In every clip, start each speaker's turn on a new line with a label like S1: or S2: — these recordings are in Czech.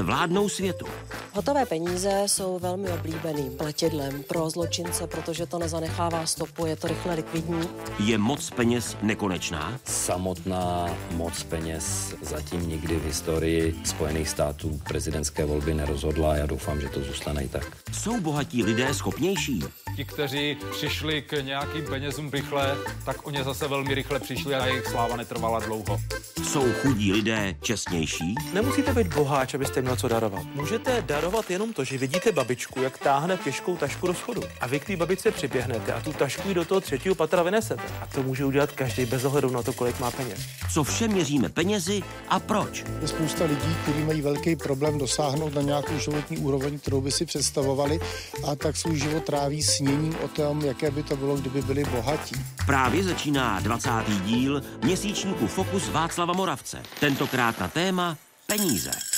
S1: Vládnou světu.
S2: Hotové peníze jsou velmi oblíbeným letidlem pro zločince, protože to nezanechává stopu, je to rychle likvidní.
S1: Je moc peněz nekonečná?
S3: Samotná moc peněz zatím nikdy v historii Spojených států prezidentské volby nerozhodla a já doufám, že to zůstane i tak.
S1: Jsou bohatí lidé schopnější?
S4: Ti, kteří přišli k nějakým penězům rychle, tak o ně zase velmi rychle přišli a jejich sláva netrvala dlouho.
S1: Jsou chudí lidé čestnější?
S5: Nemusíte být boháč, abyste měl co darovat. Můžete darovat jenom to, že vidíte babičku, jak táhne těžkou tašku do schodu. A vy k té babičce přiběhnete a tu tašku i do toho třetího patra vynesete. A to může udělat každý bez ohledu na to, kolik má peněz.
S1: Co vše měříme penězi a proč?
S6: Je spousta lidí, kteří mají velký problém dosáhnout na nějakou životní úroveň, kterou by si představovali a tak svůj život tráví sněním o tom, jaké by to bylo, kdyby byli bohatí.
S1: Právě začíná 20. díl měsíčníku Fokus Václava Moravce. Tentokrát na téma peníze.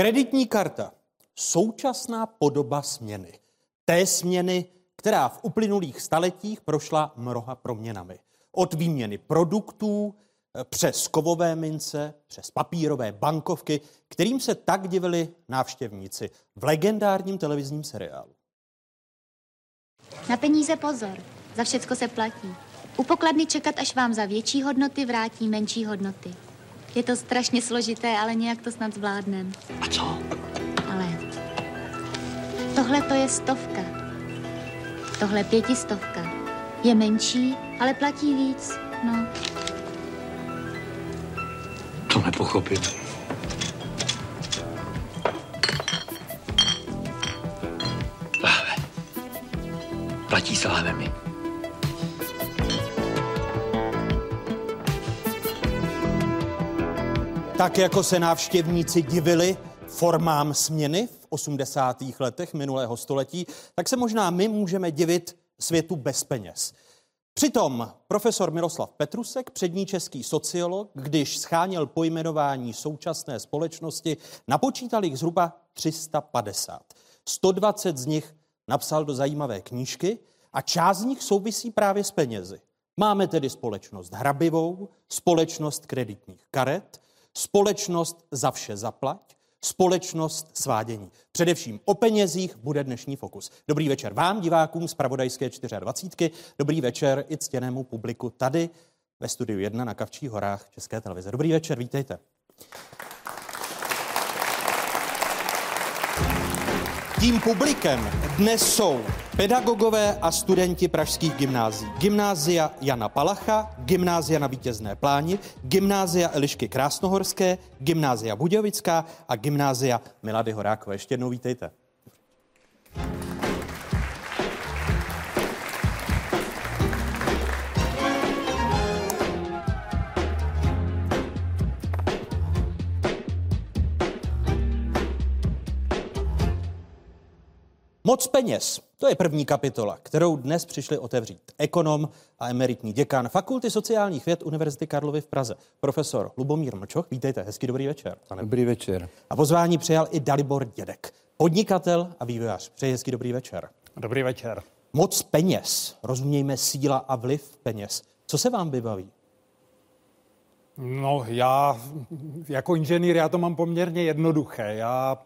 S7: Kreditní karta. Současná podoba směny. Té směny, která v uplynulých staletích prošla mnoha proměnami. Od výměny produktů eh, přes kovové mince, přes papírové bankovky, kterým se tak divili návštěvníci v legendárním televizním seriálu.
S8: Na peníze pozor, za všecko se platí. U pokladny čekat, až vám za větší hodnoty vrátí menší hodnoty. Je to strašně složité, ale nějak to snad zvládnem.
S1: A co?
S8: Ale tohle to je stovka. Tohle pětistovka. Je menší, ale platí víc. No,
S9: To nepochopím. Platí s láhvemi.
S7: Tak jako se návštěvníci divili formám směny v 80. letech minulého století, tak se možná my můžeme divit světu bez peněz. Přitom profesor Miroslav Petrusek, přední český sociolog, když scháněl pojmenování současné společnosti, napočítal jich zhruba 350. 120 z nich napsal do zajímavé knížky a část z nich souvisí právě s penězi. Máme tedy společnost hrabivou, společnost kreditních karet, společnost za vše zaplať, společnost svádění. Především o penězích bude dnešní fokus. Dobrý večer vám, divákům z Pravodajské 24. Dobrý večer i ctěnému publiku tady ve studiu 1 na Kavčích horách České televize. Dobrý večer, vítejte. Tím publikem dnes jsou pedagogové a studenti pražských gymnází. Gymnázia Jana Palacha, Gymnázia na Vítězné pláni, Gymnázia Elišky Krásnohorské, Gymnázia Budějovická a Gymnázia Milady Horákové. Ještě jednou vítejte. Moc peněz. To je první kapitola, kterou dnes přišli otevřít ekonom a emeritní děkan Fakulty sociálních věd Univerzity Karlovy v Praze, profesor Lubomír Mlčoch. Vítejte, hezký dobrý večer. Pane.
S3: Dobrý večer.
S7: A pozvání přijal i Dalibor Dědek, podnikatel a vývojář. Přeji hezký dobrý večer.
S4: Dobrý večer.
S7: Moc peněz, rozumějme síla a vliv peněz. Co se vám vybaví?
S4: No, já jako inženýr, já to mám poměrně jednoduché. Já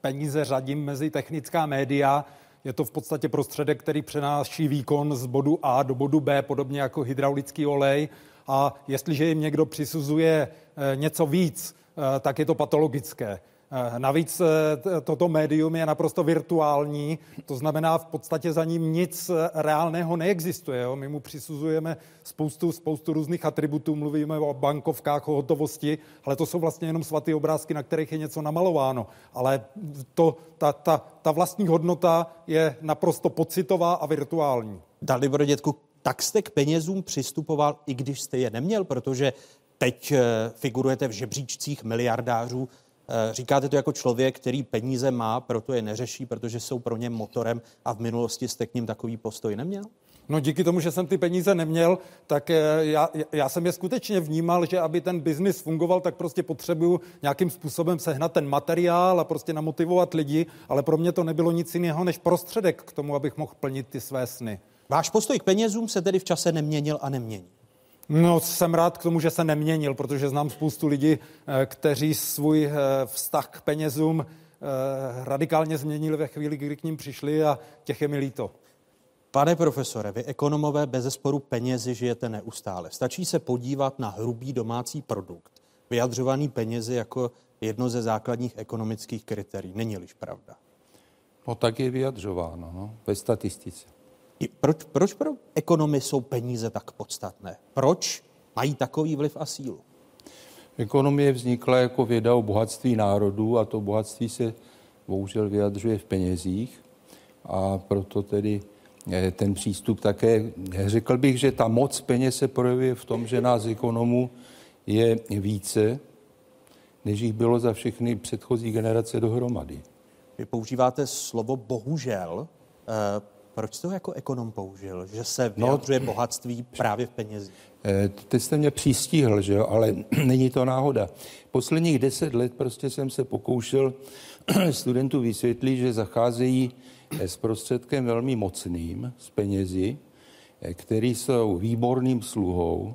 S4: peníze řadím mezi technická média. Je to v podstatě prostředek, který přenáší výkon z bodu A do bodu B, podobně jako hydraulický olej. A jestliže jim někdo přisuzuje eh, něco víc, eh, tak je to patologické. Eh, Navíc eh, toto médium je naprosto virtuální, to znamená v podstatě za ním nic eh, reálného neexistuje. Jo? My mu přisuzujeme spoustu, spoustu různých atributů, mluvíme o bankovkách, o hotovosti, ale to jsou vlastně jenom svaté obrázky, na kterých je něco namalováno. Ale to, ta, ta, ta vlastní hodnota je naprosto pocitová a virtuální.
S7: Dalibor Dědku, tak jste k penězům přistupoval, i když jste je neměl, protože teď figurujete v žebříčcích miliardářů. Eh, Říkáte to jako člověk, který peníze má, proto je neřeší, protože jsou pro ně motorem a v minulosti jste k ním takový postoj neměl?
S4: No díky tomu, že jsem ty peníze neměl, tak eh, já, já jsem je skutečně vnímal, že aby ten biznis fungoval, tak prostě potřebuju nějakým způsobem sehnat ten materiál a prostě namotivovat lidi, ale pro mě to nebylo nic jiného než prostředek k tomu, abych mohl plnit ty své sny.
S7: Váš postoj k penězům se tedy v čase neměnil a nemění.
S4: No, jsem rád k tomu, že se neměnil, protože znám spoustu lidí, eh, kteří svůj eh, vztah k penězům radikálně změnili ve chvíli, kdy k ním přišli a těch je mi líto.
S7: Pane profesore, vy ekonomové bez zesporu penězi žijete neustále. Stačí se podívat na hrubý domácí produkt, vyjadřovaný penězi jako jedno ze základních ekonomických kritérií. Není-liž pravda?
S10: No tak je vyjadřováno no, ve statistice.
S7: Proč, proč pro ekonomy jsou peníze tak podstatné? Proč mají takový vliv a sílu?
S10: Ekonomie vznikla jako věda o bohatství národů a to bohatství se bohužel vyjadřuje v penězích a proto tedy Eh, ten přístup také. Řekl bych, že ta moc peněz se projevuje v tom, že nás ekonomů je více, než jich bylo za všechny předchozí generace dohromady.
S7: Vy používáte slovo bohužel. Proč to jako ekonom použil? Že se vyjadřuje no, bohatství právě v penězích?
S10: E, teď jste mě přístihl, že jo, ale není to náhoda. Posledních deset let prostě jsem se pokoušel studentů vysvětlit, že zacházejí s prostředkem velmi mocným, s penězi, eh, který jsou výborným sluhou,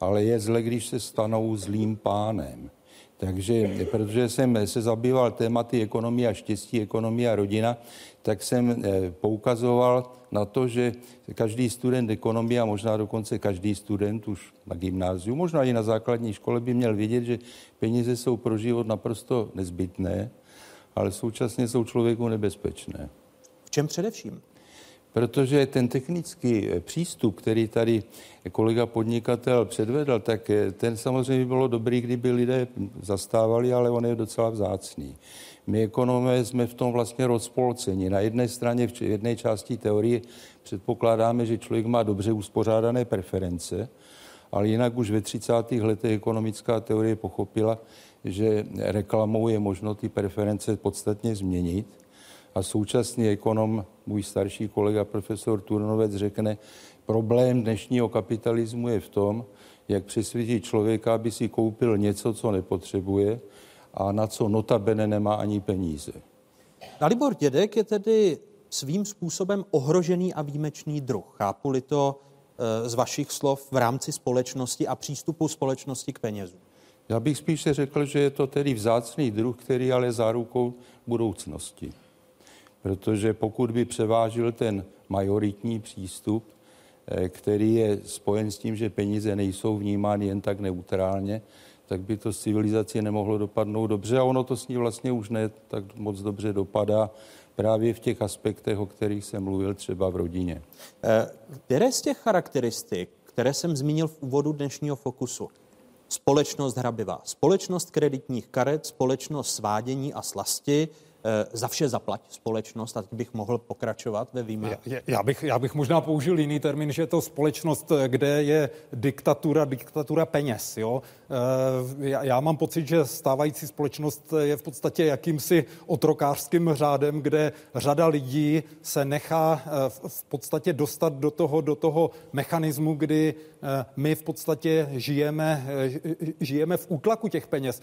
S10: ale je zle, když se stanou zlým pánem. Takže, protože jsem se zabýval tématy ekonomie a štěstí, ekonomie a rodina, tak jsem eh, poukazoval na to, že každý student ekonomie a možná dokonce každý student už na gymnáziu, možná i na základní škole by měl vědět, že peníze jsou pro život naprosto nezbytné, ale současně jsou člověku nebezpečné
S7: čem především?
S10: Protože ten technický eh, přístup, který tady kolega podnikatel předvedl, tak eh, ten samozřejmě bylo dobrý, kdyby lidé zastávali, ale on je docela vzácný. My ekonomé jsme v tom vlastně rozpolceni. Na jedné straně, v jedné části teorie předpokládáme, že člověk má dobře uspořádané preference, ale jinak už ve 30. letech ekonomická teorie pochopila, že reklamou je možno ty preference podstatně změnit a současný ekonom, můj starší kolega profesor Turnovec řekne, problém dnešního kapitalismu je v tom, jak přesvědčit člověka, aby si koupil něco, co nepotřebuje a na co notabene nemá ani peníze.
S7: Dalibor Dědek je tedy svým způsobem ohrožený a výjimečný druh. Chápu-li to e, z vašich slov v rámci společnosti a přístupu společnosti k penězům?
S10: Já bych spíše řekl, že je to tedy vzácný druh, který ale zárukou budoucnosti protože pokud by převážil ten majoritní přístup, eh, který je spojen s tím, že peníze nejsou vnímány jen tak neutrálně, tak by to s civilizací nemohlo dopadnout dobře. A ono to s ní vlastně už ne tak moc dobře dopadá právě v těch aspektech, o kterých jsem mluvil třeba v rodině.
S7: Eh, které z těch charakteristik, které jsem zmínil v úvodu dnešního fokusu, společnost hrabivá, společnost kreditních karet, společnost svádění a slasti, za vše zaplať společnost teď bych mohl pokračovat ve výměně.
S4: Já, já, bych, já bych možná použil jiný termín, že je to společnost, eh, kde je diktatura, diktatura peněz. Jo? Eh, já, já mám pocit, že stávající společnost je v podstatě jakýmsi otrokářským řádem, kde řada lidí se nechá v podstatě dostat do toho, do toho mechanismu, kdy my v podstatě žijeme, žijeme v útlaku těch peněz.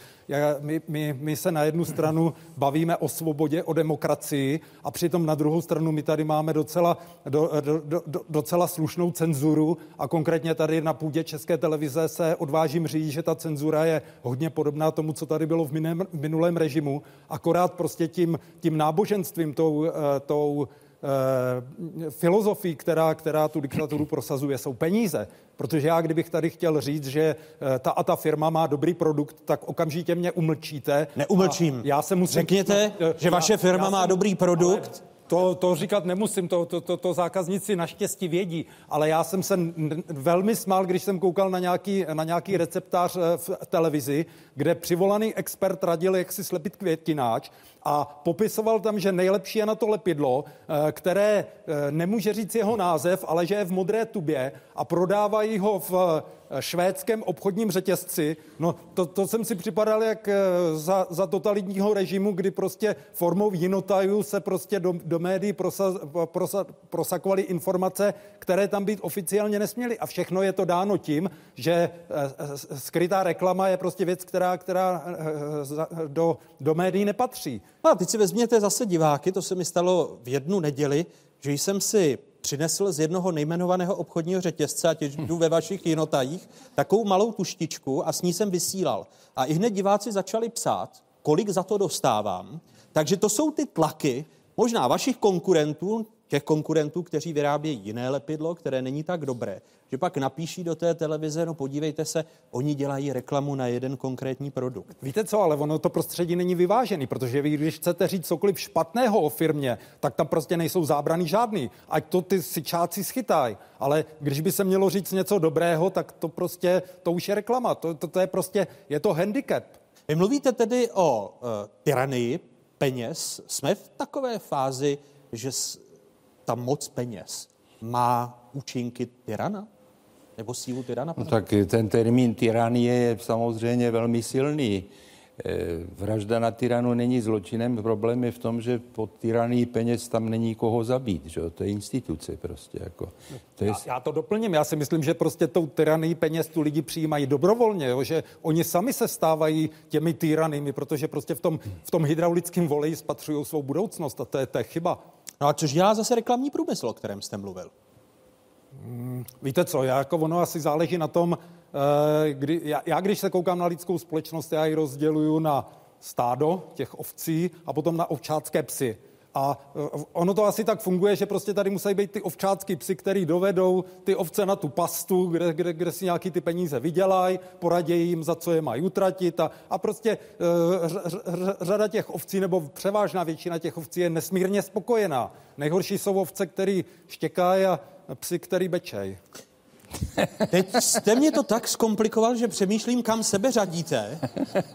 S4: My, my, my se na jednu stranu bavíme o svobodě, svobodě, o demokracii. A přitom na druhou stranu my tady máme docela, do, do, do, docela slušnou cenzuru. A konkrétně tady na půdě České televize se odvážím říct, že ta cenzura je hodně podobná tomu, co tady bylo v minulém, režimu, akorát prostě tím, tím náboženstvím, tou, eh, tou Eh, filozofii, která, která tu diktaturu prosazuje, jsou peníze. Protože já, kdybych tady chtěl říct, že eh, ta a ta firma má dobrý produkt, tak okamžitě mě umlčíte.
S7: Neumlčím.
S4: Já se musím...
S7: Řekněte, no, že vaše firma já, já má jsem, dobrý produkt.
S4: Ale to, to říkat nemusím, to, to, to, to zákazníci naštěstí vědí, ale já jsem se velmi smál, když jsem koukal na nějaký, na nějaký receptář eh, v televizi, kde přivolaný expert radil, jak si slepit květináč a popisoval tam, že nejlepší je na to lepidlo, eh, které eh, nemůže říct jeho název, ale že je v modré tubě a prodávají ho v švédském obchodním řetězci, no to, to jsem si připadal jak eh, za, za totalitního režimu, kdy prostě formou jinotajů se prostě do, do médií prosa, prosa, prosakovaly informace, které tam být oficiálně nesměly. A všechno je to dáno tím, že eh, skrytá reklama je prostě věc, která, která do, do médií nepatří.
S7: No a teď si vezměte zase diváky, to se mi stalo v jednu neděli, že jsem si přinesl z jednoho nejmenovaného obchodního řetězce, a teď jdu ve vašich jinotajích, takovou malou tuštičku a s ní jsem vysílal. A i hned diváci začali psát, kolik za to dostávám. Takže to jsou ty tlaky, možná vašich konkurentů, těch konkurentů, kteří vyrábějí jiné lepidlo, které není tak dobré, že pak napíší do té televize, no podívejte se, oni dělají reklamu na jeden konkrétní produkt.
S4: Víte co, ale ono to prostředí není vyvážený, protože vy, když chcete říct cokoliv špatného o firmě, tak tam prostě nejsou zábrany žádný. Ať to ty sičáci schytají. Ale když by se mělo říct něco dobrého, tak to prostě, to už je reklama. To, to, to je prostě, je to handicap.
S7: Vy mluvíte tedy o uh, tyranii peněz. Jsme v takové fázi, že ta moc peněz má účinky tyrana? Nebo sílu tyrana?
S10: No, tak ten termín tyranie je samozřejmě velmi silný. Eh, vražda na tyranu není zločinem, problém je v tom, že pod tyranii peněz tam není koho zabít, že? to je instituce prostě. Jako.
S4: To je... já, já to doplním, já si myslím, že prostě tou tyranii peněz tu lidi přijímají dobrovolně, jo? že oni sami se stávají těmi tyranými, protože prostě v tom, v tom hydraulickém voleji spatřují svou budoucnost a to je, to je chyba.
S7: No a což dělá zase reklamní průmysl, o kterém jste mluvil?
S4: Hmm, víte co, já jako ono asi záleží na tom, eh, kdy, já, já když se koukám na lidskou společnost, já ji rozděluju na stádo těch ovcí a potom na ovčácké psy. A eh, ono to asi tak funguje, že prostě tady musí být ty ovčácký psy, který dovedou ty ovce na tu pastu, kde, kde, kde si nějaký ty peníze vydělají, poradějí jim, za co je mají utratit a, a prostě uh, řada těch ovcí, nebo převážná většina těch ovcí je nesmírně spokojená. Nejhorší jsou ovce, který štěkají a psy, který bečej.
S7: Teď jste mě to tak zkomplikoval, že přemýšlím, kam sebe řadíte.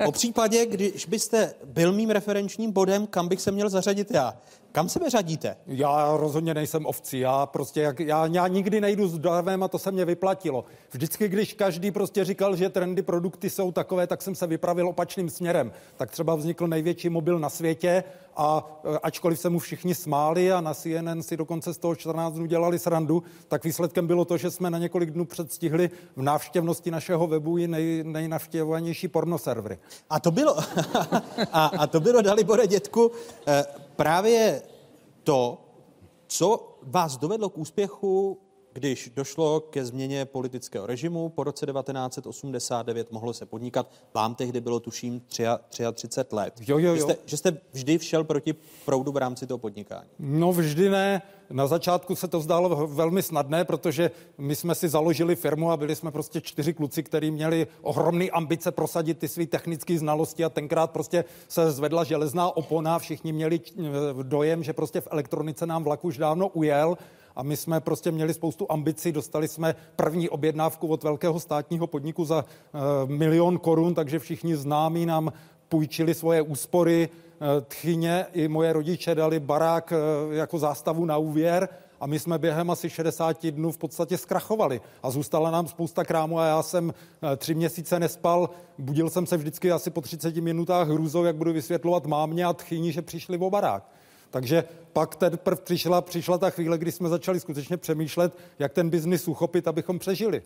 S7: O případě, když byste byl mým referenčním bodem, kam bych se měl zařadit já. Kam sebe řadíte?
S4: Já rozhodně nejsem ovcí. Já prostě, jak, já, já nikdy nejdu s davem a to se mě vyplatilo. Vždycky, když každý prostě říkal, že trendy produkty jsou takové, tak jsem se vypravil opačným směrem. Tak třeba vznikl největší mobil na světě a e, ačkoliv se mu všichni smáli a na CNN si dokonce z toho 14 dnů dělali srandu, tak výsledkem bylo to, že jsme na několik dnů předstihli v návštěvnosti našeho webu i nej, nejnavštěvovanější pornoservery.
S7: A to bylo, a, a to bylo, Dalibore dětku, eh, právě to, co vás dovedlo k úspěchu když došlo ke změně politického režimu po roce 1989, mohlo se podnikat. Vám tehdy bylo, tuším, 33 let.
S4: Jo, jo, jo.
S7: Že, jste, že jste vždy všel proti proudu v rámci toho podnikání?
S4: No vždy ne. Na začátku se to zdálo velmi snadné, protože my jsme si založili firmu a byli jsme prostě čtyři kluci, kteří měli ohromné ambice prosadit ty své technické znalosti a tenkrát prostě se zvedla železná opona, všichni měli dojem, že prostě v elektronice nám vlak už dávno ujel a my jsme prostě měli spoustu ambicí, dostali jsme první objednávku od velkého státního podniku za uh, milion korun, takže všichni známí nám půjčili svoje úspory, uh, tchyně i moje rodiče dali barák uh, jako zástavu na úvěr a my jsme během asi 60 dnů v podstatě zkrachovali. A zůstala nám spousta krámu a já jsem tři měsíce nespal, budil jsem se vždycky asi po 30 minutách hrůzou, jak budu vysvětlovat mámě a tchyni, že přišli o barák. Takže pak teprve přišla, přišla ta chvíle, kdy jsme začali skutečně přemýšlet, jak ten biznis uchopit, abychom přežili.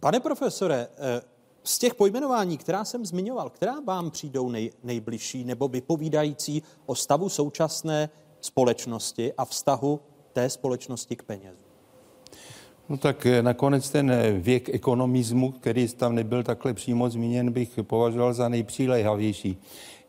S7: Pane profesore, eh, z těch pojmenování, která jsem zmiňoval, která vám přijdou nej, nejbližší nebo vypovídající o stavu současné společnosti a vztahu té společnosti k penězům?
S10: No tak eh, nakonec ten eh, věk ekonomismu, který tam nebyl takhle přímo zmíněn, bych považoval za nejpřílehavější.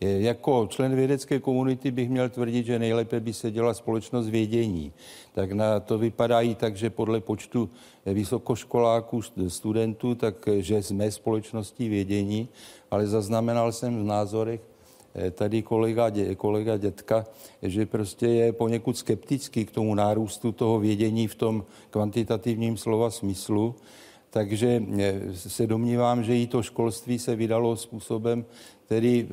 S10: Jako člen vědecké komunity bych měl tvrdit, že nejlépe by se dělala společnost vědění. Tak na to vypadá i tak, že podle počtu vysokoškoláků, studentů, takže jsme společností vědění, ale zaznamenal jsem v názorech eh, tady kolega, kolega Dětka, že prostě je poněkud skeptický k tomu nárůstu toho vědění v tom kvantitativním slova smyslu Takže se domnívám, že i to školství se vydalo způsobem, tedy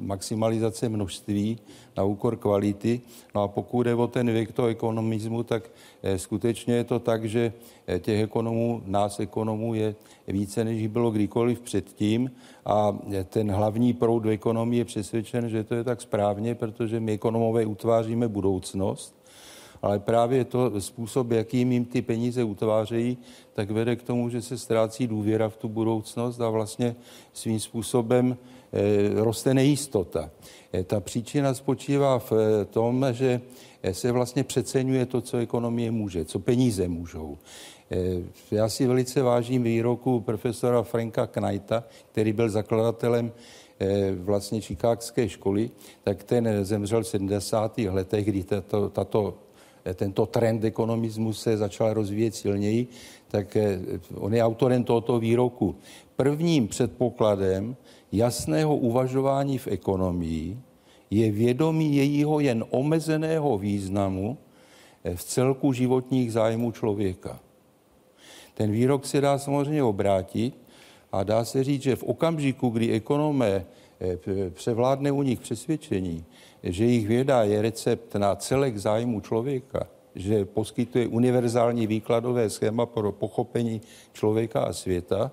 S10: maximalizace množství na úkor kvality. No a pokud jde o ten věk toho ekonomismu, tak skutečně je to tak, že těch ekonomů, nás ekonomů je více, než bylo kdykoliv předtím a ten hlavní proud v ekonomii je přesvědčen, že to je tak správně, protože my ekonomové utváříme budoucnost ale právě to způsob, jakým jim ty peníze utvářejí, tak vede k tomu, že se ztrácí důvěra v tu budoucnost a vlastně svým způsobem e, roste nejistota. E, ta příčina spočívá v e, tom, že se vlastně přeceňuje to, co ekonomie může, co peníze můžou. Já si velice vážím výroku profesora Franka Knighta, který byl zakladatelem vlastně Chicagské školy, tak ten zemřel v 70. letech, kdy tato, tato tento trend ekonomismu se začal rozvíjet silněji, tak eh, on je autorem tohoto výroku. Prvním předpokladem jasného uvažování v ekonomii je vědomí jejího jen omezeného významu eh, v celku životních zájmů člověka. Ten výrok se dá samozřejmě obrátit a dá se říct, že v okamžiku, kdy ekonomé eh, převládne u nich přesvědčení, že jejich věda je recept na celek zájmu člověka, že poskytuje univerzální výkladové schéma pro pochopení člověka a světa,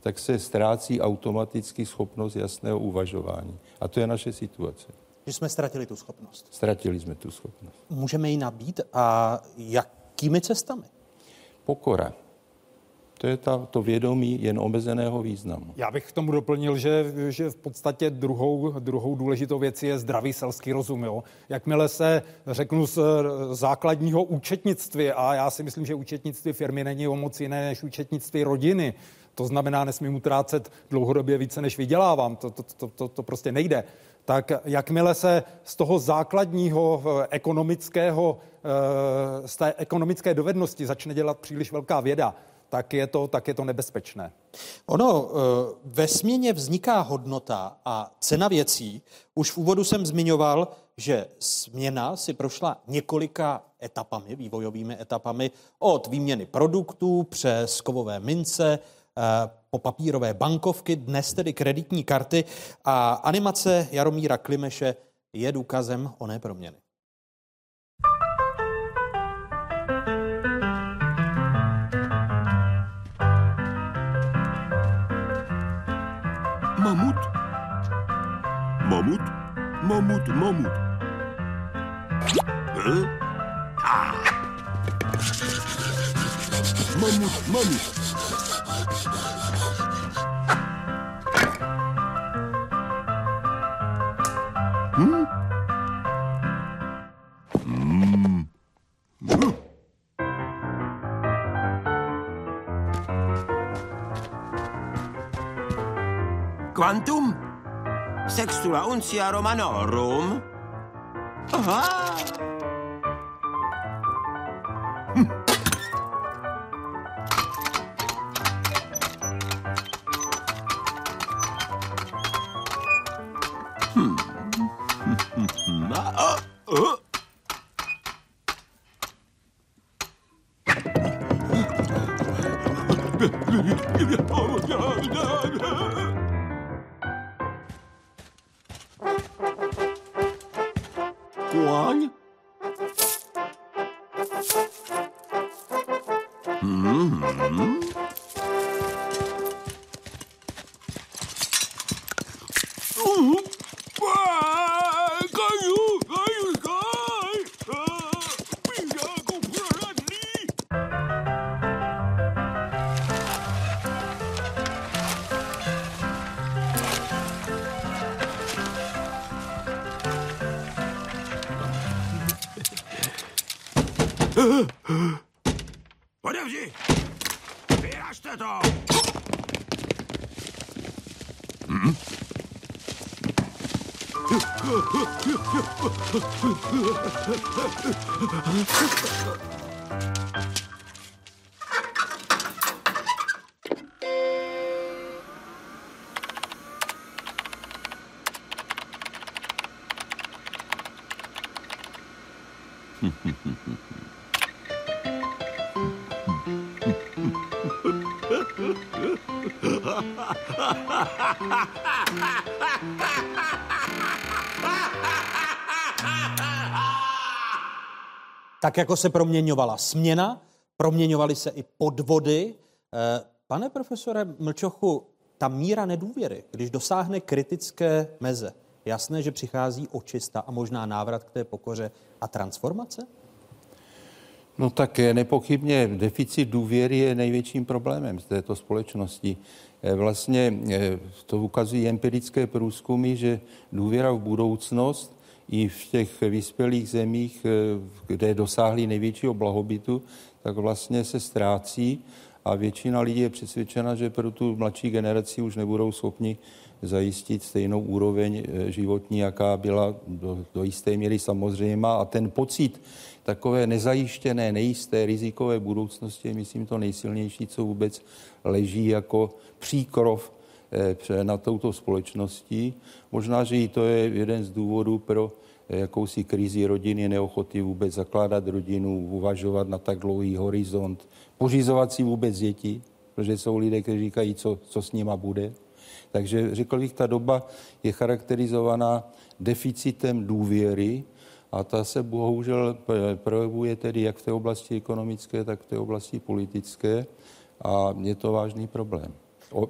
S10: tak se ztrácí automaticky schopnost jasného uvažování. A to je naše situace.
S7: Že jsme ztratili tu schopnost.
S10: Ztratili jsme tu schopnost.
S7: Můžeme ji nabít a jakými cestami?
S10: Pokora. To je ta, to vědomí jen omezeného významu.
S4: Já bych k tomu doplnil, že, že v podstatě druhou, druhou důležitou věcí je zdravý selský rozum. Jo? Jakmile se, řeknu, z základního účetnictví, a já si myslím, že účetnictví firmy není o moc jiné než účetnictví rodiny, to znamená, nesmím utrácet dlouhodobě více, než vydělávám. To, to, to, to, to prostě nejde. Tak jakmile se z toho základního eh, ekonomického, eh, z té ekonomické dovednosti začne dělat příliš velká věda, tak je to, tak je to nebezpečné.
S7: Ono eh, ve směně vzniká hodnota a cena věcí. Už v úvodu jsem zmiňoval, že směna si prošla několika etapami, vývojovými etapami, od výměny produktů přes kovové mince, eh, po papírové bankovky, dnes tedy kreditní karty a animace Jaromíra Klimeše je důkazem oné proměny.
S1: Mamut? Mamut, mamut. Hm? Ah. Mamut, mamut. Hm? Mm. Quantum? Sextura untia romanorum. Ah! Hmm. Hmm. Hmm. hmm. hmm. hmm. Ah, oh. ハハハハハ!
S7: Tak jako se proměňovala směna, proměňovaly se i podvody. Eh, pane profesore Mlčochu, ta míra nedůvěry, když dosáhne kritické meze, jasné, že přichází očista a možná návrat k té pokoře a transformace?
S10: No tak nepochybně deficit důvěry je největším problémem z této společnosti. Eh, vlastně eh, to ukazují empirické průzkumy, že důvěra v budoucnost i v těch vyspělých zemích, eh, kde dosáhli největšího blahobytu, tak vlastně se ztrácí a většina lidí je přesvědčena, že pro tu mladší generaci už nebudou schopni zajistit stejnou úroveň životní, jaká byla do, do jisté míry samozřejmá. A ten pocit takové nezajištěné, nejisté, rizikové budoucnosti je, myslím, to nejsilnější, co vůbec leží jako příkrov eh, na touto společností. Možná, že i to je jeden z důvodů pro eh, jakousi krizi rodiny, neochoty vůbec zakládat rodinu, uvažovat na tak dlouhý horizont, pořizovat si vůbec děti, protože jsou lidé, kteří říkají, co, co s nima bude. Takže řekl bych, ta doba je charakterizovaná deficitem důvěry a ta se bohužel projevuje tedy jak v té oblasti ekonomické, tak v té oblasti politické a je to vážný problém.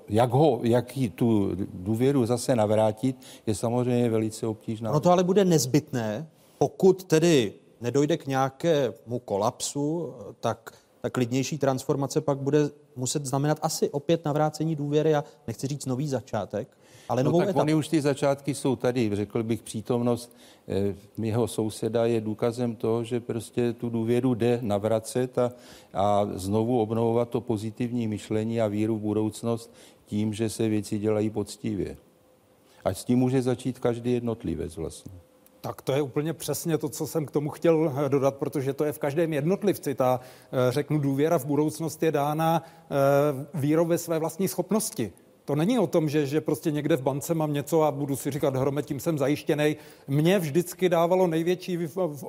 S10: Jak, ho, jak tu důvěru zase navrátit, je samozřejmě velice obtížná.
S7: No to ale bude nezbytné, pokud tedy nedojde k nějakému kolapsu, tak tak klidnější transformace pak bude muset znamenat asi opět navrácení důvěry a nechci říct nový začátek, ale novou
S10: no, tak
S7: etapu.
S10: Ony už ty začátky jsou tady. Řekl bych, přítomnost eh, jeho souseda je důkazem toho, že prostě tu důvěru jde navracet a, a znovu obnovovat to pozitivní myšlení a víru v budoucnost tím, že se věci dělají poctivě. A s tím může začít každý jednotlivec vlastně.
S4: Tak to je úplně přesně to, co jsem k tomu chtěl eh, dodat, protože to je v každém jednotlivci. Ta, eh, řeknu, důvěra v budoucnost je dána vírou ve své vlastní schopnosti. To není o tom, že, že prostě někde v bance mám něco a budu si říkat, hrome, tím jsem zajištěný. Mně vždycky dávalo největší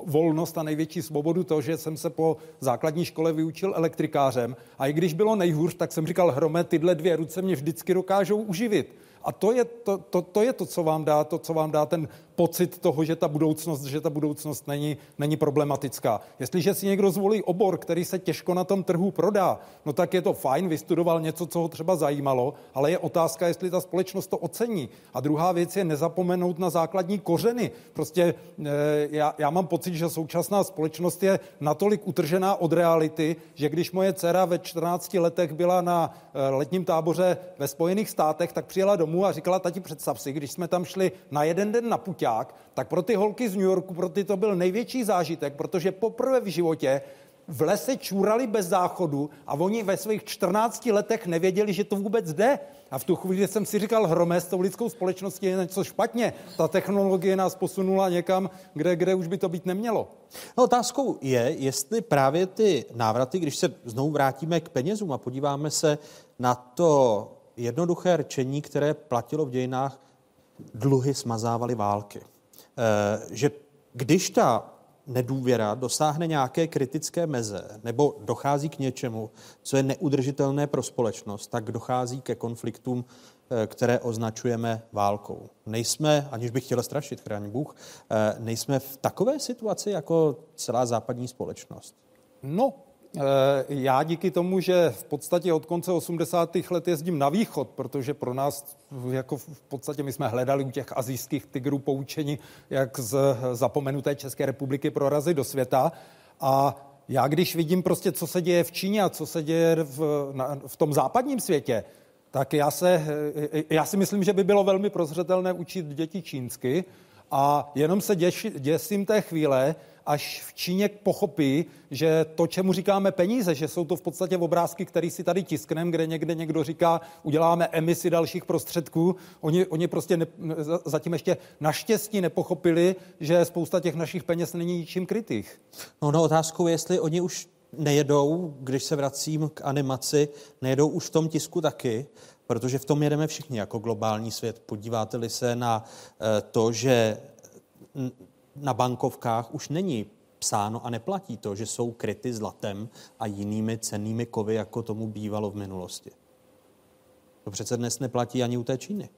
S4: volnost a největší svobodu to, že jsem se po základní škole vyučil elektrikářem. A i když bylo nejhůř, tak jsem říkal, hrome, tyhle dvě ruce mě vždycky dokážou uživit. A to je to, to, to je to, co vám dá, to, co vám dá ten pocit toho, že ta budoucnost, že ta budoucnost není, není problematická. Jestliže si někdo zvolí obor, který se těžko na tom trhu prodá, no tak je to fajn, vystudoval něco, co ho třeba zajímalo, ale je otázka, jestli ta společnost to ocení. A druhá věc je nezapomenout na základní kořeny. Prostě e, já, já mám pocit, že současná společnost je natolik utržená od reality, že když moje dcera ve 14 letech byla na e, letním táboře ve Spojených státech, tak přijela domů a říkala, tati, představ si, když jsme tam šli na jeden den na Puťák, Pražák, tak pro ty holky z New Yorku, pro ty to byl největší zážitek, protože poprvé v životě v lese čůrali bez záchodu a oni ve svých 14 letech nevěděli, že to vůbec jde. A v tu chvíli jsem si říkal, hromé s tou lidskou společností je něco špatně. Ta technologie nás posunula někam, kde, kde už by to být nemělo.
S7: No, otázkou je, jestli právě ty návraty, když se znovu vrátíme k penězům a podíváme se na to jednoduché rčení, které platilo v dějinách dluhy smazávaly války. E, že když ta nedůvěra dosáhne nějaké kritické meze nebo dochází k něčemu, co je neudržitelné pro společnost, tak dochází ke konfliktům, eh, které označujeme válkou. Nejsme, aniž bych chtěl strašit, chráň Bůh, eh, nejsme v takové situaci jako celá západní společnost.
S4: No, Eh, já díky tomu, že v podstatě od konce 80. let jezdím na východ, protože pro nás jako v podstatě my jsme hledali u těch azijských tigrů poučení, jak z zapomenuté České republiky prorazit do světa. A já když vidím prostě, co se děje v Číně a co se děje v, na, v tom západním světě, tak já, se, eh, já si myslím, že by bylo velmi prozřetelné učit děti čínsky a jenom se děš, děsím té chvíle, až v Číně pochopí, že to, čemu říkáme peníze, že jsou to v podstatě obrázky, které si tady tiskneme, kde někde někdo říká, uděláme emisi dalších prostředků. Oni, oni prostě ne, zatím ještě naštěstí nepochopili, že spousta těch našich peněz není ničím krytých.
S7: No, no otázkou je, jestli oni už nejedou, když se vracím k animaci, nejedou už v tom tisku taky, protože v tom jedeme všichni jako globální svět. Podíváte-li se na eh, to, že na bankovkách už není psáno a neplatí to, že jsou kryty zlatem a jinými cennými kovy, jako tomu bývalo v minulosti. To přece dnes neplatí ani u té Číny.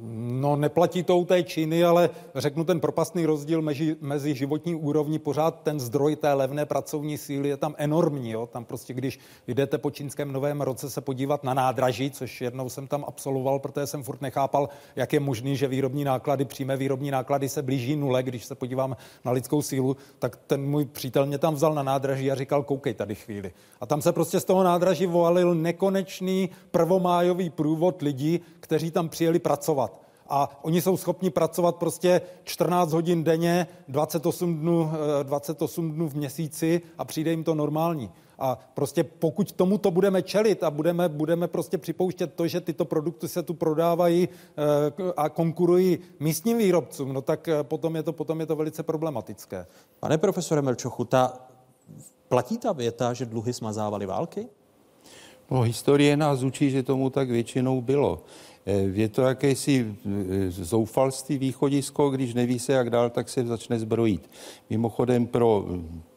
S4: No, neplatí to u té Číny, ale řeknu ten propastný rozdíl mezi, mezi životní úrovní, pořád ten zdroj té levné pracovní síly je tam enormní. Jo? Tam prostě, když jdete po čínském novém roce se podívat na nádraží, což jednou jsem tam absolvoval, protože jsem furt nechápal, jak je možný, že výrobní náklady, přímé výrobní náklady se blíží nule, když se podívám na lidskou sílu, tak ten můj přítel mě tam vzal na nádraží a říkal, koukej tady chvíli. A tam se prostě z toho nádraží volil nekonečný prvomájový průvod lidí, kteří tam přijeli pracovat a oni jsou schopni pracovat prostě 14 hodin denně, 28 dnů, 28 eh, dnů v měsíci a přijde jim to normální. A prostě pokud tomu to budeme čelit a budeme, budeme prostě připouštět to, že tyto produkty se tu prodávají eh, a konkurují místním výrobcům, no tak eh, potom je to, potom je to velice problematické.
S7: Pane profesore Melčochu, ta, platí ta věta, že dluhy smazávaly války?
S10: No, historie nás učí, že tomu tak většinou bylo. Eh, je to jakési eh, zoufalství východisko, když neví se, jak dál, tak se začne zbrojit. Mimochodem pro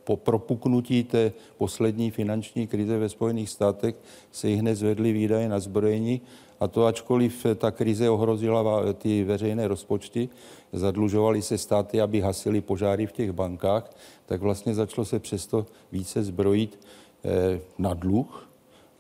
S10: po propuknutí té poslední finanční krize ve Spojených státech se jich hned zvedly výdaje na zbrojení a to ačkoliv ta krize ohrozila ty veřejné rozpočty, zadlužovali se státy, aby hasili požáry v těch bankách, tak vlastně začalo se přesto více zbrojit eh, na dluh,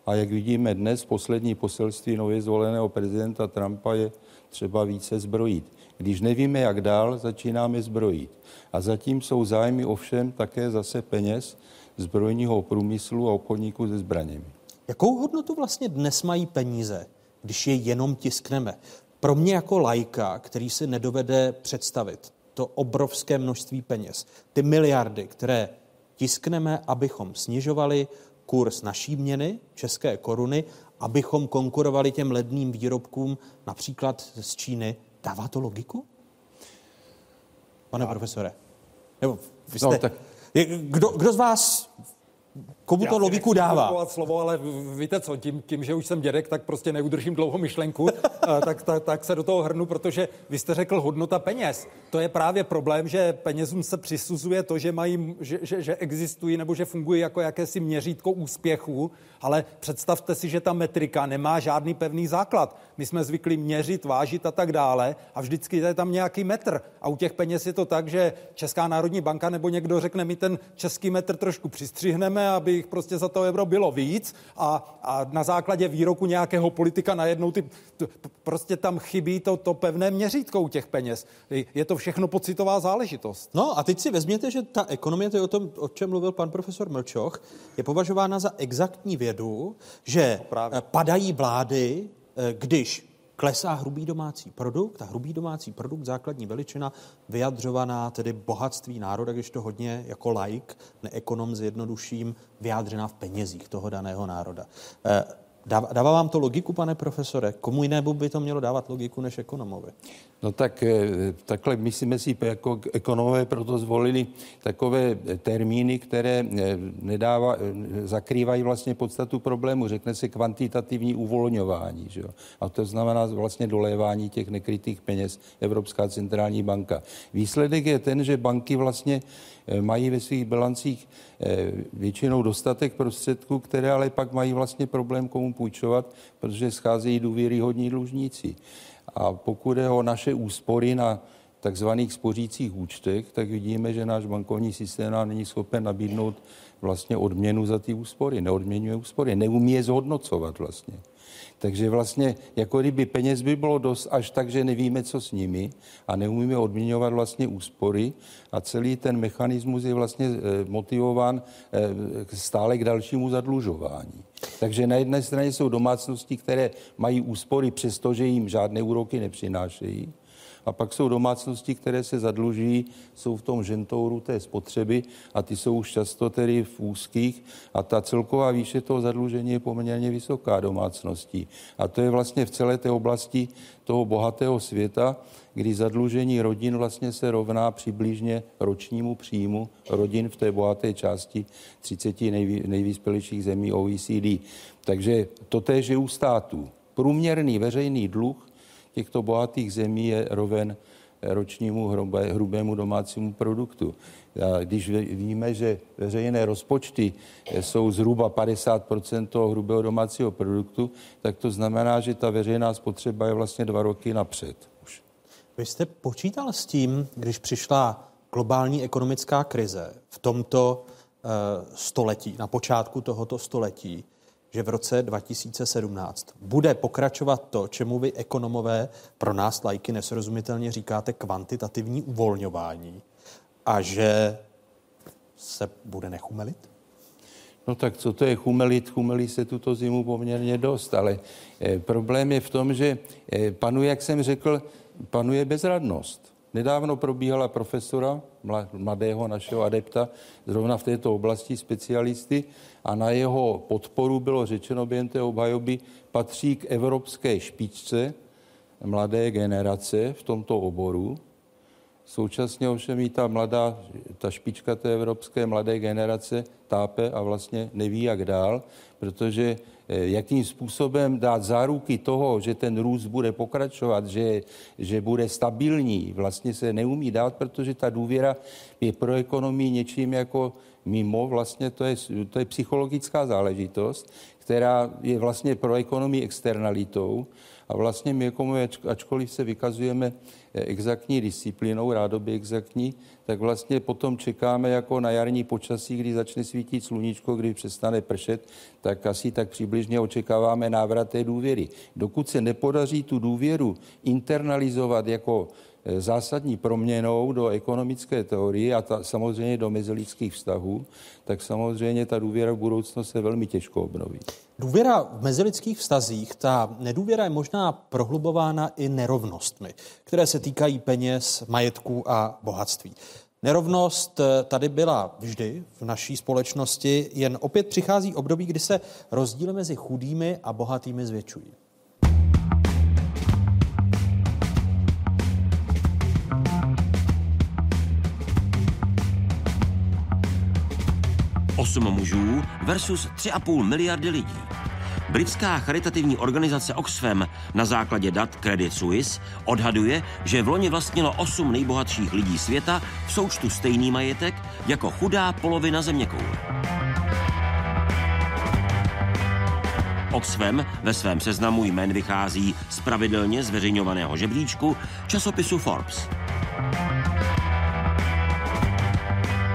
S10: a jak vidíme dnes, poslední poselství nově zvoleného prezidenta Trumpa je třeba více zbrojit. Když nevíme, jak dál, začínáme zbrojit. A zatím jsou zájmy ovšem také zase peněz zbrojního průmyslu a obchodníků se zbraněmi.
S7: Jakou hodnotu vlastně dnes mají peníze, když je jenom tiskneme? Pro mě jako lajka, který si nedovede představit to obrovské množství peněz, ty miliardy, které tiskneme, abychom snižovali kurz naší měny, české koruny, abychom konkurovali těm ledným výrobkům například z Číny. Dává to logiku? Pane a... profesore. Nebo vy no, jste... No, tak... Kdo, kdo z vás Komu to logiku dává?
S4: slovo, ale víte co, tím, tím, že už jsem dědek, tak prostě neudržím dlouho myšlenku, eh, tak, tak, tak se do toho hrnu, protože vy jste řekl hodnota peněz. To je právě problém, že penězům se přisuzuje to, že, mají, že, že, že existují nebo že fungují jako jakési měřítko úspěchu, ale představte si, že ta metrika nemá žádný pevný základ. My jsme zvykli měřit, vážit a tak dále a vždycky je tam nějaký metr. A u těch peněz je to tak, že Česká národní banka nebo někdo řekne, my ten český metr trošku přistřihneme, aby jich prostě za to euro bylo víc a, a na základě výroku nějakého politika najednou ty, t, prostě tam chybí to, to pevné měřítko u těch peněz. Je to všechno pocitová záležitost.
S7: No a teď si vezměte, že ta ekonomie, to je o tom, o čem mluvil pan profesor Mlčoch, je považována za exaktní vědu, že no, padají vlády, eh, když klesá hrubý domácí produkt a hrubý domácí produkt, základní veličina, vyjadřovaná tedy bohatství národa, když to hodně jako like, neekonom zjednoduším, vyjádřená v penězích toho daného národa. Dává, dává vám to logiku, pane profesore? Komu jinému by to mělo dávat logiku než ekonomovi?
S10: No tak eh, takhle myslíme si, jako ekonomové proto zvolili takové termíny, které eh, nedává, eh, zakrývají vlastně podstatu problému. Řekne se kvantitativní uvolňování. Že jo? A to znamená vlastně dolévání těch nekrytých peněz Evropská centrální banka. Výsledek je ten, že banky vlastně mají ve svých bilancích většinou dostatek prostředků, které ale pak mají vlastně problém komu půjčovat, protože scházejí důvěryhodní dlužníci. A pokud je o naše úspory na takzvaných spořících účtech, tak vidíme, že náš bankovní systém nám není schopen nabídnout vlastně odměnu za ty úspory. Neodměňuje úspory, neumí je zhodnocovat vlastně. Takže vlastně, jako kdyby peněz by bylo dost až tak, že nevíme, co s nimi a neumíme odměňovat vlastně úspory a celý ten mechanismus je vlastně eh, motivován eh, stále k dalšímu zadlužování. Takže na jedné straně jsou domácnosti, které mají úspory, přestože jim žádné úroky nepřinášejí. A pak jsou domácnosti, které se zadluží, jsou v tom žentouru té spotřeby a ty jsou už často tedy v úzkých a ta celková výše toho zadlužení je poměrně vysoká domácností. A to je vlastně v celé té oblasti toho bohatého světa, kdy zadlužení rodin vlastně se rovná přibližně ročnímu příjmu rodin v té bohaté části 30 nejvý, nejvyspělejších zemí OECD. Takže to též je u států. Průměrný veřejný dluh těchto bohatých zemí je roven ročnímu hrubé, hrubému domácímu produktu. A když víme, že veřejné rozpočty jsou zhruba 50 toho hrubého domácího produktu, tak to znamená, že ta veřejná spotřeba je vlastně dva roky napřed. Už.
S7: Vy jste počítal s tím, když přišla globální ekonomická krize v tomto uh, století, na počátku tohoto století, že v roce 2017 bude pokračovat to, čemu vy ekonomové pro nás lajky nesrozumitelně říkáte kvantitativní uvolňování a že se bude nechumelit?
S10: No tak co to je chumelit? Chumelí se tuto zimu poměrně dost, ale eh, problém je v tom, že eh, panuje, jak jsem řekl, panuje bezradnost. Nedávno probíhala profesora, mladého našeho adepta, zrovna v této oblasti specialisty a na jeho podporu bylo řečeno během té obhajoby, patří k evropské špičce mladé generace v tomto oboru. Současně ovšem i ta mladá, ta špička té evropské mladé generace tápe a vlastně neví, jak dál, protože jakým způsobem dát záruky toho, že ten růst bude pokračovat, že, že bude stabilní, vlastně se neumí dát, protože ta důvěra je pro ekonomii něčím jako mimo, vlastně to je, to je psychologická záležitost, která je vlastně pro ekonomii externalitou a vlastně my, jako my, ačkoliv se vykazujeme eh, exaktní disciplínou, rádoby exaktní, tak vlastně potom čekáme jako na jarní počasí, kdy začne svítit sluníčko, kdy přestane pršet, tak asi tak přibližně očekáváme návrat té důvěry. Dokud se nepodaří tu důvěru internalizovat jako Eh, zásadní proměnou do ekonomické teorie a ta, samozřejmě do mezilidských vztahů, tak samozřejmě ta důvěra v budoucnost se velmi těžko obnoví.
S7: Důvěra v mezilidských vztazích, ta nedůvěra je možná prohlubována i nerovnostmi, které se týkají peněz, majetku a bohatství. Nerovnost eh, tady byla vždy v naší společnosti, jen opět přichází období, kdy se rozdíly mezi chudými a bohatými zvětšují.
S11: Osm mužů versus 3,5 miliardy lidí. Britská charitativní organizace Oxfam na základě dat Credit Suisse odhaduje, že v loni vlastnilo 8 nejbohatších lidí světa v součtu stejný majetek jako chudá polovina zeměkoule. Oxfam ve svém seznamu jmén vychází z pravidelně zveřejňovaného žebříčku časopisu Forbes.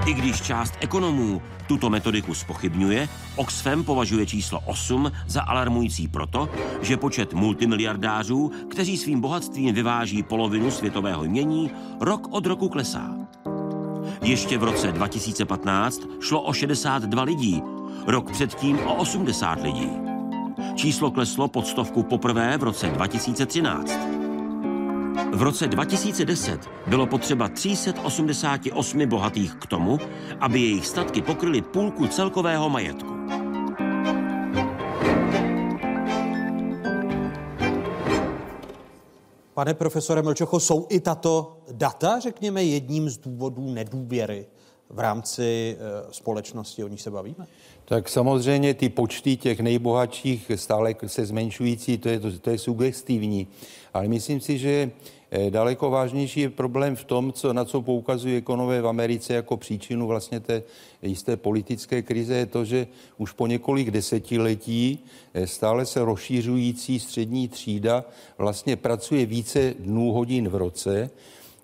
S11: I když část ekonomů tuto metodiku spochybňuje, Oxfam považuje číslo 8 za alarmující proto, že počet multimiliardářů, kteří svým bohatstvím vyváží polovinu světového jmění, rok od roku klesá. Ještě v roce 2015 šlo o 62 lidí, rok předtím o 80 lidí. Číslo kleslo pod stovku poprvé v roce 2013. V roce 2010 bylo potřeba 388 bohatých k tomu, aby jejich statky pokryly půlku celkového majetku.
S7: Pane profesore Mlčocho, jsou i tato data, řekněme, jedním z důvodů nedůvěry v rámci e, společnosti, o níž se bavíme?
S10: Tak samozřejmě ty počty těch nejbohatších stále se zmenšující, to je, to, to je sugestivní. Ale myslím si, že Eh, daleko vážnější je problém v tom, co, na co poukazují ekonomové v Americe jako příčinu vlastně té jisté politické krize, je to, že už po několik desetiletí eh, stále se rozšířující střední třída vlastně pracuje více dnů hodin v roce,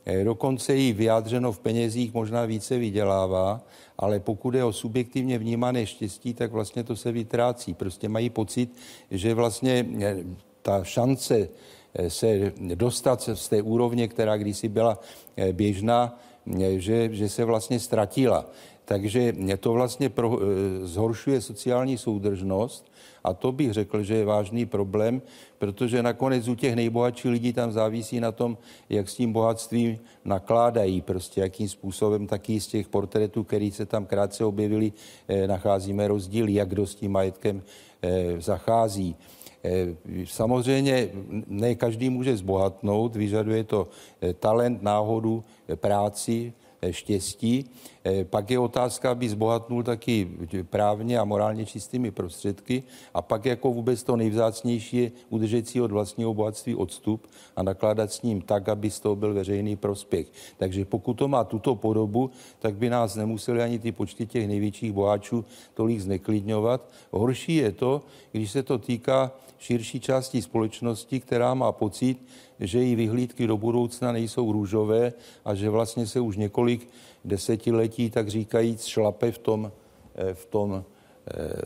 S10: eh, dokonce jí vyjádřeno v penězích možná více vydělává, ale pokud je o subjektivně vnímané štěstí, tak vlastně to se vytrácí. Prostě mají pocit, že vlastně ta šance se dostat z té úrovně, která kdysi byla eh, běžná, eh, že, že se vlastně ztratila. Takže to vlastně pro, eh, zhoršuje sociální soudržnost a to bych řekl, že je vážný problém, protože nakonec u těch nejbohatších lidí tam závisí na tom, jak s tím bohatstvím nakládají, prostě jakým způsobem taky z těch portrétů, který se tam krátce objevili, nacházíme rozdíly, jak kdo s tím majetkem zachází. Eh, samozřejmě ne každý může zbohatnout, vyžaduje to eh, talent, náhodu, eh, práci, štěstí. Pak je otázka, aby zbohatnul taky právně a morálně čistými prostředky. A pak jako vůbec to nejvzácnější je udržet si od vlastního bohatství odstup a nakládat s ním tak, aby z toho byl veřejný prospěch. Takže pokud to má tuto podobu, tak by nás nemuseli ani ty počty těch největších boháčů tolik zneklidňovat. Horší je to, když se to týká širší části společnosti, která má pocit, že její vyhlídky do budoucna nejsou růžové a že vlastně se už několik desetiletí, tak říkajíc, šlape v tom, eh, v tom, eh,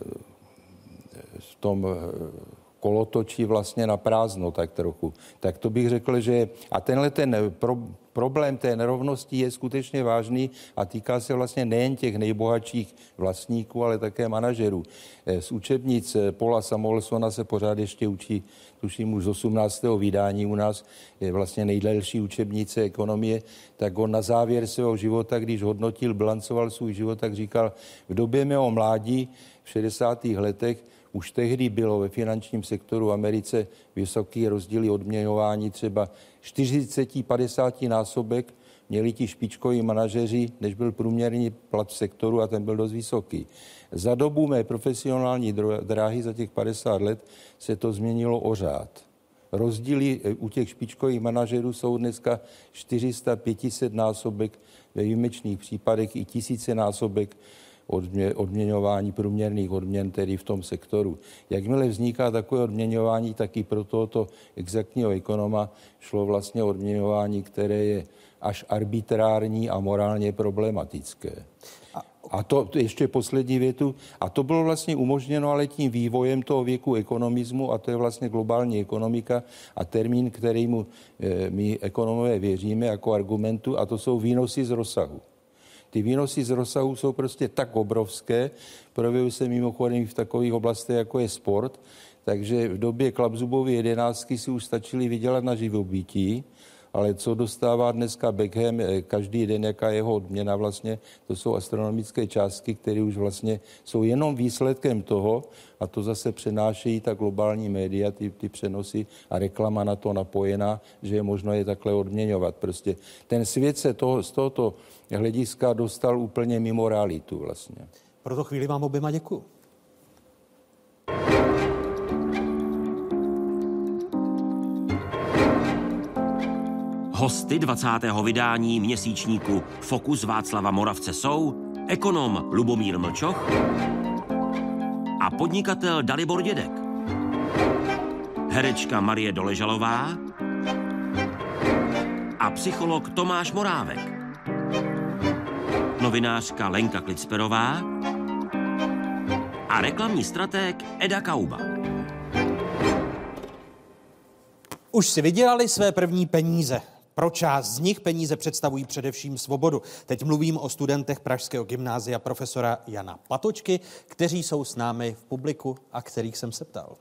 S10: v tom eh, kolotočí vlastně na prázdno tak trochu. Tak to bych řekl, že a tenhle ten pro, problém té nerovnosti je skutečně vážný a týká se vlastně nejen těch nejbohatších vlastníků, ale také manažerů. Z učebnic Paula Samuelsona se pořád ještě učí tuším už z 18. vydání u nás, je vlastně nejdelší učebnice ekonomie, tak on na závěr svého života, když hodnotil, bilancoval svůj život, tak říkal, v době mého mládí v 60. letech už tehdy bylo ve finančním sektoru v Americe vysoký rozdíly odměňování třeba 40-50 násobek měli ti špičkoví manažeři, než byl průměrný plat v sektoru a ten byl dost vysoký. Za dobu mé profesionální dráhy, za těch 50 let, se to změnilo o řád. Rozdíly eh, u těch špičkových manažerů jsou dneska 400-500 násobek, ve výjimečných případech i tisíce násobek odmě, odměňování průměrných odměn, tedy v tom sektoru. Jakmile vzniká takové odměňování, tak i pro tohoto exaktního ekonoma šlo vlastně odměňování, které je až arbitrární a morálně problematické. A to, ještě poslední větu. A to bylo vlastně umožněno ale tím vývojem toho věku ekonomismu a to je vlastně globální ekonomika a termín, kterýmu e, my ekonomové věříme jako argumentu a to jsou výnosy z rozsahu. Ty výnosy z rozsahu jsou prostě tak obrovské, projevují se mimochodem v takových oblastech, jako je sport, takže v době klapzubové jedenáctky si už stačili vydělat na živobytí, ale co dostává dneska Beckham každý den, jaká jeho odměna vlastně, to jsou astronomické částky, které už vlastně jsou jenom výsledkem toho, a to zase přenášejí ta globální média, ty, ty přenosy a reklama na to napojená, že je možno je takhle odměňovat. Prostě ten svět se toho, z tohoto hlediska dostal úplně mimo realitu vlastně.
S7: Pro to chvíli vám oběma děkuji.
S1: Hosty 20. vydání měsíčníku Fokus Václava Moravce jsou ekonom Lubomír Mlčoch a podnikatel Dalibor Dědek, herečka Marie Doležalová a psycholog Tomáš Morávek, novinářka Lenka Klicperová a reklamní stratég Eda Kauba.
S7: Už si vydělali své první peníze. Pro část z nich peníze představují především svobodu. Teď mluvím o studentech Pražského gymnázia profesora Jana Patočky, kteří jsou s námi v publiku a kterých jsem se ptal.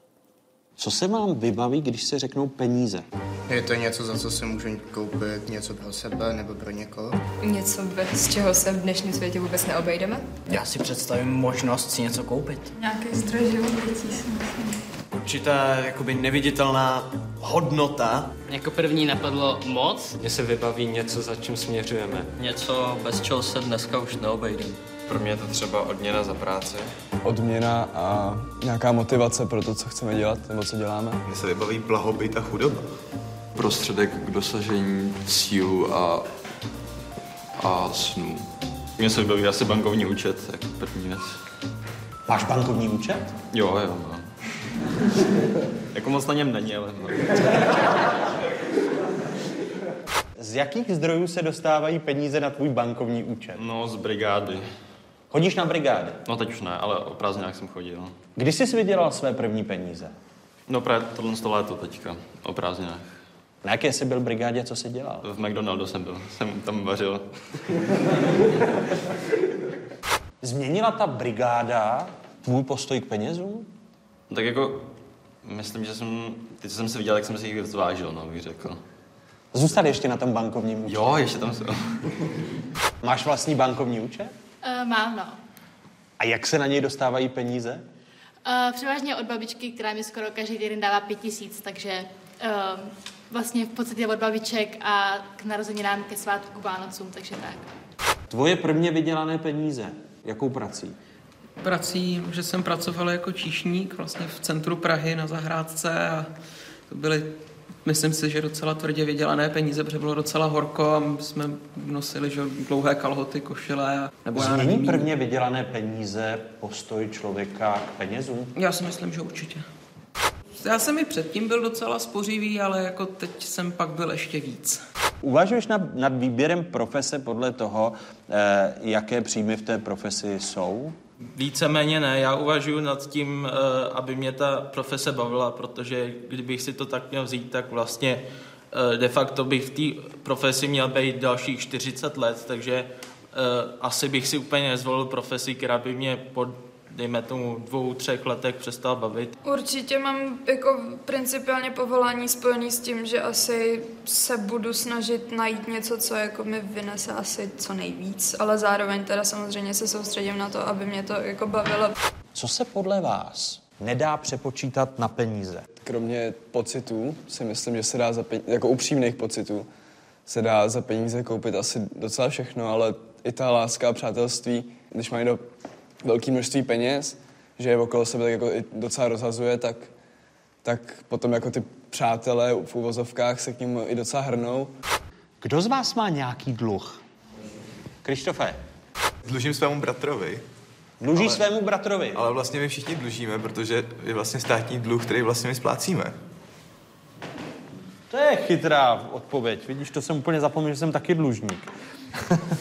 S12: Co se vám vybaví, když se řeknou peníze?
S13: Je to něco, za co si můžu koupit něco pro sebe nebo pro někoho?
S14: Něco, bez čeho se v dnešním světě vůbec neobejdeme?
S15: Já si představím možnost si něco koupit.
S14: Nějaký zdroj živobytí si myslím.
S16: Určitá jakoby neviditelná hodnota.
S17: Jako první napadlo moc.
S18: Mně se vybaví něco, za čím směřujeme.
S19: Něco, bez čeho se dneska už neobejdeme.
S18: Pro mě je to třeba odměna za práci.
S20: Odměna a nějaká motivace pro to, co chceme dělat nebo co děláme.
S21: Mně se vybaví blahobyt a chudoba.
S22: Prostředek k dosažení sílu a, a snů.
S23: Mně se vybaví asi bankovní účet, jako první věc.
S12: Máš bankovní účet?
S23: Jo, jo, no. jako moc na něm není, ale no.
S12: Z jakých zdrojů se dostávají peníze na tvůj bankovní účet?
S23: No, z brigády.
S12: Chodíš na brigády?
S23: No teď už ne, ale o prázdninách jsem chodil.
S12: Kdy jsi vydělal své první peníze?
S23: No právě tohle to léto teďka, o prázdninách.
S12: Na jaké jsi byl brigádě, co jsi dělal?
S23: V McDonaldu jsem byl, jsem tam vařil.
S12: Změnila ta brigáda tvůj postoj k penězům?
S23: Tak jako, myslím, že jsem, teď jsem se viděl, jak jsem si jich zvážil, no, bych řekl.
S12: Zůstal ještě na tom bankovním účtu?
S23: Jo, ještě tam jsou.
S12: Máš vlastní bankovní účet?
S14: Uh, mám, no.
S12: A jak se na něj dostávají peníze?
S14: Uh, převážně od babičky, která mi skoro každý týden dává pět tisíc, takže uh, vlastně v podstatě od babiček a k narozeninám, ke svátku, k Vánocům, takže tak.
S12: Tvoje prvně vydělané peníze, jakou prací?
S24: Prací, že jsem pracoval jako číšník vlastně v centru Prahy na zahrádce a to byly, myslím si, že docela tvrdě vydělané peníze, protože bylo docela horko a my jsme nosili že, dlouhé kalhoty, košile. A, nebo já
S12: Změní
S24: nevím,
S12: prvně vydělané peníze postoj člověka k penězům?
S24: Já si myslím, že určitě. Já jsem i předtím byl docela spořivý, ale jako teď jsem pak byl ještě víc.
S12: Uvažuješ nad, nad výběrem profese podle toho, eh, jaké příjmy v té profesi jsou?
S25: Víceméně ne, já uvažuji nad tím, eh, aby mě ta profese bavila, protože kdybych si to tak měl vzít, tak vlastně eh, de facto bych v té profesi měl být dalších 40 let, takže eh, asi bych si úplně nezvolil profesi, která by mě po, dejme tomu, dvou, třech letech přestal bavit.
S26: Určitě mám jako principiálně povolání spojený s tím, že asi se budu snažit najít něco, co jako mi vynese asi co nejvíc, ale zároveň teda samozřejmě se soustředím na to, aby mě to jako bavilo.
S12: Co se podle vás nedá přepočítat na peníze?
S20: Kromě pocitů si myslím, že se dá za peníze, jako upřímných pocitů, se dá za peníze koupit asi docela všechno, ale i ta láska a přátelství, když mají do velké množství peněz, že je okolo sebe tak jako i docela rozhazuje, tak, tak potom jako ty přátelé v úvozovkách se k ním i docela hrnou.
S12: Kdo z vás má nějaký dluh? Krištofe.
S21: Dlužím svému bratrovi.
S12: Dluží svému bratrovi?
S21: Ale vlastně my všichni dlužíme, protože je vlastně státní dluh, který vlastně my splácíme.
S12: To je chytrá odpověď. Vidíš, to jsem úplně zapomněl, že jsem taky dlužník.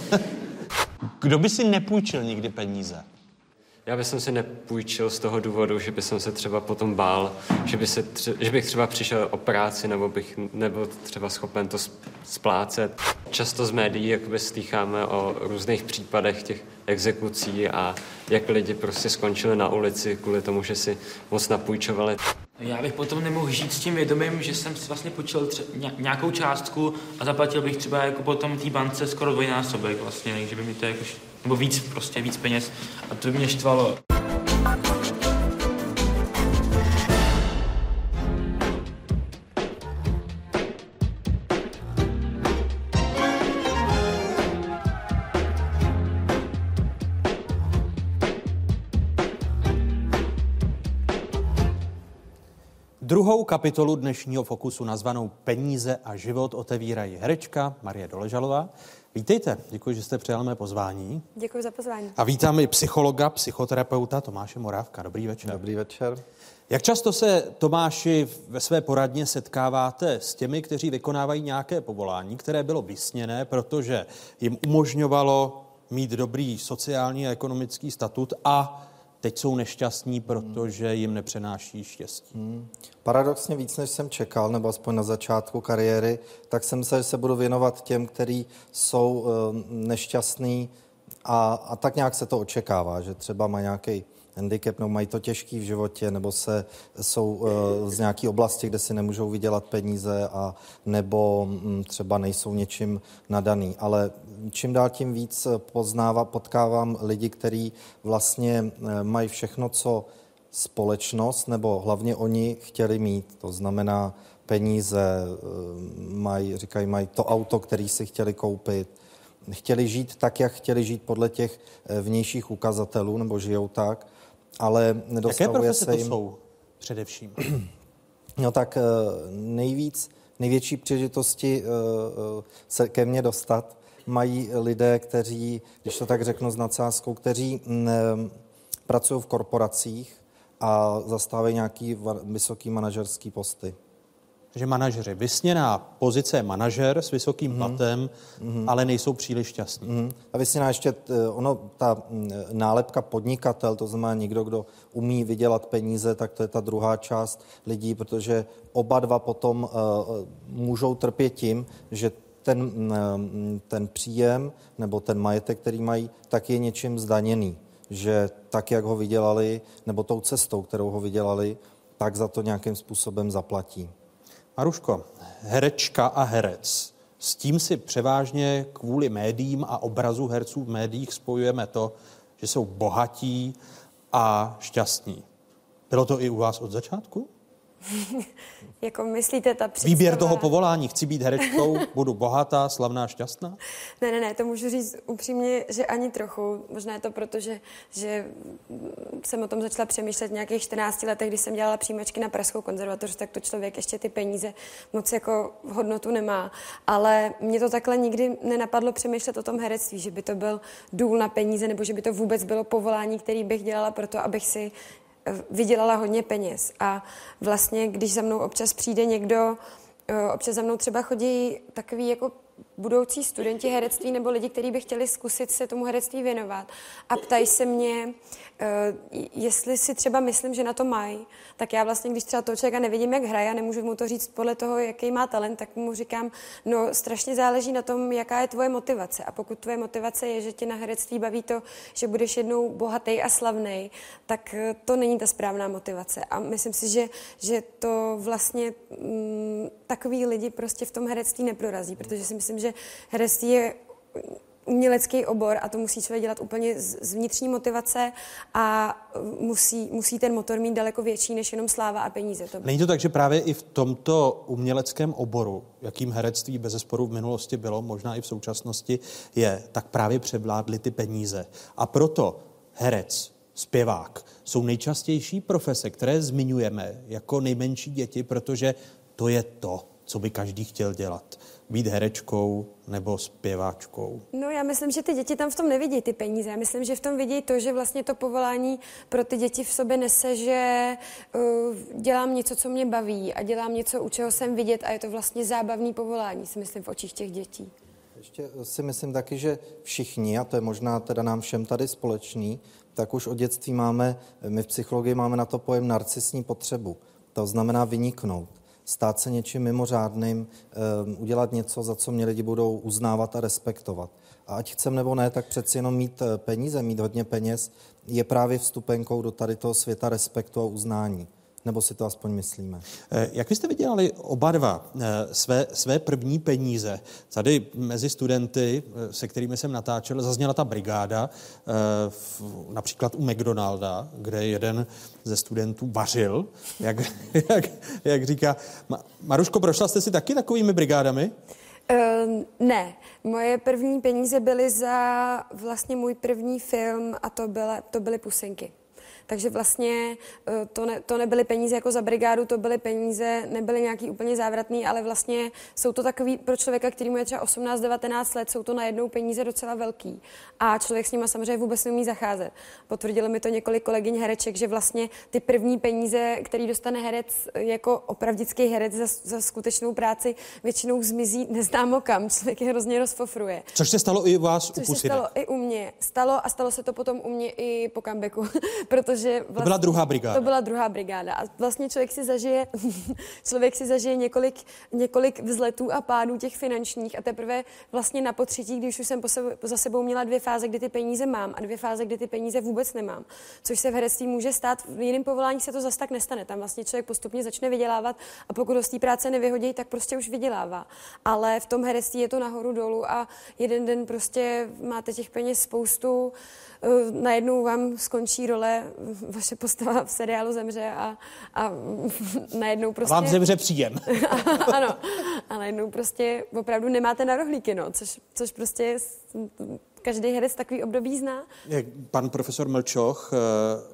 S12: Kdo by si nepůjčil nikdy peníze?
S18: Já bych si nepůjčil z toho důvodu, že bych se třeba potom bál, že, by se tře- že bych třeba přišel o práci nebo bych nebyl třeba schopen to sp- splácet. Často z médií jakoby slýcháme o různých případech těch exekucí a jak lidi prostě skončili na ulici kvůli tomu, že si moc napůjčovali.
S19: Já bych potom nemohl žít s tím vědomím, že jsem si vlastně půjčil tře- ně- nějakou částku a zaplatil bych třeba jako potom té bance skoro dvojnásobek vlastně, takže by mi to jako, nebo víc prostě, víc peněz a to mě štvalo.
S7: Druhou kapitolu dnešního Fokusu nazvanou Peníze a život otevírají herečka Marie Doležalová. Vítejte, děkuji, že jste přijal mé pozvání.
S27: Děkuji za pozvání.
S7: A vítám i psychologa, psychoterapeuta Tomáše Morávka. Dobrý večer.
S28: Dobrý večer.
S7: Jak často se, Tomáši, ve své poradně setkáváte s těmi, kteří vykonávají nějaké povolání, které bylo vysněné, protože jim umožňovalo mít dobrý sociální a ekonomický statut a teď jsou nešťastní, protože jim nepřenáší štěstí.
S28: Hmm. Paradoxně víc, než jsem čekal, nebo aspoň na začátku kariéry, tak jsem se, že se budu věnovat těm, kteří jsou uh, nešťastní a, a tak nějak se to očekává, že třeba má nějaký handicap, nebo mají to těžký v životě, nebo se jsou uh, z nějaké oblasti, kde si nemůžou vydělat peníze, a nebo um, třeba nejsou něčím nadaný. Ale čím dál tím víc poznává, potkávám lidi, kteří vlastně uh, mají všechno, co společnost, nebo hlavně oni chtěli mít. To znamená peníze, mají, říkají, mají to auto, který si chtěli koupit, chtěli žít tak, jak chtěli žít podle těch vnějších ukazatelů, nebo žijou tak, ale nedostavuje
S7: Jaké profese
S28: se
S7: to
S28: jim...
S7: jsou především?
S28: No tak nejvíc, největší příležitosti se ke mně dostat mají lidé, kteří, když to tak řeknu s nadsázkou, kteří pracují v korporacích a zastávají nějaký vysoký manažerský posty.
S7: Takže manažeři. Vysněná pozice manažer s vysokým mm. platem, mm. ale nejsou příliš šťastní.
S28: Mm. A vysněná ještě, ono, ta nálepka podnikatel, to znamená někdo, kdo umí vydělat peníze, tak to je ta druhá část lidí, protože oba dva potom uh, můžou trpět tím, že ten, ten příjem nebo ten majetek, který mají, tak je něčím zdaněný. Že tak, jak ho vydělali, nebo tou cestou, kterou ho vydělali, tak za to nějakým způsobem zaplatí.
S7: Maruško, herečka a herec. S tím si převážně kvůli médiím a obrazu herců v médiích spojujeme to, že jsou bohatí a šťastní. Bylo to i u vás od začátku?
S29: jako myslíte ta představa...
S7: Výběr toho povolání. Chci být herečkou, budu bohatá, slavná, šťastná?
S29: Ne, ne, ne, to můžu říct upřímně, že ani trochu. Možná je to proto, že, že jsem o tom začala přemýšlet v nějakých 14 letech, kdy jsem dělala přijímačky na Pražskou konzervatoř, tak to člověk ještě ty peníze moc jako hodnotu nemá. Ale mě to takhle nikdy nenapadlo přemýšlet o tom herectví, že by to byl důl na peníze, nebo že by to vůbec bylo povolání, který bych dělala proto, abych si vydělala hodně peněz. A vlastně, když za mnou občas přijde někdo, eh, občas za mnou třeba chodí takový jako budoucí studenti herectví nebo lidi, kteří by chtěli zkusit se tomu herectví věnovat a ptají se mě, Eh, jestli si třeba myslím, že na to mají, tak já vlastně, když třeba toho člověka nevidím, jak hraje a nemůžu mu to říct podle toho, jaký má talent, tak mu říkám, no strašně záleží na tom, jaká je tvoje motivace. A pokud tvoje motivace je, že tě na herectví baví to, že budeš jednou bohatý a slavný, tak eh, to není ta správná motivace. A myslím si, že, že to vlastně mm, takový lidi prostě v tom herectví neprorazí, protože si myslím, že herectví je umělecký obor a to musí člověk dělat úplně z vnitřní motivace a musí, musí ten motor mít daleko větší než jenom sláva a peníze.
S7: To Není to tak, že právě i v tomto uměleckém oboru, jakým herectví bez zesporu v minulosti bylo, možná i v současnosti je, tak právě převládly ty peníze. A proto herec, zpěvák jsou nejčastější profese, které zmiňujeme jako nejmenší děti, protože to je to, co by každý chtěl dělat být herečkou nebo zpěváčkou?
S29: No já myslím, že ty děti tam v tom nevidí ty peníze. Já myslím, že v tom vidí to, že vlastně to povolání pro ty děti v sobě nese, že uh, dělám něco, co mě baví a dělám něco, u čeho jsem vidět a je to vlastně zábavný povolání, si myslím, v očích těch dětí.
S28: Ještě si myslím taky, že všichni, a to je možná teda nám všem tady společný, tak už od dětství máme, my v psychologii máme na to pojem narcisní potřebu. To znamená vyniknout stát se něčím mimořádným, ehm, udělat něco, za co mě lidi budou uznávat a respektovat. A ať chcem nebo ne, tak přeci jenom mít eh, peníze, mít hodně peněz, je právě vstupenkou do tady toho světa respektu a uznání. Nebo si to aspoň myslíme.
S7: Eh, jak byste vydělali oba dva eh, své, své první peníze? Tady mezi studenty, eh, se kterými jsem natáčel, zazněla ta brigáda, například u McDonalda, kde jeden ze studentů vařil, jak, jak, jak říká. Maruško, prošla jste si taky takovými brigádami?
S29: Uh, ne, moje první peníze byly za vlastně můj první film a to, byla, to byly pusinky. Takže vlastně eh, to, ne, to nebyly peníze jako za brigádu, to byly peníze, nebyly nějaký úplně závratný, ale vlastně jsou to takový pro člověka, který mu je třeba 18-19 let, jsou to najednou peníze docela velký. A člověk s nimi samozřejmě vůbec neumí zacházet. Potvrdilo mi to několik kolegyň hereček, že vlastně ty první peníze, který dostane herec jako opravdický herec za, za skutečnou práci, většinou zmizí neznámo kam. Člověk je hrozně rozfofruje.
S7: Což se stalo i u vás
S29: Což
S7: u
S29: se stalo i u mě. Stalo a stalo se to potom u mě i po comebacku, protože protože
S7: vlastně, to byla druhá brigáda.
S29: To byla druhá brigáda a vlastně člověk si zažije, člověk si zažije několik, několik vzletů a pádů těch finančních a teprve vlastně na potřetí, když už jsem po sebe, za sebou měla dvě fáze, kdy ty peníze mám a dvě fáze, kdy ty peníze vůbec nemám, což se v herectví může stát, v jiném povolání se to zase tak nestane. Tam vlastně člověk postupně začne vydělávat a pokud ho z té práce nevyhodí, tak prostě už vydělává. Ale v tom herectví je to nahoru dolů a jeden den prostě máte těch peněz spoustu, najednou vám skončí role, vaše postava v seriálu zemře a, a najednou prostě...
S7: A vám zemře příjem.
S29: ano, a najednou prostě opravdu nemáte na rohlíky, no, což, což prostě každý herec takový období zná.
S7: Pan profesor Mlčoch eh,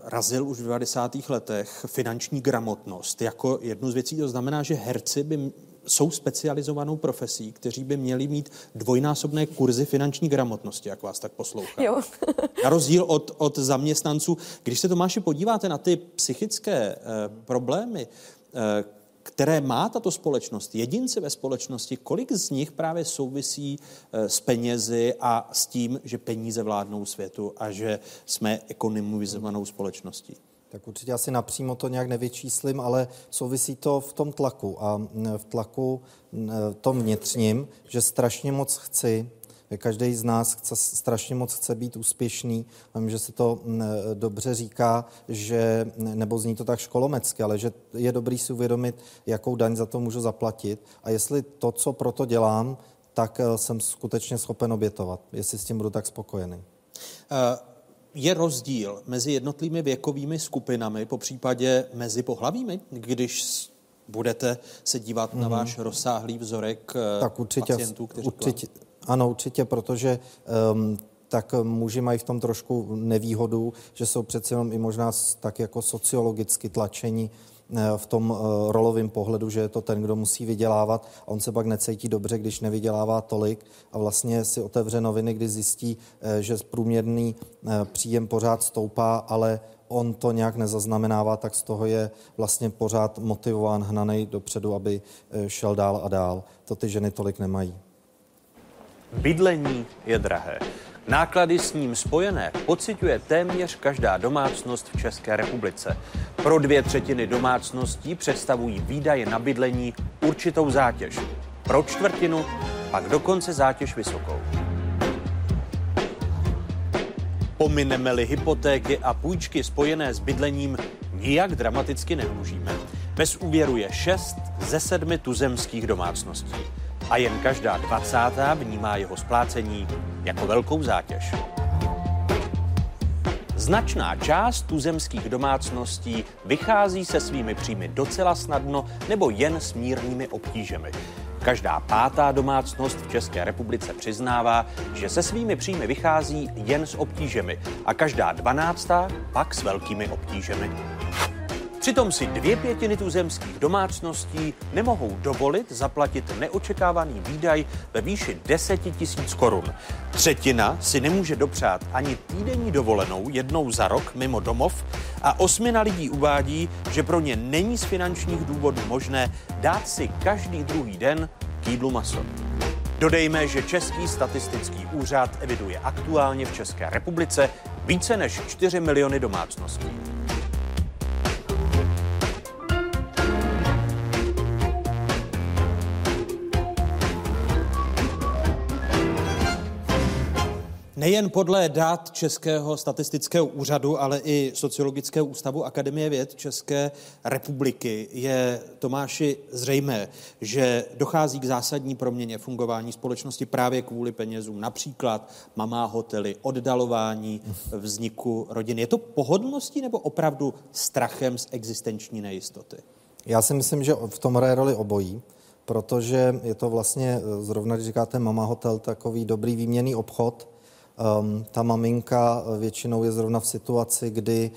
S7: razil už v 90. letech finanční gramotnost jako jednu z věcí. To znamená, že herci by jsou specializovanou profesí, kteří by měli mít dvojnásobné kurzy finanční gramotnosti, jak vás tak poslouchám.
S29: Jo.
S7: Na rozdíl od, od zaměstnanců. Když se Tomáši podíváte na ty psychické eh, problémy, eh, které má tato společnost, jedinci ve společnosti, kolik z nich právě souvisí eh, s penězi a s tím, že peníze vládnou světu a že jsme ekonomizovanou společností?
S28: Tak určitě asi napřímo to nějak nevyčíslím, ale souvisí to v tom tlaku a v tlaku tom vnitřním, že strašně moc chci, Každý z nás chce, strašně moc chce být úspěšný. Vím, že se to dobře říká, že, nebo zní to tak školomecky, ale že je dobrý si uvědomit, jakou daň za to můžu zaplatit a jestli to, co proto dělám, tak eh, jsem skutečně schopen obětovat, jestli s tím budu tak spokojený.
S7: Uh je rozdíl mezi jednotlivými věkovými skupinami, po případě mezi pohlavími, když budete se dívat mm-hmm. na váš rozsáhlý vzorek eh,
S28: tak určitě,
S7: pacientů, kteří
S28: určitě, Ano, určitě, protože um, tak muži mají v tom trošku nevýhodu, že jsou přece jenom i možná tak jako sociologicky tlačení v tom eh, rolovém pohledu, že je to ten, kdo musí vydělávat a on se pak necítí dobře, když nevydělává tolik a vlastně si otevře noviny, kdy zjistí, že průměrný příjem pořád stoupá, ale on to nějak nezaznamenává, tak z toho je vlastně pořád motivován, hnanej dopředu, aby šel dál a dál. To ty ženy tolik nemají.
S30: Bydlení je drahé. Náklady s ním spojené pociťuje téměř každá domácnost v České republice. Pro dvě třetiny domácností představují výdaje na bydlení určitou zátěž. Pro čtvrtinu pak dokonce zátěž vysokou. Pomineme-li hypotéky a půjčky spojené s bydlením, nijak dramaticky nemůžeme. Bez úvěru je 6 ze sedmi tuzemských domácností a jen každá dvacátá vnímá jeho splácení jako velkou zátěž. Značná část tuzemských domácností vychází se svými příjmy docela snadno nebo jen s mírnými obtížemi. Každá pátá domácnost v České republice přiznává, že se svými příjmy vychází jen s obtížemi a každá dvanáctá pak s velkými obtížemi. Přitom si dvě pětiny tuzemských domácností nemohou dovolit zaplatit neočekávaný výdaj ve výši 10 tisíc korun. Třetina si nemůže dopřát ani týdenní dovolenou jednou za rok mimo domov a osmina lidí uvádí, že pro ně není z finančních důvodů možné dát si každý druhý den k jídlu maso. Dodejme, že Český statistický úřad eviduje aktuálně v České republice více než 4 miliony domácností.
S7: Nejen podle dat Českého statistického úřadu, ale i Sociologického ústavu Akademie věd České republiky je Tomáši zřejmé, že dochází k zásadní proměně fungování společnosti právě kvůli penězům. Například mamá hotely, oddalování vzniku rodiny. Je to pohodlností nebo opravdu strachem z existenční nejistoty?
S28: Já si myslím, že v tom hraje roli obojí protože je to vlastně, zrovna když říkáte mama hotel, takový dobrý výměný obchod, Um, ta maminka většinou je zrovna v situaci, kdy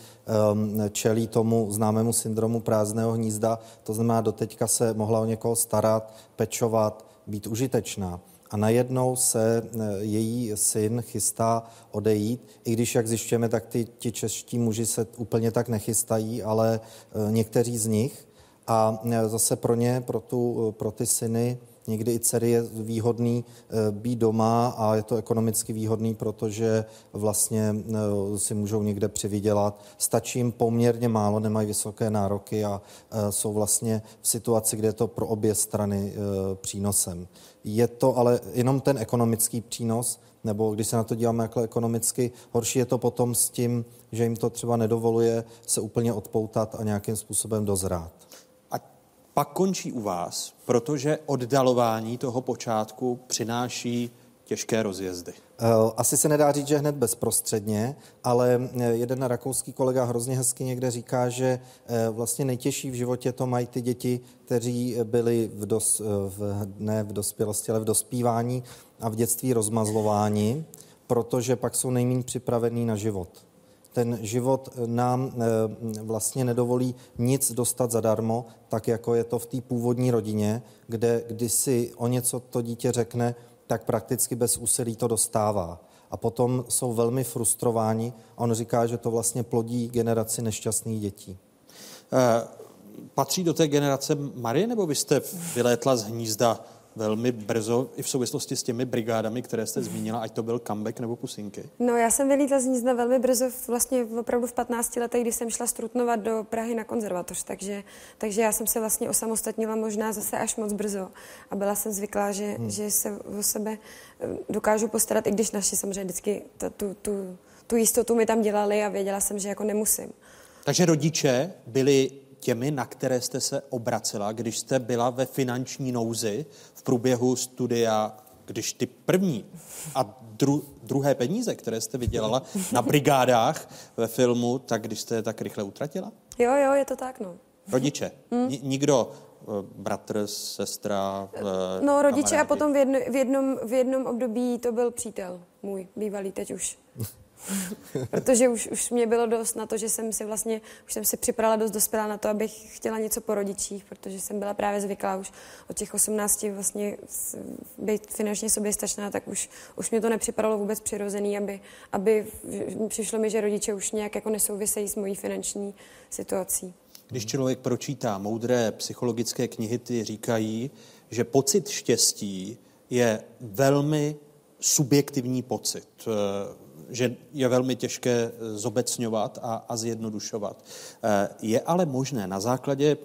S28: um, čelí tomu známému syndromu prázdného hnízda, to znamená, doteďka se mohla o někoho starat, pečovat, být užitečná. A najednou se e, její syn chystá odejít, i když, jak zjišťujeme, tak ty, ti čeští muži se úplně tak nechystají, ale e, někteří z nich. A zase pro ně, pro, tu, pro ty syny, Někdy i dcery je výhodný eh, být doma a je to ekonomicky výhodný, protože vlastně eh, si můžou někde přivydělat. Stačí jim poměrně málo, nemají vysoké nároky a eh, jsou vlastně v situaci, kde je to pro obě strany přínosem. Je to ale jenom ten ekonomický přínos, nebo když se na to díváme jako ekonomicky, horší je to potom s tím, že jim to třeba nedovoluje se úplně odpoutat a nějakým způsobem dozrát
S7: pak končí u vás, protože oddalování toho počátku přináší těžké rozjezdy.
S28: Eh, asi se nedá říct, že hned bezprostředně, ale eh, jeden rakouský kolega hrozně hezky někde říká, že eh, vlastně nejtěžší v životě to mají ty děti, kteří byli v dos, v, ne v dospělosti, ale v dospívání a v dětství rozmazlování, protože pak jsou nejméně připravení na život ten život nám eh, vlastně nedovolí nic dostat zadarmo, tak jako je to v té původní rodině, kde když si o něco to dítě řekne, tak prakticky bez úsilí to dostává. A potom jsou velmi frustrováni on říká, že to vlastně plodí generaci nešťastných dětí.
S7: E, patří do té generace Marie, nebo vy jste vylétla z hnízda velmi brzo i v souvislosti s těmi brigádami, které jste zmínila, ať to byl comeback nebo pusinky?
S29: No já jsem vylítla z Nízna velmi brzo, vlastně opravdu v 15 letech, kdy jsem šla strutnovat do Prahy na konzervatoř, takže, takže já jsem se vlastně osamostatnila možná zase až moc brzo a byla jsem zvyklá, že, hmm. že se o sebe eh, dokážu postarat, i když naši samozřejmě vždycky ta, tu, tu, tu jistotu mi tam dělali a věděla jsem, že jako nemusím.
S7: Takže rodiče byli těmi, na které jste se obracela, když jste byla ve finanční nouzi v průběhu studia, když ty první a dru, druhé peníze, které jste vydělala na brigádách ve filmu, tak když jste je tak rychle utratila?
S29: Jo, jo, je to tak, no.
S7: Rodiče.
S29: Hmm?
S7: Ni- nikdo, eh, bratr, sestra, eh,
S29: No rodiče a
S7: kamarádi.
S29: potom v, jedno, v, jednom, v jednom období to byl přítel můj, bývalý teď už. Protože už, už mě bylo dost na to, že jsem si vlastně, už jsem si připravila dost dospělá na to, abych chtěla něco po rodičích, protože jsem byla právě zvyklá už od těch 18 vlastně být finančně soběstačná, tak už, už mě to nepřipadalo vůbec přirozený, aby, aby přišlo mi, že rodiče už nějak jako nesouvisejí s mojí finanční situací.
S7: Když člověk pročítá moudré psychologické knihy, ty říkají, že pocit štěstí je velmi subjektivní pocit, že je velmi těžké zobecňovat a, a zjednodušovat. Eh, Je ale možné na základě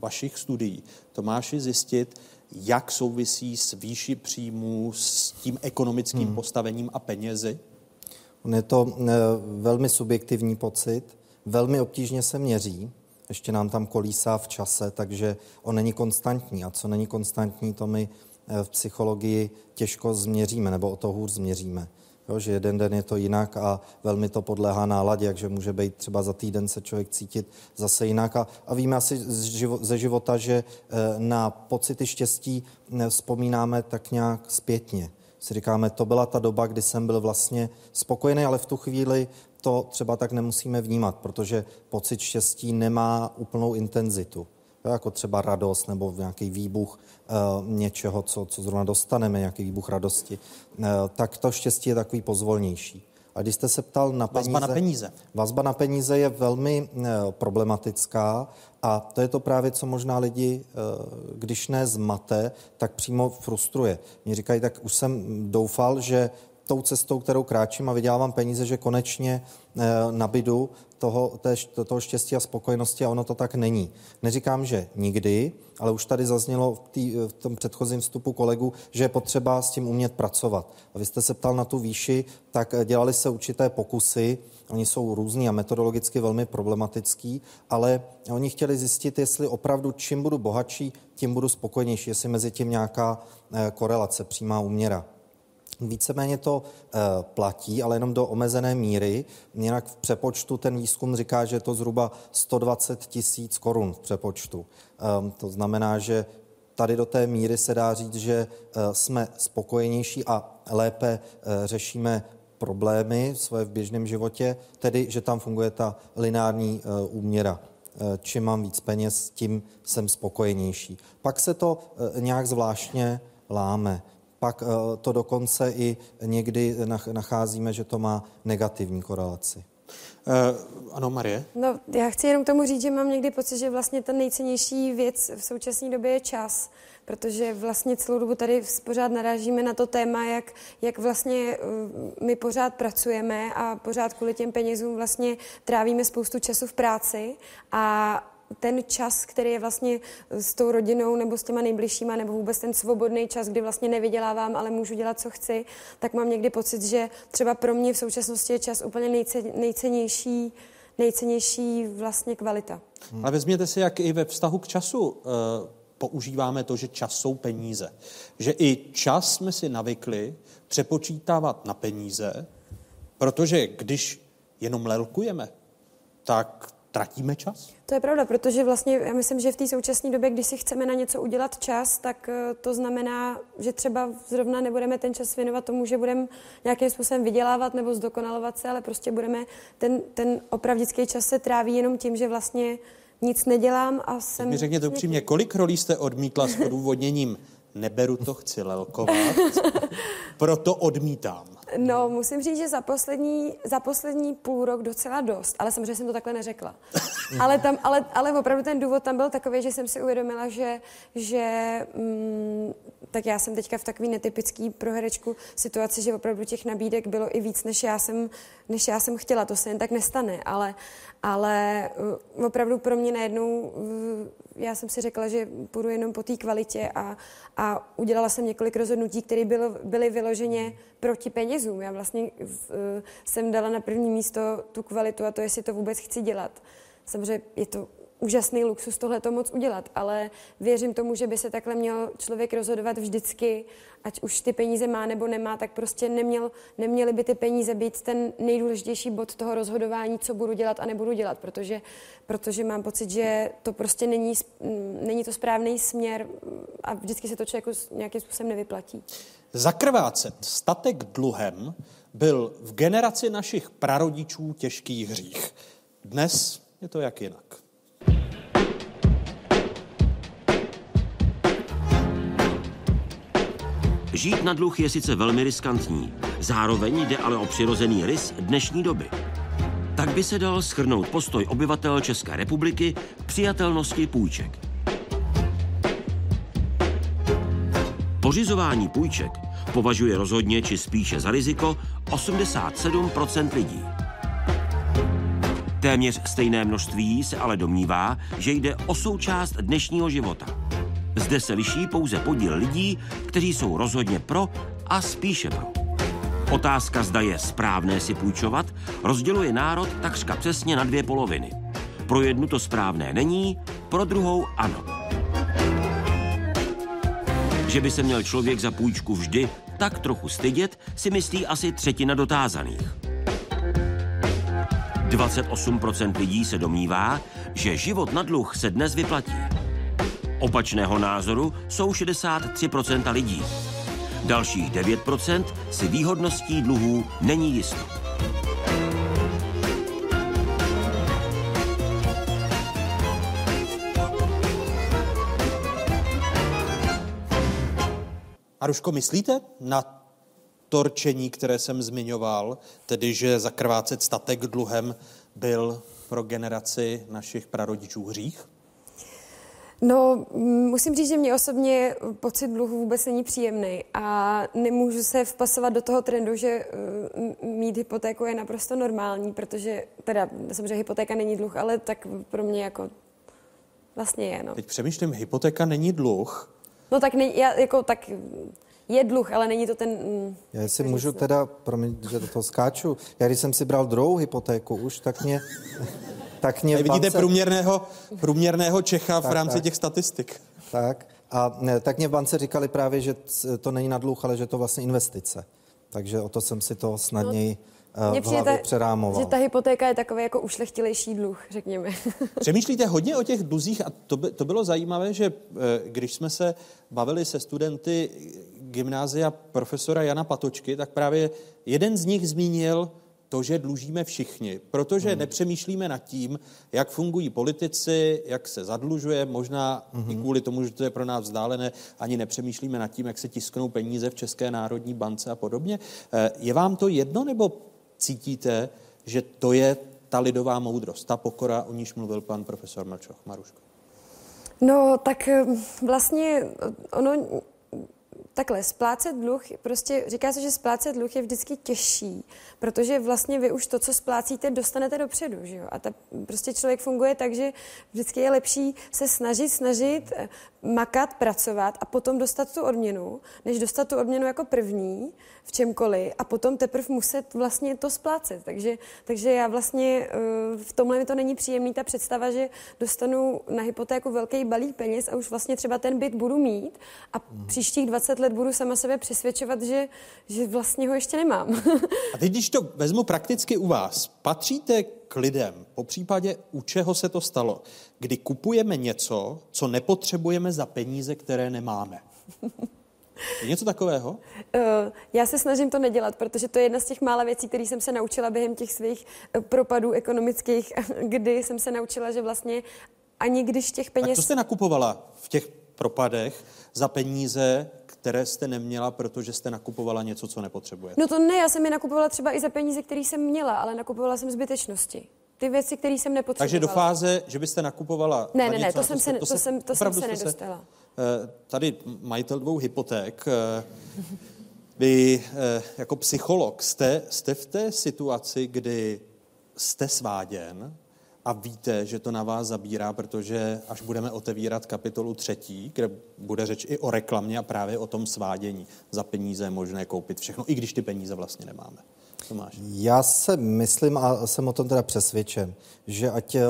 S7: vašich studií, Tomáši, zjistit, jak souvisí s výši příjmů, s tím ekonomickým hmm. postavením a penězi?
S28: On je to eh, velmi subjektivní pocit, velmi obtížně se měří, ještě nám tam kolísá v čase, takže on není konstantní. A co není konstantní, to my eh, v psychologii těžko změříme, nebo o to hůř změříme. Jo, že jeden den je to jinak a velmi to podléhá náladě, takže může být třeba za týden se člověk cítit zase jinak. A, a víme asi ze života, že eh, na pocity štěstí eh, vzpomínáme tak nějak zpětně. Si říkáme, to byla ta doba, kdy jsem byl vlastně spokojený, ale v tu chvíli to třeba tak nemusíme vnímat, protože pocit štěstí nemá úplnou intenzitu. Jo, jako třeba radost nebo nějaký výbuch uh, něčeho, co, co zrovna dostaneme, nějaký výbuch radosti, uh, tak to štěstí je takový pozvolnější. A když jste se ptal na peníze...
S7: Vazba na peníze.
S28: Vazba na peníze je velmi uh, problematická a to je to právě, co možná lidi, uh, když ne zmate, tak přímo frustruje. Mě říkají, tak už jsem doufal, že tou cestou, kterou kráčím a vydělávám peníze, že konečně eh, nabidu toho, té, toho štěstí a spokojenosti a ono to tak není. Neříkám, že nikdy, ale už tady zaznělo v, tý, v tom předchozím vstupu kolegu, že je potřeba s tím umět pracovat. A vy jste se ptal na tu výši, tak eh, dělali se určité pokusy, oni jsou různý a metodologicky velmi problematický, ale oni chtěli zjistit, jestli opravdu čím budu bohatší, tím budu spokojenější, jestli mezi tím nějaká eh, korelace, přímá úměra. Víceméně to e, platí, ale jenom do omezené míry. Jinak v přepočtu ten výzkum říká, že je to zhruba 120 tisíc korun v přepočtu. E, to znamená, že tady do té míry se dá říct, že e, jsme spokojenější a lépe e, řešíme problémy svoje v běžném životě, tedy že tam funguje ta lineární úměra. Čím mám víc peněz, tím jsem spokojenější. Pak se to nějak zvláštně láme pak eh, to dokonce i někdy nacházíme, že to má negativní korelaci.
S7: Uh, ano, Marie?
S29: No, já chci jenom k tomu říct, že mám někdy pocit, že vlastně ta nejcennější věc v současné době je čas, protože vlastně celou dobu tady pořád narážíme na to téma, jak, jak vlastně uh, my pořád pracujeme a pořád kvůli těm penězům vlastně trávíme spoustu času v práci a ten čas, který je vlastně s tou rodinou nebo s těma nejbližšíma, nebo vůbec ten svobodný čas, kdy vlastně nevydělávám, ale můžu dělat, co chci, tak mám někdy pocit, že třeba pro mě v současnosti je čas úplně nejcen, nejcennější, nejcennější vlastně kvalita.
S7: Hmm. Ale vezměte si, jak i ve vztahu k času uh, používáme to, že čas jsou peníze. Že i čas jsme si navykli přepočítávat na peníze, protože když jenom lelkujeme, tak tratíme čas?
S29: To je pravda, protože vlastně já myslím, že v té současné době, když si chceme na něco udělat čas, tak eh, to znamená, že třeba zrovna nebudeme ten čas věnovat tomu, že budeme nějakým způsobem vydělávat nebo zdokonalovat se, ale prostě budeme, ten, ten opravdický čas se tráví jenom tím, že vlastně nic nedělám a jsem...
S7: Mi řekněte upřímně, kolik rolí jste odmítla s odůvodněním neberu to, chci lelkovat, proto odmítám.
S29: No, musím říct, že za poslední, za poslední půl rok docela dost, ale samozřejmě jsem to takhle neřekla. ale, tam, ale, ale opravdu ten důvod tam byl takový, že jsem si uvědomila, že, že mm, tak já jsem teďka v takový netypický pro herečku situaci, že opravdu těch nabídek bylo i víc, než já jsem, než já jsem chtěla. To se jen tak nestane, ale, ale uh, opravdu pro mě najednou, uh, já jsem si řekla, že půjdu jenom po té kvalitě a, a udělala jsem několik rozhodnutí, které bylo, byly vyloženě proti penězům. Já vlastně uh, jsem dala na první místo tu kvalitu a to, jestli to vůbec chci dělat. Samozřejmě je to úžasný luxus tohle to moc udělat, ale věřím tomu, že by se takhle měl člověk rozhodovat vždycky, ať už ty peníze má nebo nemá, tak prostě neměl, neměly by ty peníze být ten nejdůležitější bod toho rozhodování, co budu dělat a nebudu dělat, protože, protože mám pocit, že to prostě není, není to správný směr a vždycky se to člověku nějakým způsobem nevyplatí.
S7: Zakrvácet statek dluhem byl v generaci našich prarodičů těžký hřích. Dnes je to jak jinak.
S11: Žít na dluh je sice velmi riskantní, zároveň jde ale o přirozený rys dnešní doby. Tak by se dal schrnout postoj obyvatel České republiky k přijatelnosti půjček. Pořizování půjček považuje rozhodně či spíše za riziko 87% lidí. Téměř stejné množství se ale domnívá, že jde o součást dnešního života. Zde se liší pouze podíl lidí, kteří jsou rozhodně pro a spíše pro. Otázka, zda je správné si půjčovat, rozděluje národ takřka přesně na dvě poloviny. Pro jednu to správné není, pro druhou ano. Že by se měl člověk za půjčku vždy tak trochu stydět, si myslí asi třetina dotázaných. 28% lidí se domnívá, že život na dluh se dnes vyplatí. Opačného názoru jsou 63% lidí. Dalších 9% si výhodností dluhů není jisto.
S7: Aruško, myslíte na torčení, které jsem zmiňoval, tedy že zakrvácet statek dluhem byl pro generaci našich prarodičů hřích?
S29: No, musím říct, že mě osobně pocit dluhu vůbec není příjemný a nemůžu se vpasovat do toho trendu, že mít hypotéku je naprosto normální, protože teda samozřejmě hypotéka není dluh, ale tak pro mě jako vlastně je, no.
S7: Teď přemýšlím, hypotéka není dluh.
S29: No tak, ne, já, jako, tak je dluh, ale není to ten... Mm,
S28: já si můžu teda, promiň, že do toho skáču, já když jsem si bral druhou hypotéku už, tak mě...
S7: tak mě vidíte bance... průměrného, průměrného Čecha tak, v rámci tak. těch statistik.
S28: Tak. A ne, tak mě v bance říkali právě, že to není na dluh, ale že to vlastně investice. Takže o to jsem si to snadněji no. v hlavě ta, přerámoval.
S29: Že ta hypotéka je takový jako ušlechtilejší dluh, řekněme.
S7: Přemýšlíte hodně o těch dluzích a to, by, to bylo zajímavé, že eh, když jsme se bavili se studenty gymnázia profesora Jana Patočky, tak právě jeden z nich zmínil to, že dlužíme všichni, protože hmm. nepřemýšlíme nad tím, jak fungují politici, jak se zadlužuje, možná hmm. i kvůli tomu, že to je pro nás vzdálené, ani nepřemýšlíme nad tím, jak se tisknou peníze v České národní bance a podobně. Eh, je vám to jedno, nebo cítíte, že to je ta lidová moudrost, ta pokora, o níž mluvil pan profesor Mlčoch? Maruško.
S29: No, tak eh, vlastně ono takhle, splácet dluh, prostě říká se, že splácet dluh je vždycky těžší, protože vlastně vy už to, co splácíte, dostanete dopředu, že jo? A ta, prostě člověk funguje tak, že vždycky je lepší se snažit, snažit, makat, pracovat a potom dostat tu odměnu, než dostat tu odměnu jako první v čemkoliv a potom teprve muset vlastně to splácet. Takže, takže já vlastně eh, v tomhle mi to není příjemný ta představa, že dostanu na hypotéku velký balík peněz a už vlastně třeba ten byt budu mít a mm. příštích 20 let budu sama sebe přesvědčovat, že, že vlastně ho ještě nemám.
S7: a teď, když to vezmu prakticky u vás, patříte k lidem, po případě u čeho se to stalo, kdy kupujeme něco, co nepotřebujeme za peníze, které nemáme. Je něco takového? Uh,
S29: já se snažím to nedělat, protože to je jedna z těch mála věcí, které jsem se naučila během těch svých uh, propadů ekonomických, kdy jsem se naučila, že vlastně ani když těch peněz...
S7: Tak co jste nakupovala v těch propadech za peníze, které jste neměla, protože jste nakupovala něco, co nepotřebujete?
S29: No to ne, já jsem je nakupovala třeba i za peníze, které jsem měla, ale nakupovala jsem zbytečnosti. Ty věci, které jsem nepotřebovala.
S7: Takže do fáze, že byste nakupovala...
S29: Ne, ne, ne, to, jsem se, to, jsem, to jsem se nedostala. Se,
S7: eh, tady majitel dvou hypoték, eh, vy eh, jako psycholog jste, jste v té situaci, kdy jste sváděn, a víte, že to na vás zabírá, protože až budeme otevírat kapitolu třetí, kde bude řeč i o reklamě a právě o tom svádění. Za peníze je možné koupit všechno, i když ty peníze vlastně nemáme. Tomáš?
S28: Já se myslím a jsem o tom teda přesvědčen, že ať eh,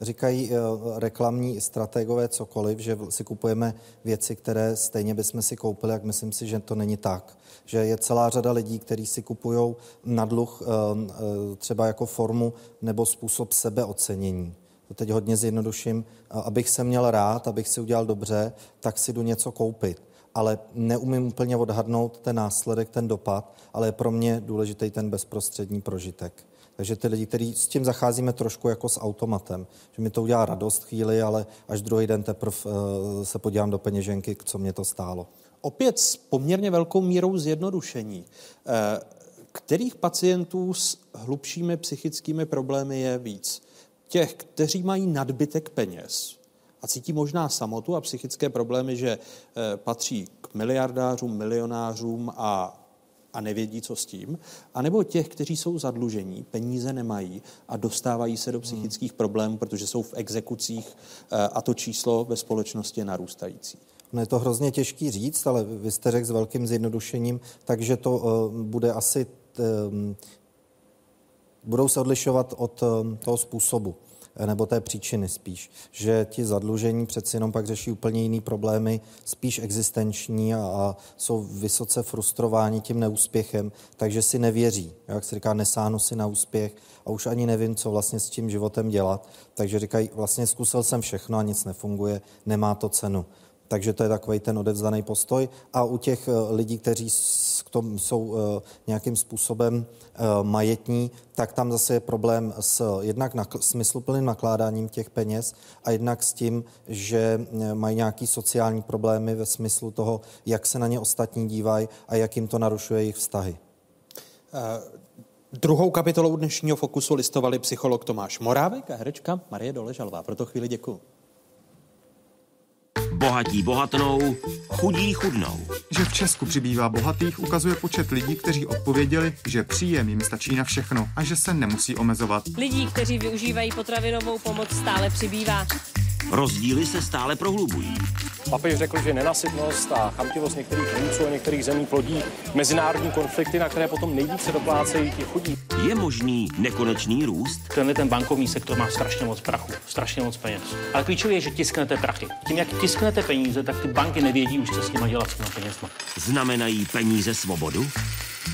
S28: říkají eh, reklamní strategové cokoliv, že si kupujeme věci, které stejně bychom si koupili, jak myslím si, že to není tak. Že je celá řada lidí, kteří si kupují na dluh eh, třeba jako formu nebo způsob sebeocenění. To teď hodně zjednoduším. Abych se měl rád, abych si udělal dobře, tak si jdu něco koupit ale neumím úplně odhadnout ten následek, ten dopad, ale je pro mě důležitý ten bezprostřední prožitek. Takže ty lidi, kteří s tím zacházíme trošku jako s automatem, že mi to udělá radost chvíli, ale až druhý den teprve uh, se podívám do peněženky, co mě to stálo.
S7: Opět s poměrně velkou mírou zjednodušení. Uh, kterých pacientů s hlubšími psychickými problémy je víc? Těch, kteří mají nadbytek peněz, a cítí možná samotu a psychické problémy, že eh, patří k miliardářům, milionářům a a nevědí, co s tím, anebo těch, kteří jsou zadlužení, peníze nemají a dostávají se do psychických problémů, protože jsou v exekucích eh, a to číslo ve společnosti je narůstající.
S28: No je to hrozně těžký říct, ale vy jste řekl s velkým zjednodušením, takže to uh, bude asi, um, budou se odlišovat od um, toho způsobu nebo té příčiny spíš, že ti zadlužení přeci jenom pak řeší úplně jiný problémy, spíš existenční a, a jsou vysoce frustrováni tím neúspěchem, takže si nevěří. Jak se říká, nesáhnu si na úspěch a už ani nevím, co vlastně s tím životem dělat. Takže říkají, vlastně zkusil jsem všechno a nic nefunguje, nemá to cenu. Takže to je takový ten odevzdaný postoj. A u těch eh, lidí, kteří k tomu jsou eh, nějakým způsobem eh, majetní, tak tam zase je problém s jednak nakl- smysluplným nakládáním těch peněz a jednak s tím, že mají nějaký sociální problémy ve smyslu toho, jak se na ně ostatní dívají a jak jim to narušuje jejich vztahy.
S7: Uh... Druhou kapitolou dnešního Fokusu listovali psycholog Tomáš Morávek a herečka Marie Doležalová. Proto chvíli děkuji.
S11: Bohatí bohatnou, chudí chudnou.
S31: Že v Česku přibývá bohatých, ukazuje počet lidí, kteří odpověděli, že příjem jim stačí na všechno a že se nemusí omezovat.
S32: Lidí, kteří využívají potravinovou pomoc, stále přibývá.
S11: Rozdíly se stále prohlubují.
S33: Papež řekl, že nenasytnost a chamtivost některých vůdců a některých zemí plodí mezinárodní konflikty, na které potom nejvíce doplácejí ti chudí.
S11: Je možný nekonečný růst?
S33: Tenhle ten bankovní sektor má strašně moc prachu, strašně moc peněz. Ale klíčové je, že tisknete prachy. Tím, jak tisknete peníze, tak ty banky nevědí už, co s nimi dělat s těmi penězma.
S11: Znamenají peníze svobodu?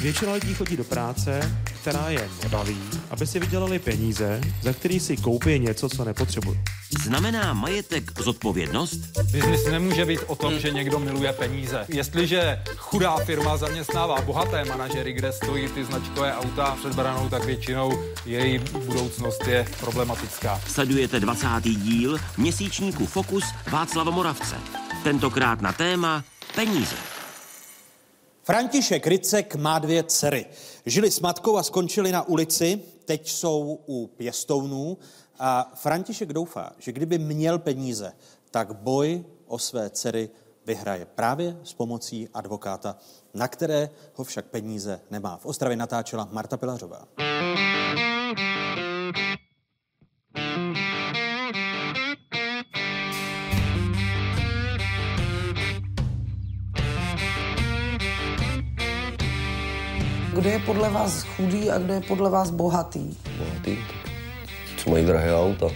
S34: Většina lidí chodí do práce, která je nebaví, aby si vydělali peníze, za který si koupí něco, co nepotřebují.
S11: Znamená majetek zodpovědnost?
S27: Biznis nemůže být o tom, že někdo miluje peníze. Jestliže chudá firma zaměstnává bohaté manažery, kde stojí ty značkové auta před branou, tak většinou její budoucnost je problematická.
S11: Sledujete 20. díl měsíčníku Fokus Václava Moravce. Tentokrát na téma peníze.
S7: František Ricek má dvě dcery. Žili s matkou a skončili na ulici, teď jsou u pěstounů a František doufá, že kdyby měl peníze, tak boj o své dcery vyhraje právě s pomocí advokáta, na které ho však peníze nemá. V Ostravě natáčela Marta Pilařová.
S35: Kdo je podle vás chudý a kdo je podle vás bohatý?
S36: Bohatý? Co mají drahé auta,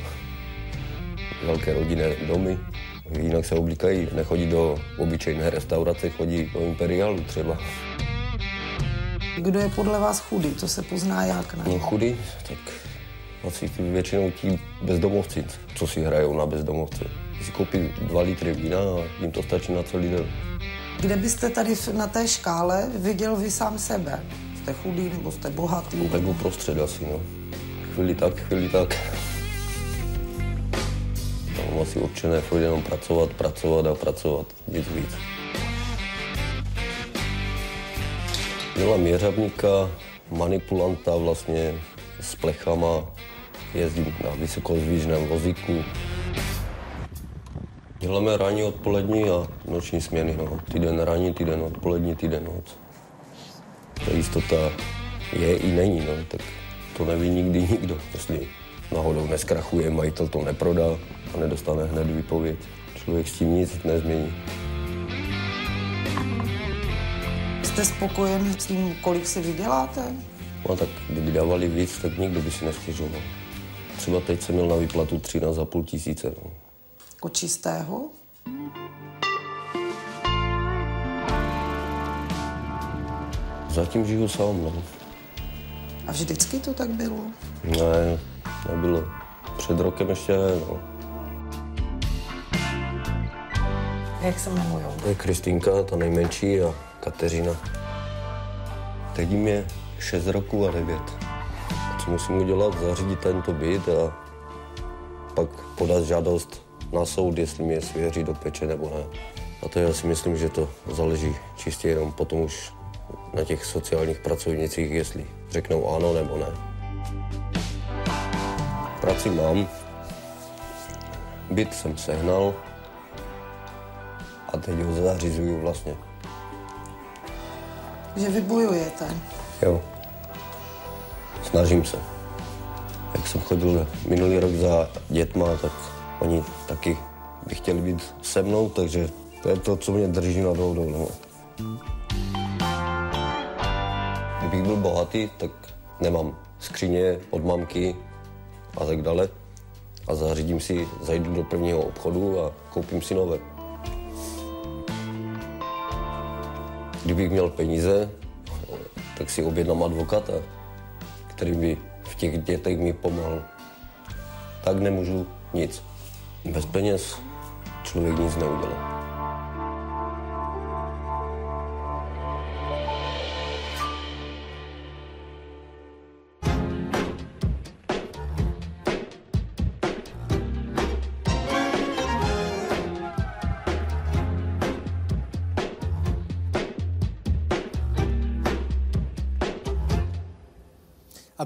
S36: velké rodinné domy, jinak se oblíkají, nechodí do obyčejné restaurace, chodí do imperiálu třeba.
S35: Kdo je podle vás chudý? To se pozná jak, ne?
S36: No chudý? Tak asi většinou ti bezdomovci, co si hrajou na bezdomovce. Si koupí dva litry vína a jim to stačí na celý den.
S35: Kde byste tady na té škále viděl vy sám sebe? Jste chudý nebo jste bohatý?
S36: No, tak uprostřed asi, no. Chvíli tak, chvíli tak. Tam asi občané furt jenom pracovat, pracovat a pracovat, nic víc. Měla měřavníka, manipulanta vlastně s plechama, jezdím na vysokozvížném vozíku. Děláme ranní, odpolední a noční směny. No. Týden ranní, týden odpolední, týden noc. Ta jistota je i není, no. tak to neví nikdy nikdo. Jestli náhodou neskrachuje, majitel to neprodá a nedostane hned výpověď. Člověk s tím nic nezmění.
S35: Jste spokojen s tím, kolik si vyděláte?
S36: No tak kdyby dávali víc, tak nikdo by si nestěžoval. Třeba teď jsem měl na výplatu 13,5 tisíce. No.
S35: Čistého?
S36: Zatím žiju sám, no.
S35: A vždycky to tak bylo?
S36: Ne, nebylo. Před rokem ještě ne, no.
S35: Jak se jmenují?
S36: To je Kristýnka, ta nejmenší, a Kateřina. Teď jim je 6 roků a 9. A co musím udělat? Zařídit tento byt a pak podat žádost na soud, jestli mě svěří do peče nebo ne. A to já si myslím, že to záleží čistě jenom potom už na těch sociálních pracovnicích, jestli řeknou ano nebo ne. Práci mám, byt jsem sehnal a teď ho zařizuju vlastně.
S35: Že vy bojujete.
S36: Jo. Snažím se. Jak jsem chodil minulý rok za dětma, tak oni taky by chtěli být se mnou, takže to je to, co mě drží nad vodou. No. Kdybych byl bohatý, tak nemám skříně od mamky a tak dále. A zařídím si, zajdu do prvního obchodu a koupím si nové. Kdybych měl peníze, tak si objednám advokata, který by v těch dětech mi pomohl. Tak nemůžu nic. Bez peněz člověk nic neudělá.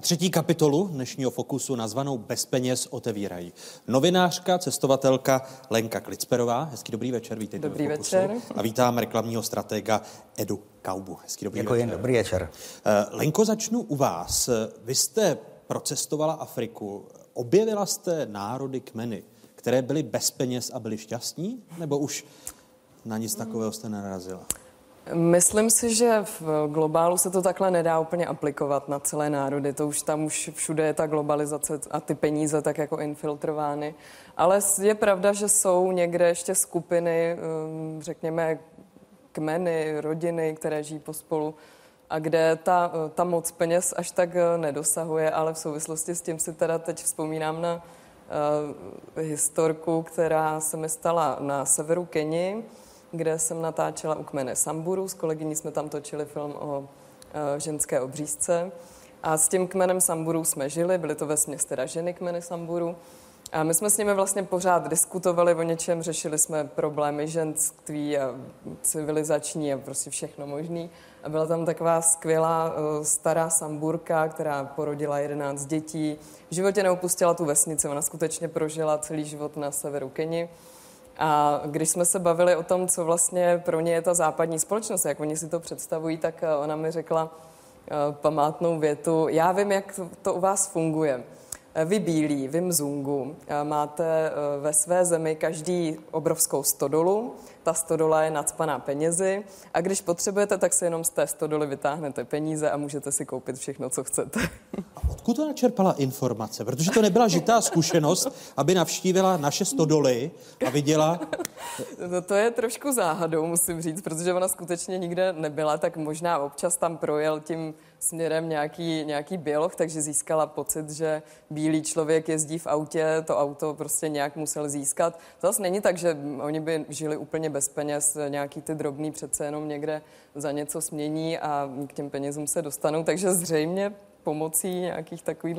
S7: A třetí kapitolu dnešního Fokusu nazvanou Bez peněz otevírají. Novinářka, cestovatelka Lenka Klicperová. Hezký dobrý večer, vítejte
S37: Dobrý večer.
S7: A vítám reklamního stratega Edu Kaubu. Hezký dobrý
S38: Děkuji,
S7: večer.
S38: dobrý večer.
S7: Eh, Lenko, začnu u vás. Vy jste procestovala Afriku. Objevila jste národy, kmeny, které byly bez peněz a byly šťastní? Nebo už na nic takového jste nenarazila?
S37: Myslím si, že v globálu se to takhle nedá úplně aplikovat na celé národy. To už tam už všude je ta globalizace a ty peníze tak jako infiltrovány. Ale je pravda, že jsou někde ještě skupiny, um, řekněme, kmeny, rodiny, které žijí pospolu a kde ta, ta moc peněz až tak eh, nedosahuje, ale v souvislosti s tím si teda teď vzpomínám na uh, historku, která se mi stala na severu Keni, kde jsem natáčela u kmene Samburu. S kolegyní jsme tam točili film o uh, ženské obřízce. A s tím kmenem Samburu jsme žili, byly to ve teda ženy kmeny Samburu. A my jsme s nimi vlastně pořád diskutovali o něčem, řešili jsme problémy ženství a civilizační a prostě všechno možný. A byla tam taková skvělá uh, stará samburka, která porodila 11 dětí. V životě neopustila tu vesnici, ona skutečně prožila celý život na severu Keni. A když jsme se bavili o tom, co vlastně pro ně je ta západní společnost, jak oni si to představují, tak eh, ona mi řekla uh, památnou větu, já vím, jak to u vás funguje. Vy bílí, vy mzungu, máte ve své zemi každý obrovskou stodolu, ta stodola je nadspaná penězi a když potřebujete, tak si jenom z té stodoly vytáhnete peníze a můžete si koupit všechno, co chcete.
S7: Odkud to načerpala informace? Protože to nebyla žitá zkušenost, aby navštívila naše stodoly a viděla...
S37: No to je trošku záhadou, musím říct, protože ona skutečně nikde nebyla, tak možná občas tam projel tím směrem nějaký, nějaký bioloh, takže získala pocit, že bílý člověk jezdí v autě, to auto prostě nějak musel získat. To zase není tak, že oni by žili úplně bez peněz, nějaký ty drobný přece jenom někde za něco smění a k těm penězům se dostanou, takže zřejmě pomocí nějakých takových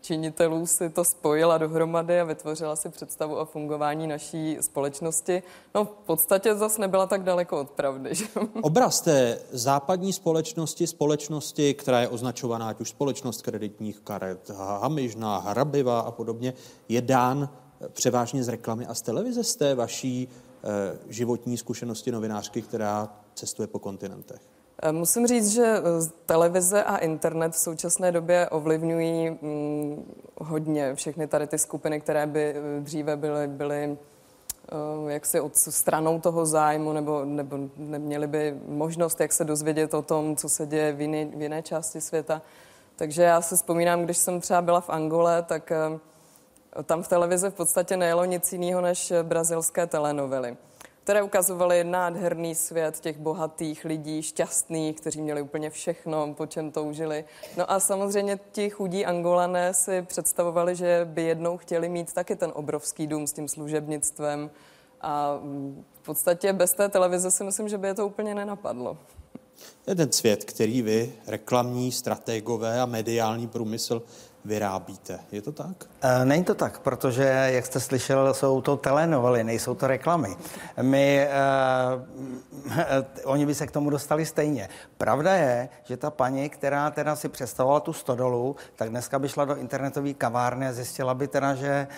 S37: činitelů si to spojila dohromady a vytvořila si představu o fungování naší společnosti. No v podstatě zase nebyla tak daleko od pravdy. Že?
S7: Obraz té západní společnosti, společnosti, která je označovaná ať už společnost kreditních karet, hamižná, hrabiva a podobně, je dán převážně z reklamy a z televize, z té vaší eh, životní zkušenosti novinářky, která cestuje po kontinentech.
S37: Musím říct, že televize a internet v současné době ovlivňují hm, hodně všechny tady ty skupiny, které by dříve byly, byly jaksi od stranou toho zájmu nebo, nebo neměli by možnost, jak se dozvědět o tom, co se děje v jiné, v jiné části světa. Takže já si vzpomínám, když jsem třeba byla v Angole, tak eh, tam v televizi v podstatě nejelo nic jiného než brazilské telenovely které ukazovaly nádherný svět těch bohatých lidí, šťastných, kteří měli úplně všechno, po čem toužili. No a samozřejmě ti chudí angolané si představovali, že by jednou chtěli mít taky ten obrovský dům s tím služebnictvem. A v podstatě bez té televize si myslím, že by je to úplně nenapadlo.
S7: Je ten svět, který vy, reklamní strategové a mediální průmysl, vyrábíte. Je to tak?
S39: E, není to tak, protože, jak jste slyšel, jsou to telenovely, nejsou to reklamy. My, e, oni by se k tomu dostali stejně. Pravda je, že ta paní, která teda si představovala tu stodolu, tak dneska by šla do internetové kavárny a zjistila by teda, že e,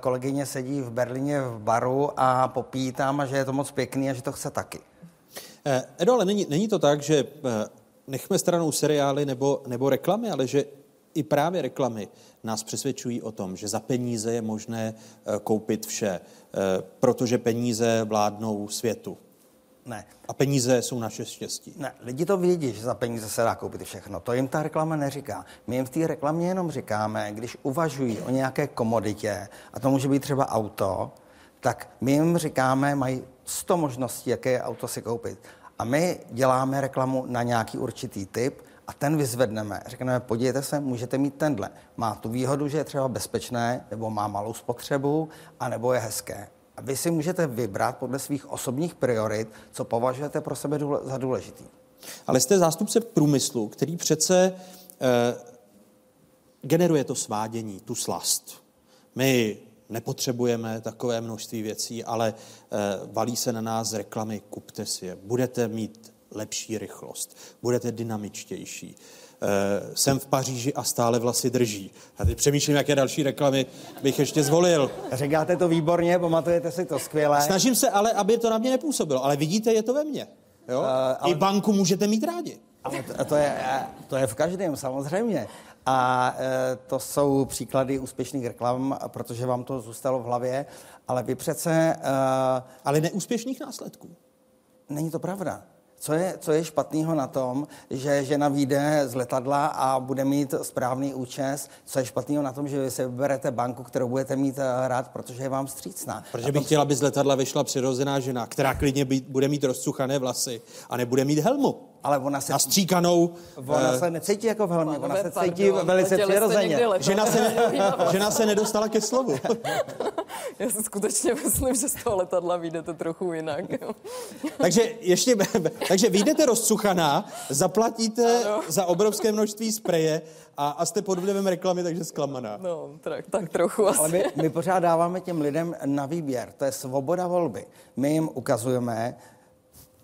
S39: kolegyně sedí v Berlíně v baru a popíjí tam a že je to moc pěkný a že to chce taky.
S7: Edo, ale není, není to tak, že nechme stranou seriály nebo, nebo reklamy, ale že i právě reklamy nás přesvědčují o tom, že za peníze je možné eh, koupit vše, eh, protože peníze vládnou světu.
S39: Ne.
S7: A peníze jsou naše štěstí.
S39: Ne, lidi to vědí, že za peníze se dá koupit všechno. To jim ta reklama neříká. My jim v té reklamě jenom říkáme, když uvažují o nějaké komoditě, a to může být třeba auto, tak my jim říkáme, mají 100 možností, jaké auto si koupit. A my děláme reklamu na nějaký určitý typ a ten vyzvedneme. Řekneme, podívejte se, můžete mít tenhle. Má tu výhodu, že je třeba bezpečné, nebo má malou spotřebu, a nebo je hezké. A vy si můžete vybrat podle svých osobních priorit, co považujete pro sebe za důležitý.
S7: Ale jste zástupce průmyslu, který přece eh, generuje to svádění, tu slast. My nepotřebujeme takové množství věcí, ale eh, valí se na nás reklamy, kupte si je. Budete mít lepší rychlost, budete dynamičtější. Uh, jsem v Paříži a stále vlasy drží. A teď přemýšlím, jaké další reklamy bych ještě zvolil.
S39: Říkáte to výborně, pamatujete si to skvěle.
S7: Snažím se ale, aby to na mě nepůsobilo. Ale vidíte, je to ve mně. Jo? Uh, ale... I banku můžete mít rádi.
S39: Ale to, to, je, to je v každém, samozřejmě. A e, to jsou příklady úspěšných reklam, protože vám to zůstalo v hlavě, ale vy přece... E,
S7: ale neúspěšných následků.
S39: Není to pravda. Co je, co je špatného na tom, že žena vyjde z letadla a bude mít správný účes? Co je špatného na tom, že vy si vyberete banku, kterou budete mít eh, rád, protože je vám střícná?
S7: Protože bych chtěla, aby z letadla vyšla přirozená žena, která klidně být, bude mít rozcuchané vlasy a nebude mít helmu
S39: ale ona se...
S7: Nastříkanou.
S39: Ona uh, se necítí jako v helmě, ona se cítí velice přirozeně.
S7: Žena se, žena se nedostala ke slovu.
S37: Já si skutečně myslím, že z toho letadla vyjdete trochu jinak.
S7: takže ještě, takže vyjdete rozcuchaná, zaplatíte ano. za obrovské množství spreje a, a jste pod vlivem reklamy, takže zklamaná.
S37: No, tak, tak trochu asi.
S39: Ale my, my pořád dáváme těm lidem na výběr. To je svoboda volby. My jim ukazujeme,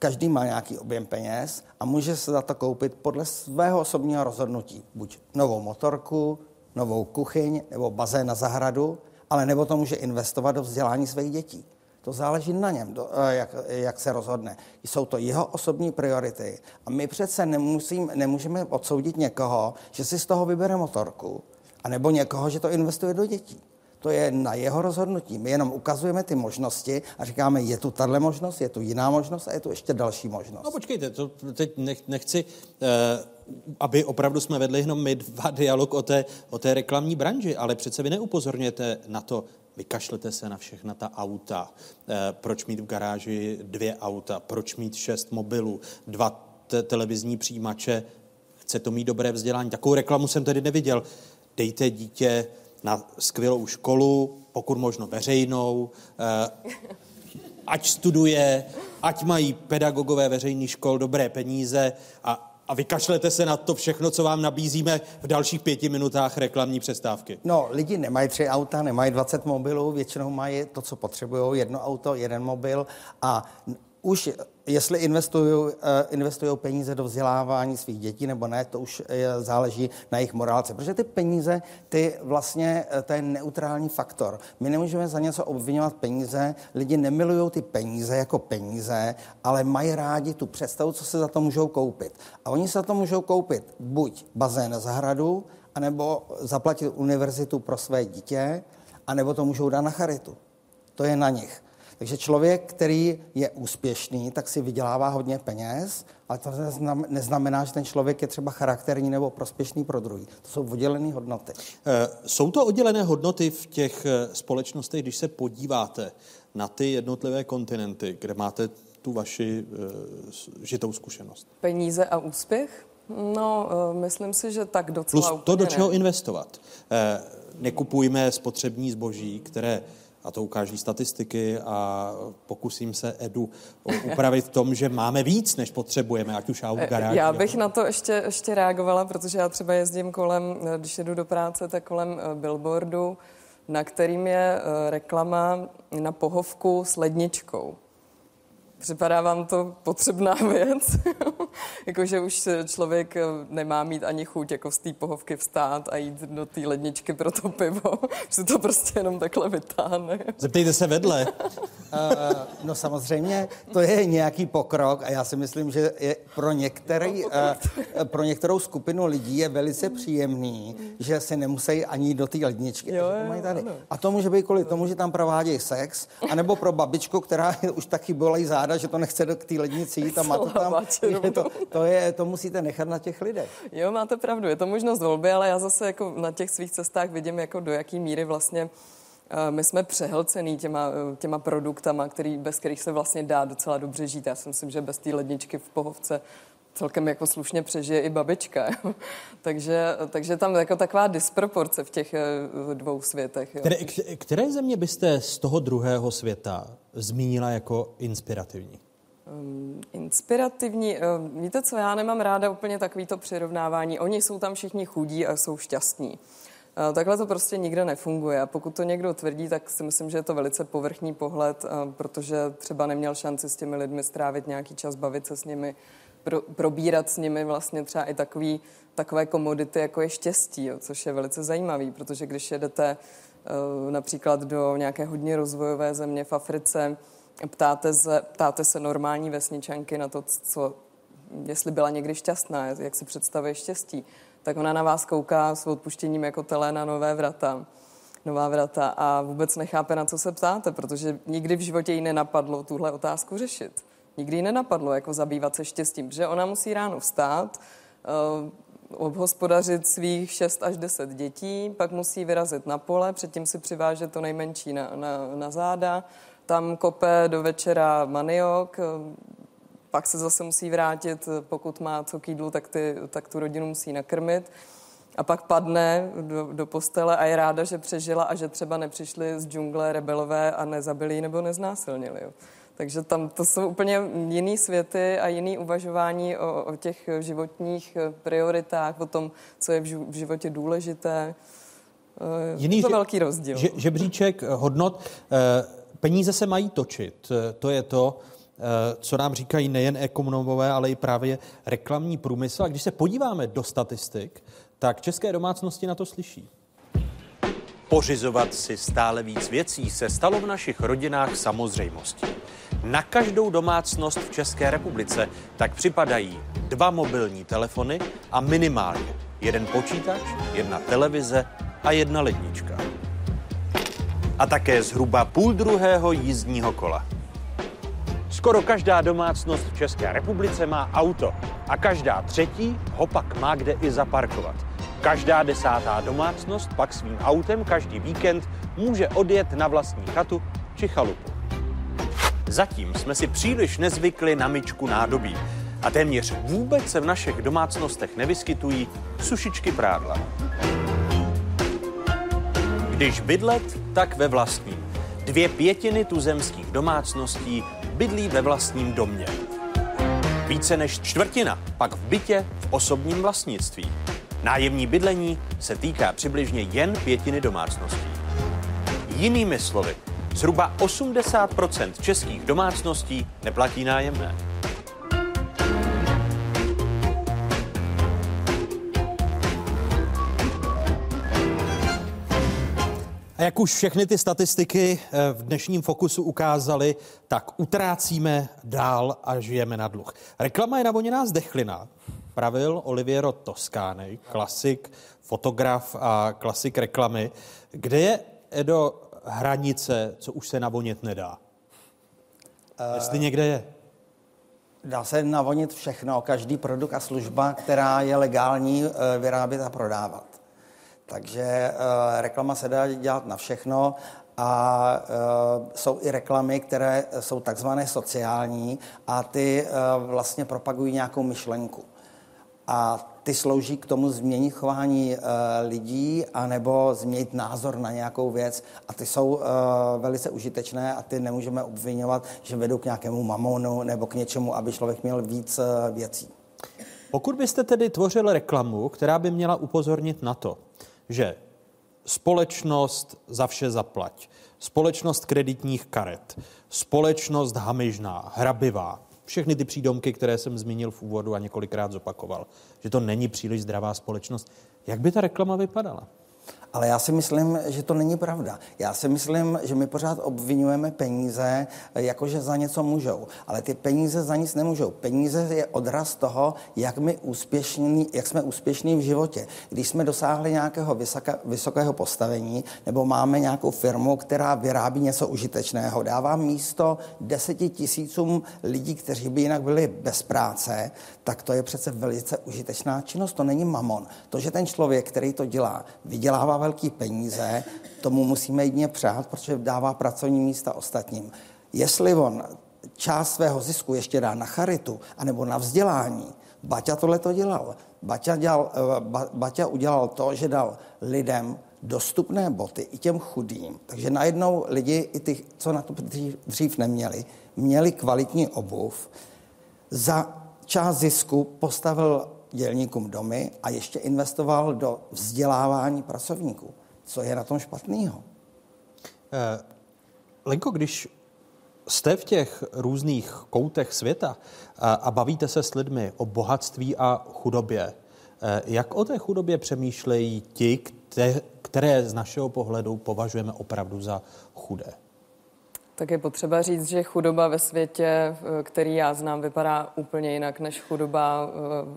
S39: Každý má nějaký objem peněz a může se za to koupit podle svého osobního rozhodnutí. Buď novou motorku, novou kuchyň nebo bazén na zahradu, ale nebo to může investovat do vzdělání svých dětí. To záleží na něm, do, eh, jak, jak se rozhodne. Jsou to jeho osobní priority. A my přece nemusím, nemůžeme odsoudit někoho, že si z toho vybere motorku, anebo někoho, že to investuje do dětí to je na jeho rozhodnutí. My jenom ukazujeme ty možnosti a říkáme, je tu tahle možnost, je tu jiná možnost a je tu ještě další možnost.
S7: No počkejte, to teď nechci, eh, aby opravdu jsme vedli jenom my dva dialog o té, o té reklamní branži, ale přece vy neupozorněte na to, vykašlete se na všechna ta auta, eh, proč mít v garáži dvě auta, proč mít šest mobilů, dva te- televizní přijímače, chce to mít dobré vzdělání. Takovou reklamu jsem tedy neviděl. Dejte dítě na skvělou školu, pokud možno veřejnou, eh, ať studuje, ať mají pedagogové veřejných škol dobré peníze a a vykašlete se na to všechno, co vám nabízíme v dalších pěti minutách reklamní přestávky.
S39: No, lidi nemají tři auta, nemají 20 mobilů, většinou mají to, co potřebují, jedno auto, jeden mobil a už jestli investují, eh, investují peníze do vzdělávání svých dětí nebo ne, to už záleží na jejich morálce. Protože ty peníze, ty vlastně, eh, to je neutrální faktor. My nemůžeme za něco obvinovat peníze, lidi nemilují ty peníze jako peníze, ale mají rádi tu představu, co se za to můžou koupit. A oni se za to můžou koupit buď bazén zahradu, anebo zaplatit univerzitu pro své dítě, anebo to můžou dát na charitu. To je na nich. Takže člověk, který je úspěšný, tak si vydělává hodně peněz, ale to neznamená, že ten člověk je třeba charakterní nebo prospěšný pro druhý. To jsou oddělené hodnoty.
S7: Eh, jsou to oddělené hodnoty v těch eh, společnostech, když se podíváte na ty jednotlivé kontinenty, kde máte tu vaši uh, žitou zkušenost?
S37: Peníze a úspěch? No, uh, myslím si, že tak docela
S7: Plus to, do čeho ne. investovat. Uh, nekupujme spotřební zboží, které a to ukáží statistiky a pokusím se Edu upravit v tom, že máme víc, než potřebujeme, ať už aut, garáž.
S37: Já bych na to ještě, ještě reagovala, protože já třeba jezdím kolem, když jedu do práce, tak kolem billboardu, na kterým je reklama na pohovku s ledničkou. Připadá vám to potřebná věc? Jakože už člověk eh, nemá mít ani chuť jako z té pohovky vstát a jít do té ledničky pro to pivo, že to prostě jenom takhle vytáhne.
S7: Zeptejte se vedle.
S39: uh, no samozřejmě, to je nějaký pokrok a já si myslím, že je pro, některý, uh, pro některou skupinu lidí je velice příjemný, že si nemusí ani do té ledničky. Jo, jo, mají tady. A to může být kvůli tomu, že tam provádějí sex, anebo pro babičku, která už taky bolí záda, ráda, že to nechce do té lednici jít a má to tam. To, to, je, to musíte nechat na těch lidech.
S37: Jo, máte pravdu, je to možnost volby, ale já zase jako na těch svých cestách vidím, jako do jaký míry vlastně eh, my jsme přehlcený těma, eh, těma produktama, který, bez kterých se vlastně dá docela dobře žít. Já si myslím, že bez té ledničky v pohovce celkem jako slušně přežije i babička. takže, takže tam jako taková disproporce v těch eh, dvou světech. Jo.
S7: Které, které země byste z toho druhého světa zmínila jako inspirativní?
S37: Um, inspirativní. Um, víte co, já nemám ráda úplně takovýto přirovnávání. Oni jsou tam všichni chudí a jsou šťastní. Uh, takhle to prostě nikde nefunguje. A pokud to někdo tvrdí, tak si myslím, že je to velice povrchní pohled, uh, protože třeba neměl šanci s těmi lidmi strávit nějaký čas, bavit se s nimi, pro, probírat s nimi vlastně třeba i takový, takové komodity, jako je štěstí, jo, což je velice zajímavý, protože když jedete například do nějaké hodně rozvojové země v Africe, ptáte se, ptáte se normální vesničanky na to, co, jestli byla někdy šťastná, jak si představuje štěstí, tak ona na vás kouká s odpuštěním jako tele na nové vrata nová vrata a vůbec nechápe, na co se ptáte, protože nikdy v životě jí nenapadlo tuhle otázku řešit. Nikdy jí nenapadlo jako zabývat se štěstím, protože ona musí ráno vstát, uh, obhospodařit svých 6 až 10 dětí, pak musí vyrazit na pole, předtím si přivážet to nejmenší na, na, na záda, tam kope do večera maniok, pak se zase musí vrátit, pokud má co k jídlu, tak, ty, tak tu rodinu musí nakrmit a pak padne do, do postele a je ráda, že přežila a že třeba nepřišli z džungle rebelové a nezabili nebo neznásilnili. Jo. Takže tam to jsou úplně jiný světy a jiný uvažování o, o těch životních prioritách, o tom, co je v životě důležité. Eh, jiný je to velký rozdíl.
S7: Že, žebříček hodnot. Eh, peníze se mají točit. Eh, to je to, co nám říkají nejen ekonomové, ale i právě reklamní průmysl. A když se podíváme do statistik, tak české domácnosti na to slyší.
S30: Pořizovat si stále víc věcí se stalo v našich rodinách samozřejmostí. Na každou domácnost v České republice tak připadají dva mobilní telefony a minimálně jeden počítač, jedna televize a jedna lednička. A také zhruba půl druhého jízdního kola. Skoro každá domácnost v České republice má auto a každá třetí ho pak má kde i zaparkovat. Každá desátá domácnost pak svým autem každý víkend může odjet na vlastní chatu či chalupu. Zatím jsme si příliš nezvykli na myčku nádobí a téměř vůbec se v našich domácnostech nevyskytují sušičky prádla. Když bydlet, tak ve vlastním. Dvě pětiny tuzemských domácností bydlí ve vlastním domě. Více než čtvrtina pak v bytě v osobním vlastnictví. Nájemní bydlení se týká přibližně jen pětiny domácností. Jinými slovy, Zhruba 80% českých domácností neplatí nájemné.
S7: A jak už všechny ty statistiky eh, v dnešním fokusu ukázaly, tak utrácíme dál a žijeme na dluh. Reklama je navoněná zdechlina. Pravil Oliviero Toscány, klasik, fotograf a klasik reklamy. Kde je, Edo, hranice, co už se navonit nedá? Jestli někde je.
S39: Dá se navodnit všechno, každý produkt a služba, která je legální eh, vyrábět a prodávat. Takže eh, reklama se dá dělat na všechno a jsou i reklamy, které jsou takzvané sociální a ty vlastně propagují nějakou myšlenku. A ty slouží k tomu změnit chování uh, lidí anebo změnit názor na nějakou věc a ty jsou uh, velice užitečné a ty nemůžeme obvinovat, že vedou k nějakému mamonu nebo k něčemu, aby člověk měl víc uh, věcí.
S7: Pokud byste tedy tvořil reklamu, která by měla upozornit na to, že společnost za vše zaplať, společnost kreditních karet, společnost hamižná, hrabivá, všechny ty přídomky, které jsem zmínil v úvodu a několikrát zopakoval, že to není příliš zdravá společnost. Jak by ta reklama vypadala?
S39: Ale já si myslím, že to není pravda. Já si myslím, že my pořád obvinujeme peníze, jakože za něco můžou. Ale ty peníze za nic nemůžou. Peníze je odraz toho, jak, my úspěšní, jak jsme úspěšní v životě. Když jsme dosáhli nějakého vysoka, vysokého postavení nebo máme nějakou firmu, která vyrábí něco užitečného, dává místo deseti tisícům lidí, kteří by jinak byli bez práce, tak to je přece velice užitečná činnost. To není mamon. To, že ten člověk, který to dělá, vydělává velký peníze, tomu musíme jedině přát, protože dává pracovní místa ostatním. Jestli on část svého zisku ještě dá na charitu anebo na vzdělání, Baťa tohle to dělal. Baťa, dělal, ba, Baťa udělal to, že dal lidem dostupné boty i těm chudým. Takže najednou lidi, i ty, co na to dřív, dřív neměli, měli kvalitní obuv. Za část zisku postavil dělníkům domy a ještě investoval do vzdělávání pracovníků. Co je na tom špatného?
S7: Eh, Lenko, když jste v těch různých koutech světa a, a bavíte se s lidmi o bohatství a chudobě, eh, jak o té chudobě přemýšlejí ti, které, které z našeho pohledu považujeme opravdu za chudé?
S37: Tak je potřeba říct, že chudoba ve světě, eh, který já znám, vypadá úplně jinak než chudoba eh,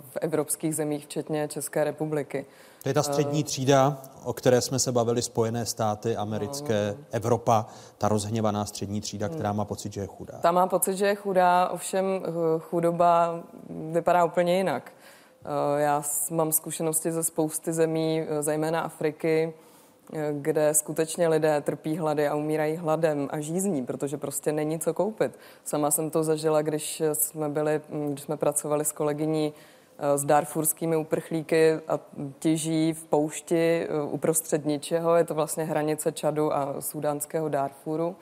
S37: v evropských zemích, včetně České republiky.
S7: To je ta střední třída, o které jsme se bavili, Spojené státy, americké, Evropa, ta rozhněvaná střední třída, která má pocit, že je chudá.
S37: Ta má pocit, že je chudá, ovšem eh, chudoba vypadá úplně jinak. Já mám zkušenosti ze spousty zemí, zejména Afriky, kde skutečně lidé trpí hlady a umírají hladem a žízní, protože prostě není co koupit. Sama jsem to zažila, když jsme byli, když jsme pracovali s kolegyní eh, s darfurskými uprchlíky a těží v poušti eh, uprostřed ničeho. Je to vlastně hranice Čadu a sudánského Darfuru.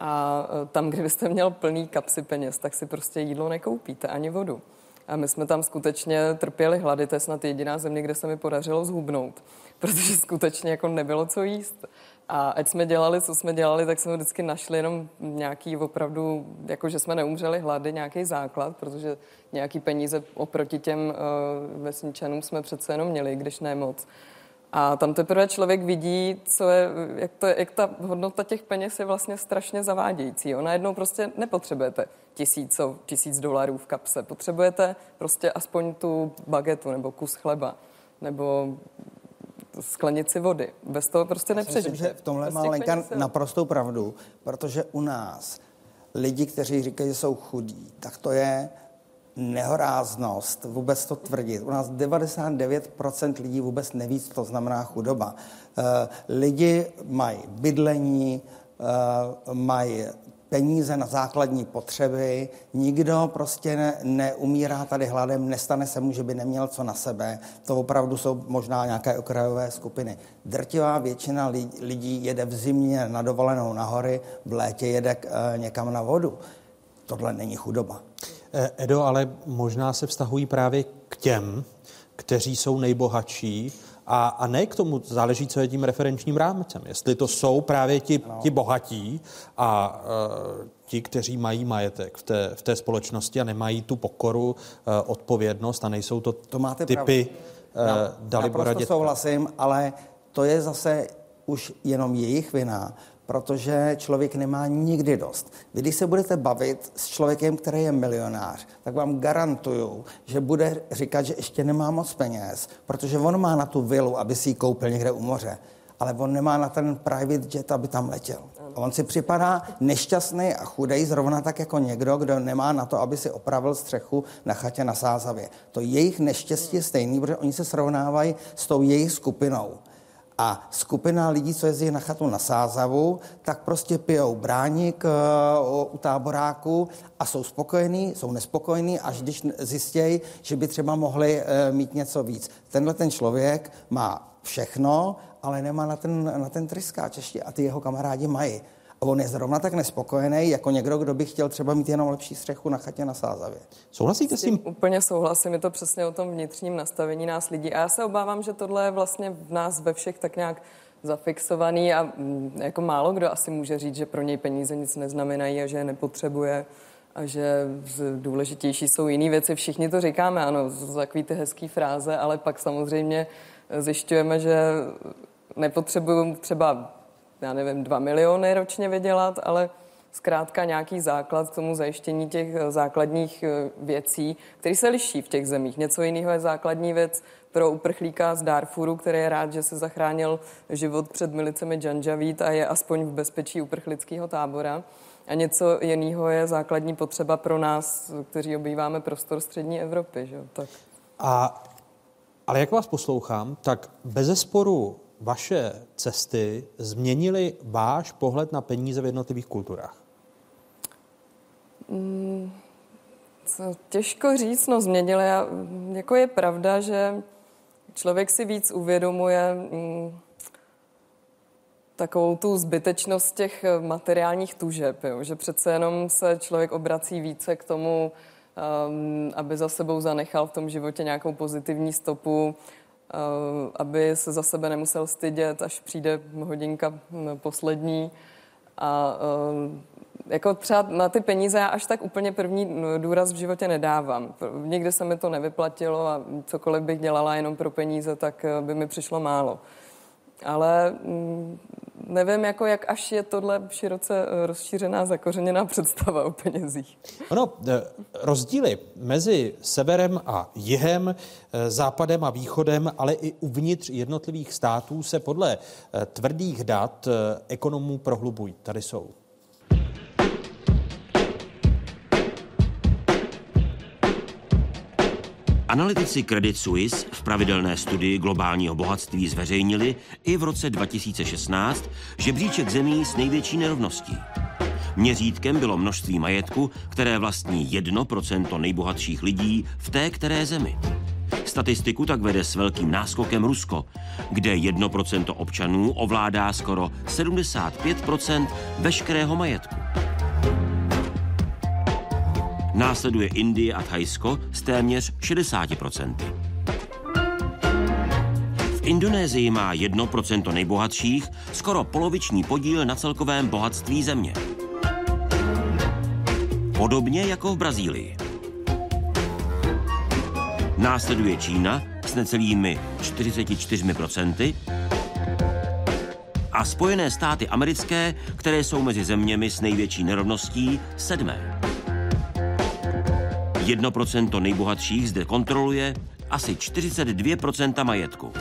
S37: A eh, tam, kdybyste měl plný kapsy peněz, tak si prostě jídlo nekoupíte, ani vodu. A my jsme tam skutečně trpěli hlady, to je snad jediná země, kde se mi podařilo zhubnout protože skutečně jako nebylo co jíst. A ať jsme dělali, co jsme dělali, tak jsme vždycky našli jenom nějaký opravdu, jako že jsme neumřeli hlady, nějaký základ, protože nějaký peníze oproti těm uh, vesničanům jsme přece jenom měli, když ne moc. A tam teprve člověk vidí, co je, jak, to, jak ta hodnota těch peněz je vlastně strašně zavádějící. Ona jednou prostě nepotřebujete tisíco, tisíc dolarů v kapse. Potřebujete prostě aspoň tu bagetu nebo kus chleba nebo sklenici vody. Bez toho prostě nepřežijete.
S39: Myslím, že v tomhle má Lenka naprostou pravdu, protože u nás lidi, kteří říkají, že jsou chudí, tak to je nehoráznost vůbec to tvrdit. U nás 99% lidí vůbec neví, co to znamená chudoba. Eh, lidi mají bydlení, eh, mají peníze na základní potřeby, nikdo prostě ne, neumírá tady hladem, nestane se mu, že by neměl co na sebe. To opravdu jsou možná nějaké okrajové skupiny. Drtivá většina lidí jede v zimě na dovolenou na hory, v létě jede e, někam na vodu. Tohle není chudoba.
S7: E, Edo, ale možná se vztahují právě k těm, kteří jsou nejbohatší a, a ne k tomu záleží, co je tím referenčním rámcem. Jestli to jsou právě ti, ti bohatí a uh, ti, kteří mají majetek v té, v té společnosti a nemají tu pokoru, uh, odpovědnost a nejsou to,
S39: to máte
S7: typy uh, Dalibora
S39: Naprosto souhlasím, ale to je zase už jenom jejich vina, protože člověk nemá nikdy dost. Vy, když se budete bavit s člověkem, který je milionář, tak vám garantuju, že bude říkat, že ještě nemá moc peněz, protože on má na tu vilu, aby si ji koupil někde u moře. ale on nemá na ten private jet, aby tam letěl. A on si připadá nešťastný a chudej, zrovna tak jako někdo, kdo nemá na to, aby si opravil střechu na chatě na Sázavě. To jejich neštěstí je stejný, protože oni se srovnávají s tou jejich skupinou. A skupina lidí, co jezdí na chatu na Sázavu, tak prostě pijou bráník uh, u táboráku a jsou spokojení, jsou nespokojení, až když zjistějí, že by třeba mohli uh, mít něco víc. Tenhle ten člověk má všechno, ale nemá na ten, na ten tryskáč ještě a ty jeho kamarádi mají. A on je zrovna tak nespokojený, jako někdo, kdo by chtěl třeba mít jenom lepší střechu na chatě na Sázavě.
S7: Souhlasíte s tím?
S37: Úplně souhlasím, je to přesně o tom vnitřním nastavení nás lidí. A já se obávám, že tohle je vlastně v nás ve všech tak nějak zafixovaný a mm, jako málo kdo asi může říct, že pro něj peníze nic neznamenají a že je nepotřebuje a že důležitější jsou jiné věci. Všichni to říkáme, ano, takový ty hezký fráze, ale pak samozřejmě zjišťujeme, že nepotřebuju třeba já nevím, dva miliony ročně vydělat, ale zkrátka nějaký základ k tomu zajištění těch eh, základních eh, věcí, které se liší v těch zemích. Něco jiného je základní věc pro uprchlíka z Darfuru, který je rád, že se zachránil život před milicemi Janjavid a je aspoň v bezpečí uprchlického tábora. A něco jiného je základní potřeba pro nás, kteří obýváme prostor střední Evropy. Že? Tak.
S7: A, ale jak vás poslouchám, tak bez sporu vaše cesty změnily váš pohled na peníze v jednotlivých kulturách?
S37: Mm, co, těžko říct, no změnily. Jako je pravda, že člověk si víc uvědomuje mm, takovou tu zbytečnost těch materiálních tužeb, jo? že přece jenom se člověk obrací více k tomu, um, aby za sebou zanechal v tom životě nějakou pozitivní stopu, Eh, aby se za sebe nemusel stydět, až přijde hodinka hm, poslední. A eh, jako třeba na ty peníze já až tak úplně první důraz v životě nedávám. Nikdy se mi to nevyplatilo a cokoliv bych dělala jenom pro peníze, tak eh, by mi přišlo málo. Ale hm, nevím, jako jak až je tohle široce eh, rozšířená, zakořeněná představa o penězích.
S7: Ono, eh, rozdíly mezi severem a jihem, eh, západem a východem, ale i uvnitř jednotlivých států se podle tvrdých dat ekonomů prohlubují. Tady jsou.
S11: Analytici Credit Suisse v pravidelné studii globálního bohatství zveřejnili i v roce 2016 žebříček zemí s největší nerovností. Měřítkem bylo množství majetku, které vlastní 1% nejbohatších lidí v té které zemi. Statistiku tak vede s velkým náskokem Rusko, kde 1% občanů ovládá skoro 75% veškerého majetku. Následuje Indie a Thajsko s téměř 60%. V Indonésii má 1% nejbohatších skoro poloviční podíl na celkovém bohatství země. Podobně jako v Brazílii. Následuje Čína s necelými 44% a Spojené státy americké, které jsou mezi zeměmi s největší nerovností sedmé. 1% nejbohatších zde kontroluje asi 42% majetku.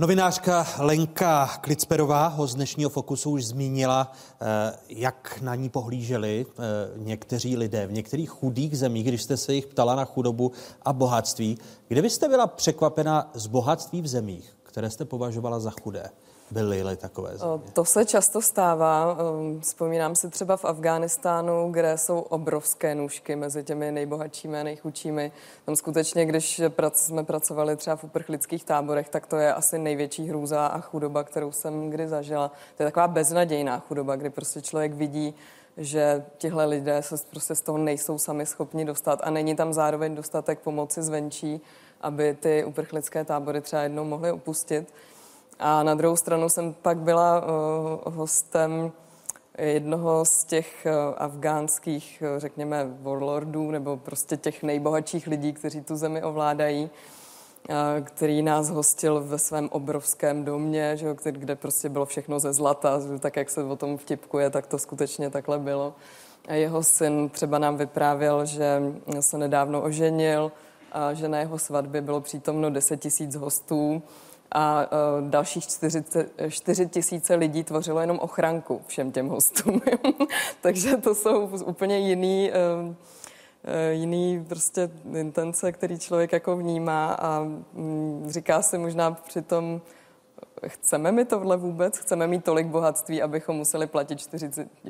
S7: Novinářka Lenka Klicperová ho z dnešního Fokusu už zmínila, eh, jak na ní pohlíželi eh, někteří lidé v některých chudých zemích, když jste se jich ptala na chudobu a bohatství. Kde byste byla překvapena z bohatství v zemích, které jste považovala za chudé? Byly takové země?
S37: To se často stává. Vzpomínám si třeba v Afghánistánu, kde jsou obrovské nůžky mezi těmi nejbohatšími a nejchudšími. Tam skutečně, když jsme pracovali třeba v uprchlických táborech, tak to je asi největší hrůza a chudoba, kterou jsem kdy zažila. To je taková beznadějná chudoba, kdy prostě člověk vidí, že tihle lidé se prostě z toho nejsou sami schopni dostat a není tam zároveň dostatek pomoci zvenčí, aby ty uprchlické tábory třeba jednou mohly opustit. A na druhou stranu jsem pak byla uh, hostem jednoho z těch uh, afgánských, uh, řekněme, warlordů, nebo prostě těch nejbohatších lidí, kteří tu zemi ovládají. který nás hostil ve svém obrovském domě, že kde prostě bylo všechno ze zlata, tak jak se o tom vtipkuje, tak to skutečně takhle bylo. A jeho syn třeba nám vyprávěl, že se nedávno oženil, a že na jeho svatbě bylo přítomno 10 tisíc hostů a uh, dalších 4 tisíce lidí tvořilo jenom ochranku všem těm hostům. Takže to jsou úplně jiný, uh, jiný prostě intence, který člověk jako vnímá a um, říká si možná přitom, chceme mi tohle vůbec? Chceme mít tolik bohatství, abychom museli platit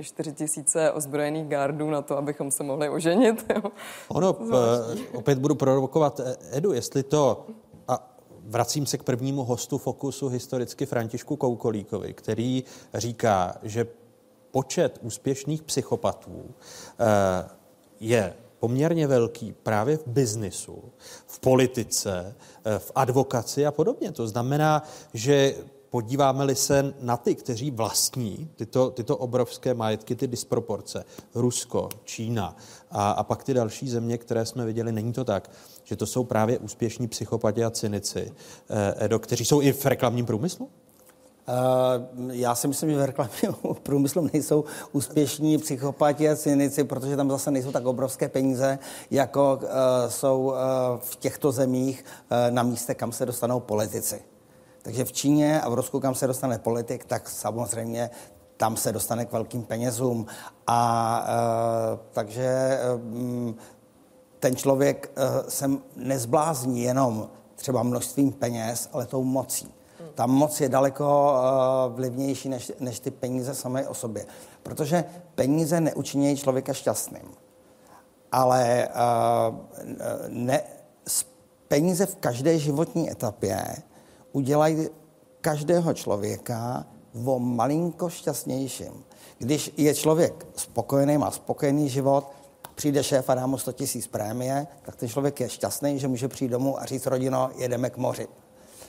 S37: 4 tisíce ozbrojených gardů na to, abychom se mohli oženit? Jo?
S7: Ono, opět budu provokovat Edu, jestli to Vracím se k prvnímu hostu Fokusu historicky Františku Koukolíkovi, který říká, že počet úspěšných psychopatů eh, je poměrně velký právě v biznisu, v politice, eh, v advokaci a podobně. To znamená, že podíváme-li se na ty, kteří vlastní tyto, tyto obrovské majetky, ty disproporce, Rusko, Čína a, a pak ty další země, které jsme viděli, není to tak, že to jsou právě úspěšní psychopati a cynici, eh, Edo, kteří jsou i v reklamním průmyslu?
S39: Uh, já si myslím, že v reklamním průmyslu nejsou úspěšní psychopati a cynici, protože tam zase nejsou tak obrovské peníze, jako uh, jsou v těchto zemích na místě, kam se dostanou politici. Takže v Číně a v Rusku, kam se dostane politik, tak samozřejmě tam se dostane k velkým penězům. A uh, takže uh, ten člověk uh, se nezblázní jenom třeba množstvím peněz, ale tou mocí. Ta moc je daleko uh, vlivnější než, než ty peníze samé o sobě. Protože peníze neučinějí člověka šťastným. Ale uh, ne, peníze v každé životní etapě udělají každého člověka o malinko šťastnějším. Když je člověk spokojený, má spokojený život, přijde šéf a dá mu 100 tisíc prémie, tak ten člověk je šťastný, že může přijít domů a říct rodino, jedeme k moři.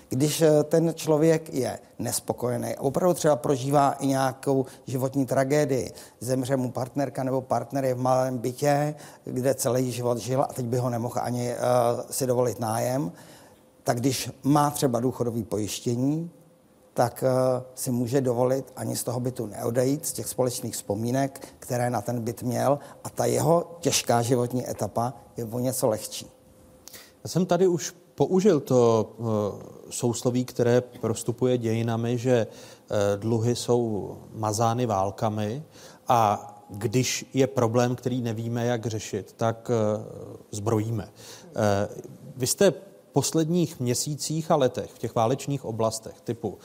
S39: Když eh, ten člověk je nespokojený a opravdu třeba prožívá i nějakou životní tragédii, zemře mu partnerka nebo partner je v malém bytě, kde celý život žil a teď by ho nemohl ani uh, si dovolit nájem, tak když má třeba důchodové pojištění, tak uh, si může dovolit ani z toho bytu neodejít, z těch společných vzpomínek, které na ten byt měl a ta jeho těžká životní etapa je o něco lehčí.
S7: Já jsem tady už použil to uh, sousloví, které prostupuje dějinami, že uh, dluhy jsou mazány válkami a když je problém, který nevíme, jak řešit, tak zbrojíme. Vy jste posledních měsících a letech v těch válečných oblastech typu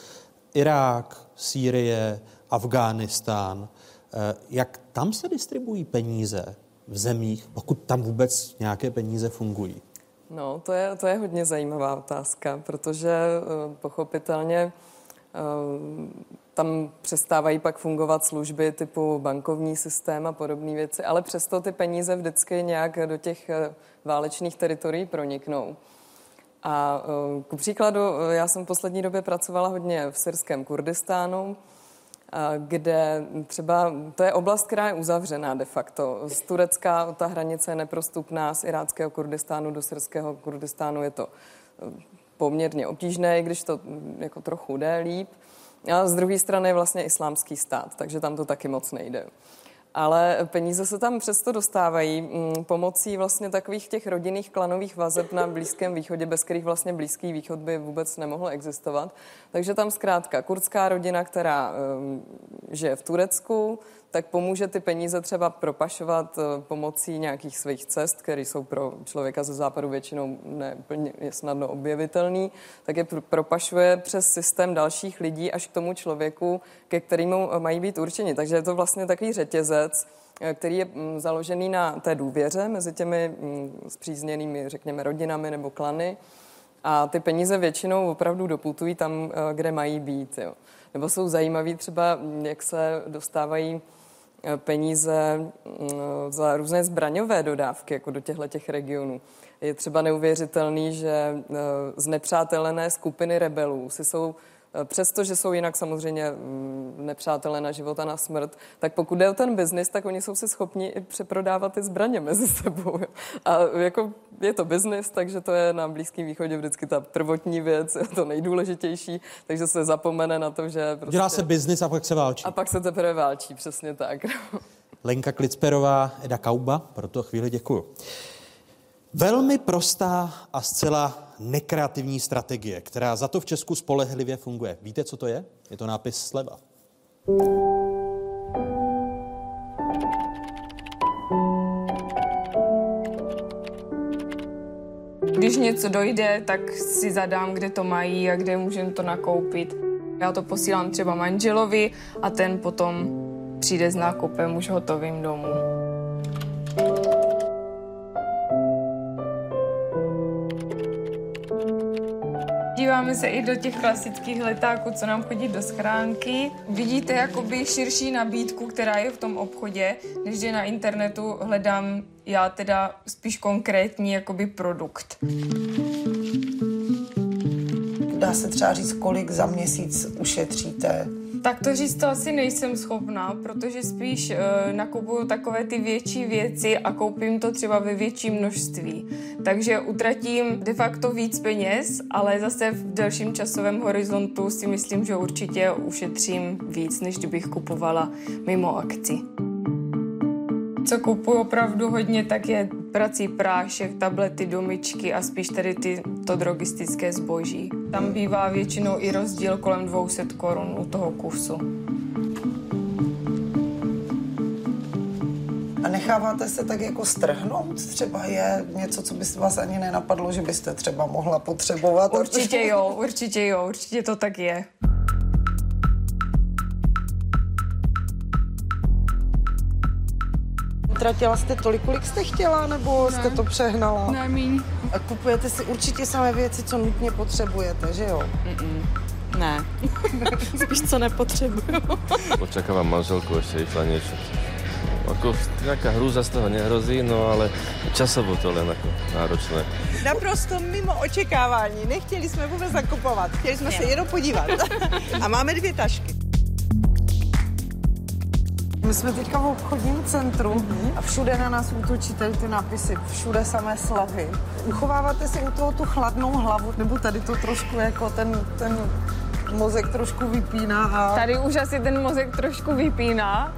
S7: Irák, Sýrie, Afghánistán, eh, jak tam se distribuují peníze v zemích, pokud tam vůbec nějaké peníze fungují?
S37: No, to je, to je hodně zajímavá otázka, protože eh, pochopitelně eh, tam přestávají pak fungovat služby typu bankovní systém a podobné věci, ale přesto ty peníze vždycky nějak do těch válečných teritorií proniknou. A eh, ku příkladu, eh, já jsem v poslední době pracovala hodně v syrském Kurdistánu, kde třeba, to je oblast, která je uzavřená de facto. Z Turecka ta hranice je neprostupná, z iráckého Kurdistánu do syrského Kurdistánu je to eh, poměrně obtížné, i když to hm, jako trochu jde líp. A z druhé strany je vlastně islámský stát, takže tam to taky moc nejde ale peníze se tam přesto dostávají mm, pomocí vlastně takových těch rodinných klanových vazeb na Blízkém východě, bez kterých vlastně Blízký východ by vůbec nemohl existovat. Takže tam zkrátka kurdská rodina, která um, žije v Turecku, tak pomůže ty peníze třeba propašovat eh, pomocí nějakých svých cest, které jsou pro člověka ze západu většinou neplně snadno objevitelný, tak je propašuje přes systém dalších lidí až k tomu člověku, ke kterému eh, mají být určeni. Takže je to vlastně takový řetězec, eh, který je mm, založený na té důvěře mezi těmi mm, zpřízněnými, řekněme, rodinami nebo klany. A ty peníze většinou opravdu doputují tam, kde mají být. Jo. Nebo jsou zajímaví třeba, mm, jak se dostávají peníze mm, za různé zbraňové dodávky jako do těchto těch regionů. Je třeba neuvěřitelný, že e, znepřátelené skupiny rebelů si jsou Přestože jsou jinak samozřejmě mm, nepřátelé na život a na smrt, tak pokud jde o ten biznis, tak oni jsou si schopni i přeprodávat ty zbraně mezi sebou. A jako je to biznis, takže to je na Blízkém východě vždycky ta prvotní věc, to nejdůležitější, takže se zapomene na to, že prostě...
S7: Dělá se biznis a pak se válčí.
S37: A pak se teprve válčí, přesně tak.
S7: Lenka Klicperová, Eda Kauba, pro to chvíli děkuju. Velmi prostá a zcela nekreativní strategie, která za to v Česku spolehlivě funguje. Víte, co to je? Je to nápis sleva.
S40: Když něco dojde, tak si zadám, kde to mají a kde můžeme to nakoupit. Já to posílám třeba manželovi a ten potom přijde s nákupem už hotovým domů. Díváme se i do těch klasických letáků, co nám chodí do schránky. Vidíte jakoby širší nabídku, která je v tom obchodě, než je na internetu hledám já teda spíš konkrétní jakoby produkt.
S35: Dá se třeba říct, kolik za měsíc ušetříte?
S40: Tak to říct to asi nejsem schopná, protože spíš uh, nakupuju takové ty větší věci a koupím to třeba ve větším množství. Takže utratím de facto víc peněz, ale zase v delším časovém horizontu si myslím, že určitě ušetřím víc, než kdybych kupovala mimo akci. Co kupuju opravdu hodně, tak je prací prášek, tablety, domičky a spíš tady ty, to drogistické zboží. Tam bývá většinou i rozdíl kolem 200 korun u toho kusu.
S35: A necháváte se tak jako strhnout? Třeba je něco, co by vás ani nenapadlo, že byste třeba mohla potřebovat?
S40: Určitě jo, určitě jo, určitě to tak je.
S35: Utratila jste tolik, kolik jste chtěla, nebo
S40: Ne.
S35: jste to přehnala?
S40: Ne, míň.
S35: A kupujete si určitě samé věci, co nutně potřebujete, že jo?
S40: Ne. Spíš co nepotřebuju.
S36: Očakávám manželku, ešte išla niečo. Ako nejaká hrúza z toho nehrozí, no ale časovo to len ako náročné.
S38: Naprosto mimo očekávání. Nechtěli jsme vůbec nakupovat. Chtěli jsme se jenom podívat. A máme dvě tašky.
S35: My jsme teďka v obchodním centru a všude na nás útočí tady ty nápisy, všude samé slavy. Uchováváte si u toho tu chladnou hlavu, nebo tady to trošku jako ten, ten mozek trošku vypíná a...
S40: Tady už asi ten mozek trošku vypíná.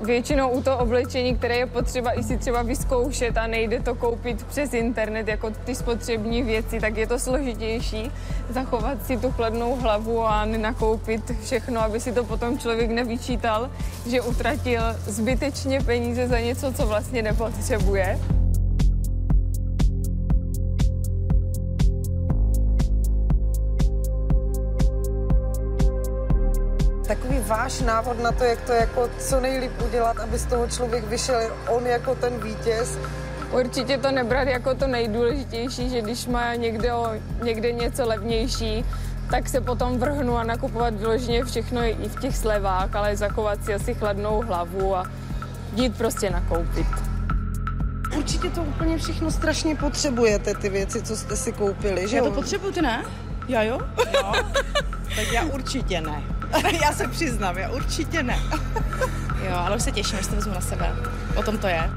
S40: Většinou u toho oblečení, které je potřeba i si třeba vyzkoušet a nejde to koupit přes internet jako ty spotřební věci, tak je to složitější zachovat si tu chladnou hlavu a nenakoupit všechno, aby si to potom člověk nevyčítal, že utratil zbytečně peníze za něco, co vlastně nepotřebuje.
S35: Takový váš návod na to, jak to jako co nejlíp udělat, aby z toho člověk vyšel on jako ten vítěz.
S40: Určitě to nebrat jako to nejdůležitější, že když má někde, o, někde něco levnější, tak se potom vrhnu a nakupovat vyloženě všechno i v těch slevách, ale zachovat si asi chladnou hlavu a jít prostě nakoupit.
S35: Určitě to úplně všechno strašně potřebujete, ty věci, co jste si koupili, že
S38: Já to potřebuju, ty ne? Já jo? jo. Tak já určitě ne. Já se přiznám, já určitě ne.
S41: Jo, ale už se těším, až to vezmu na sebe. O tom to je.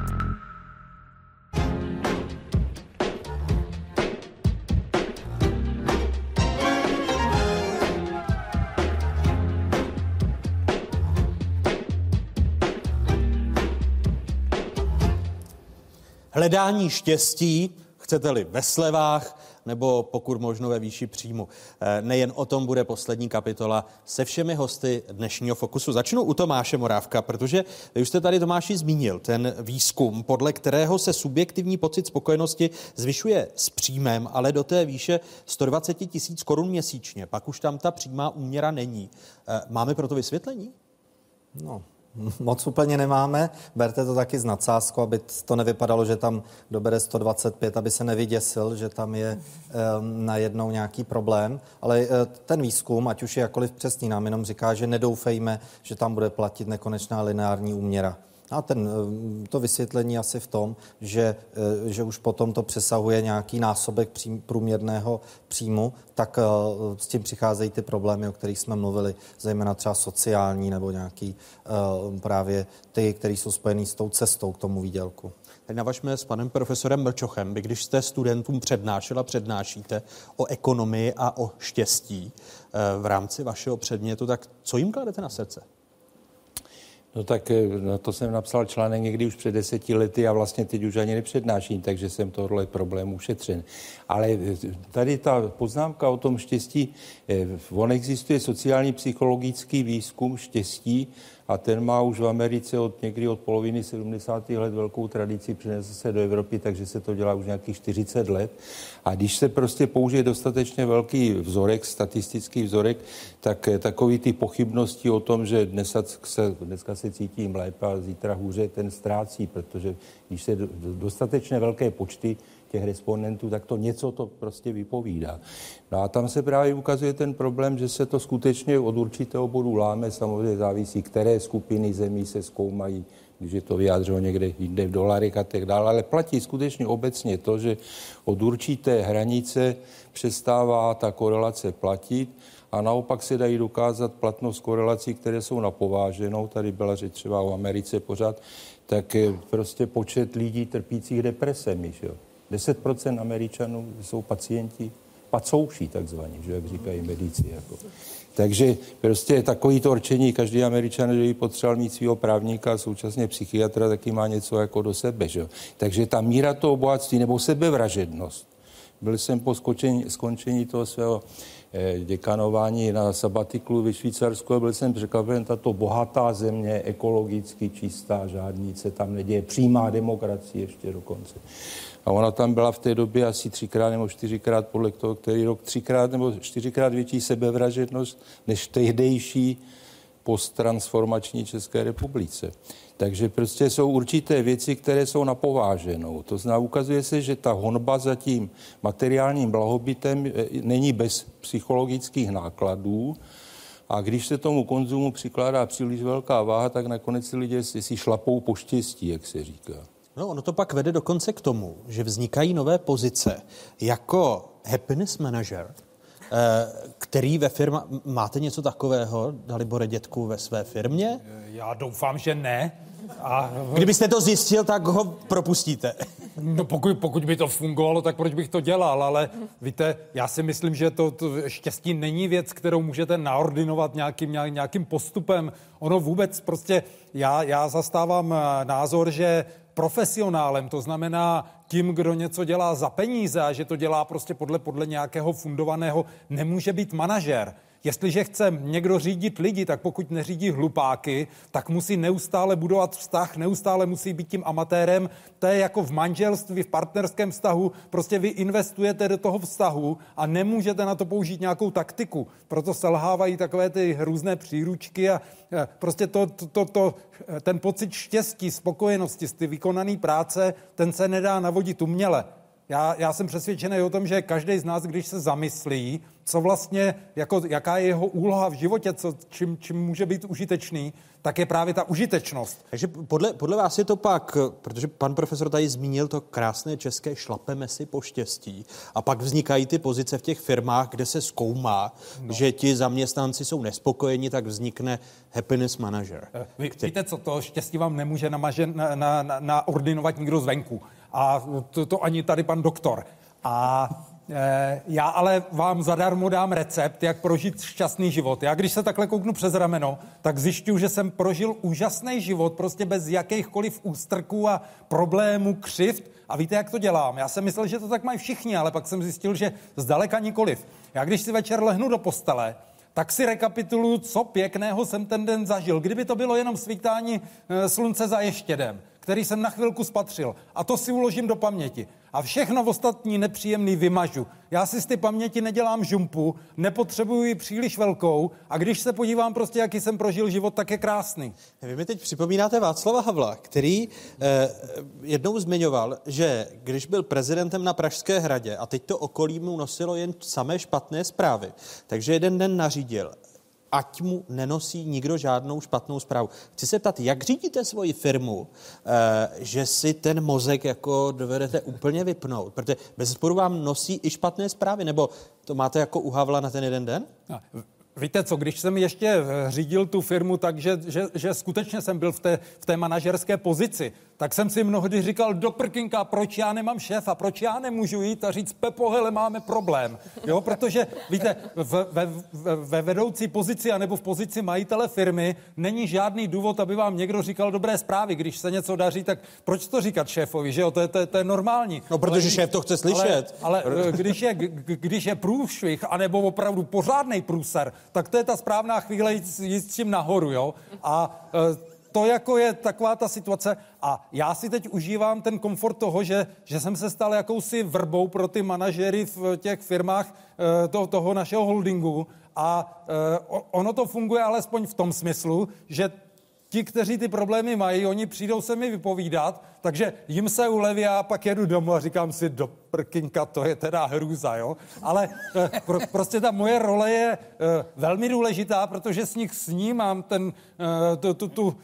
S7: Hledání štěstí, chcete-li ve slevách, nebo pokud možno ve výši příjmu. Eh, Nejen o tom bude poslední kapitola se všemi hosty dnešního Fokusu. Začnu u Tomáše Morávka, protože vy už jste tady Tomáši zmínil ten výzkum, podle kterého se subjektivní pocit spokojenosti zvyšuje s příjmem, ale do té výše 120 tisíc korun měsíčně. Pak už tam ta přímá úměra není. Eh, Máme pro to vysvětlení?
S28: No, moc úplně nemáme. Berte to taky s nadsázkou, aby to nevypadalo, že tam dobere 125, aby se nevyděsil, že tam je um, najednou nějaký problém. Ale uh, ten výzkum, ať už je jakkoliv přesný, nám jenom říká, že nedoufejme, že tam bude platit nekonečná lineární úměra. A ten, eh, to vysvětlení asi v tom, že, eh, že už potom to přesahuje nějaký násobek přím, průměrného příjmu, tak s tím přicházejí ty problémy, o kterých jsme mluvili, zejména třeba sociální nebo nějaký právě ty, které jsou spojený s tou cestou k tomu výdělku.
S7: Teď navažme s panem profesorem Mlčochem. Vy, když jste studentům přednášela, přednášíte o ekonomii a o štěstí v rámci vašeho předmětu, tak co jim kladete na srdce?
S10: No tak eh, na to jsem napsal článek někdy už před deseti lety a vlastně teď už ani nepřednáším, takže jsem tohle problém ušetřen. Ale eh, tady ta poznámka o tom štěstí, eh, on existuje sociální psychologický výzkum štěstí, a ten má už v Americe od někdy od poloviny 70. let velkou tradici, přinesl se do Evropy, takže se to dělá už nějakých 40 let. A když se prostě použije dostatečně velký vzorek, statistický vzorek, tak eh, takový ty pochybnosti o tom, že dnes se, dneska se cítím lépe a zítra hůře, ten ztrácí, protože když se dostatečně velké počty těch respondentů, tak to něco to prostě vypovídá. No a tam se právě ukazuje ten problém, že se to skutečně od určitého bodu láme, samozřejmě závisí, které skupiny zemí se zkoumají, když je to vyjádřeno někde jinde v dolarech a tak dále, ale platí skutečně obecně to, že od určité hranice přestává ta korelace platit a naopak se dají dokázat platnost korelací, které jsou na pováženou. Tady byla řeč třeba o Americe pořád, tak prostě počet lidí trpících depresemi. Že jo? 10% Američanů jsou pacienti pacouší takzvaní, že jak říkají medici. Jako. Takže prostě takový to určení, každý Američan, že by potřeboval mít svého právníka a současně psychiatra, taky má něco jako do sebe. Že? Takže ta míra toho bohatství nebo sebevražednost. Byl jsem po skočení, skončení toho svého eh, děkanování na sabatiklu ve Švýcarsku a byl jsem překvapen, tato bohatá země, ekologicky čistá, žádný se tam neděje, přímá demokracie ještě dokonce. A ona tam byla v té době asi třikrát nebo čtyřikrát, podle toho, který rok, třikrát nebo čtyřikrát větší sebevražednost než tehdejší posttransformační České republice. Takže prostě jsou určité věci, které jsou napováženou. To znamená, ukazuje se, že ta honba za tím materiálním blahobytem eh, není bez psychologických nákladů, a když se tomu konzumu přikládá příliš velká váha, tak nakonec si lidé si šlapou po štěstí, jak se říká.
S7: No, ono to pak vede dokonce k tomu, že vznikají nové pozice jako happiness manager, eh, který ve firma... Máte něco takového, Dalibore Dětku, ve své firmě?
S4: Já doufám, že ne.
S7: A... Kdybyste to zjistil, tak ho propustíte.
S4: No pokud, pokud by to fungovalo, tak proč bych to dělal, ale víte, já si myslím, že to, to štěstí není věc, kterou můžete naordinovat nějakým, nějakým postupem. Ono vůbec prostě, já, já zastávám eh, názor, že profesionálem, to znamená tím, kdo něco dělá za peníze a že to dělá prostě podle, podle nějakého fundovaného, nemůže být manažer. Jestliže chce někdo řídit lidi, tak pokud neřídí hlupáky, tak musí neustále budovat vztah, neustále musí být tím amatérem. To je jako v manželství, v partnerském vztahu. Prostě vy investujete do toho vztahu a nemůžete na to použít nějakou taktiku. Proto selhávají takové ty různé příručky a prostě to, to, to, to, ten pocit štěstí, spokojenosti z ty vykonané práce, ten se nedá navodit uměle. Já, já jsem přesvědčený o tom, že každý z nás, když se zamyslí, co vlastně, jako, jaká je jeho úloha v životě, co, čím, čím může být užitečný, tak je právě ta užitečnost.
S7: Takže podle, podle vás je to pak, protože pan profesor tady zmínil to krásné české šlapeme si po štěstí a pak vznikají ty pozice v těch firmách, kde se zkoumá, no. že ti zaměstnanci jsou nespokojeni, tak vznikne happiness manager.
S4: Eh, vy, který... Víte co, to štěstí vám nemůže namažen, na, na, na, nikdo zvenku. A to, to ani tady pan doktor. A e, já ale vám zadarmo dám recept, jak prožít šťastný život. Já když se takhle kouknu přes rameno, tak zjišťuju, že jsem prožil úžasný život, prostě bez jakýchkoliv ústrků a problémů, křivt. A víte, jak to dělám? Já jsem myslel, že to tak mají všichni, ale pak jsem zjistil, že zdaleka nikoliv. Já když si večer lehnu do postele, tak si rekapituluju, co pěkného jsem ten den zažil. Kdyby to bylo jenom svítání e, slunce za ještědem, který jsem na chvilku spatřil. A to si uložím do paměti. A všechno v ostatní nepříjemný vymažu. Já si z ty paměti nedělám žumpu, nepotřebuji ji příliš velkou a když se podívám prostě, jaký jsem prožil život, tak je krásný.
S7: Vy mi teď připomínáte Václava Havla, který eh, jednou zmiňoval, že když byl prezidentem na Pražské hradě a teď to okolí mu nosilo jen samé špatné zprávy, takže jeden den nařídil, ať mu nenosí nikdo žádnou špatnou zprávu. Chci se ptat, jak řídíte svoji firmu, eh, že si ten mozek jako dovedete úplně vypnout? Protože bez sporu vám nosí i špatné zprávy, nebo to máte jako u Havla na ten jeden den?
S4: Víte co, když jsem ještě eh, řídil tu firmu tak, že, že, že skutečně jsem byl v té, v té manažerské pozici, tak jsem si mnohdy říkal, do prkinka, proč já nemám šéfa, proč já nemůžu jít a říct, Pepo, hele, máme problém. Jo, protože, víte, v, ve, ve, ve vedoucí pozici anebo v pozici majitele firmy není žádný důvod, aby vám někdo říkal dobré zprávy. Když se něco daří, tak proč to říkat šéfovi, že jo, to je, to je, to je normální.
S7: No, protože ale, šéf to chce slyšet.
S4: Ale, ale když, je, když je průšvih, anebo opravdu pořádný průser, tak to je ta správná chvíle jít, jít s tím nahoru, jo. A e, to jako je taková ta situace. A já si teď užívám ten komfort toho, že, že jsem se stal jakousi vrbou pro ty manažery v těch firmách e, to, toho našeho holdingu. A e, ono to funguje alespoň v tom smyslu, že ti, kteří ty problémy mají, oni přijdou se mi vypovídat, takže jim se uleví a pak jedu domů a říkám si, do prkinka, to je teda hrůza, jo. Ale eh, pro, prostě ta moje role je eh, velmi důležitá, protože s nich snímám ten, eh, tu, tu, tu,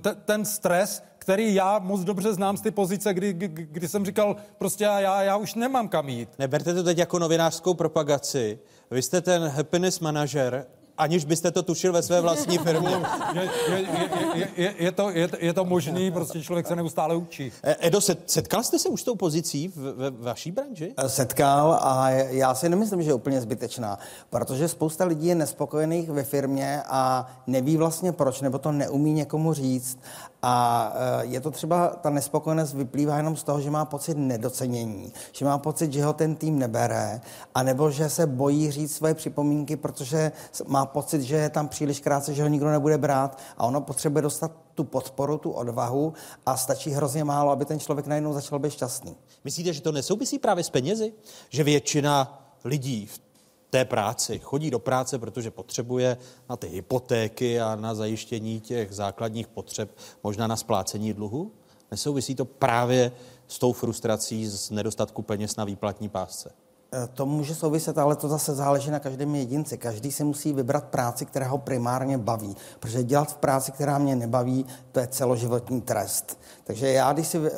S4: te, ten stres, který já moc dobře znám z ty pozice, kdy, kdy, kdy jsem říkal, prostě já, já už nemám kam jít.
S7: Neberte to teď jako novinářskou propagaci. Vy jste ten happiness manažer aniž byste to tušil ve své vlastní firmě.
S4: je, je, je, je, je, to, je, je to možný, prostě člověk se neustále učí.
S7: E, Edo, setkal jste se už s tou pozicí v, v vaší branži?
S39: E, setkal a já si nemyslím, že je úplně zbytečná, protože spousta lidí je nespokojených ve firmě a neví vlastně proč, nebo to neumí někomu říct. A e, je to třeba, ta nespokojenost vyplývá jenom z toho, že má pocit nedocenění, že má pocit, že ho ten tým nebere, anebo že se bojí říct svoje připomínky, protože má pocit, že je tam příliš krátce, že ho nikdo nebude brát a ono potřebuje dostat tu podporu, tu odvahu a stačí hrozně málo, aby ten člověk najednou začal být šťastný.
S7: Myslíte, že to nesouvisí právě s penězi? Že většina lidí v té práci chodí do práce, protože potřebuje na ty hypotéky a na zajištění těch základních potřeb, možná na splácení dluhu? Nesouvisí to právě s tou frustrací z nedostatku peněz na výplatní pásce?
S39: To může souviset, ale to zase záleží na každém jedinci. Každý si musí vybrat práci, která ho primárně baví. Protože dělat v práci, která mě nebaví, to je celoživotní trest. Takže já, když si eh,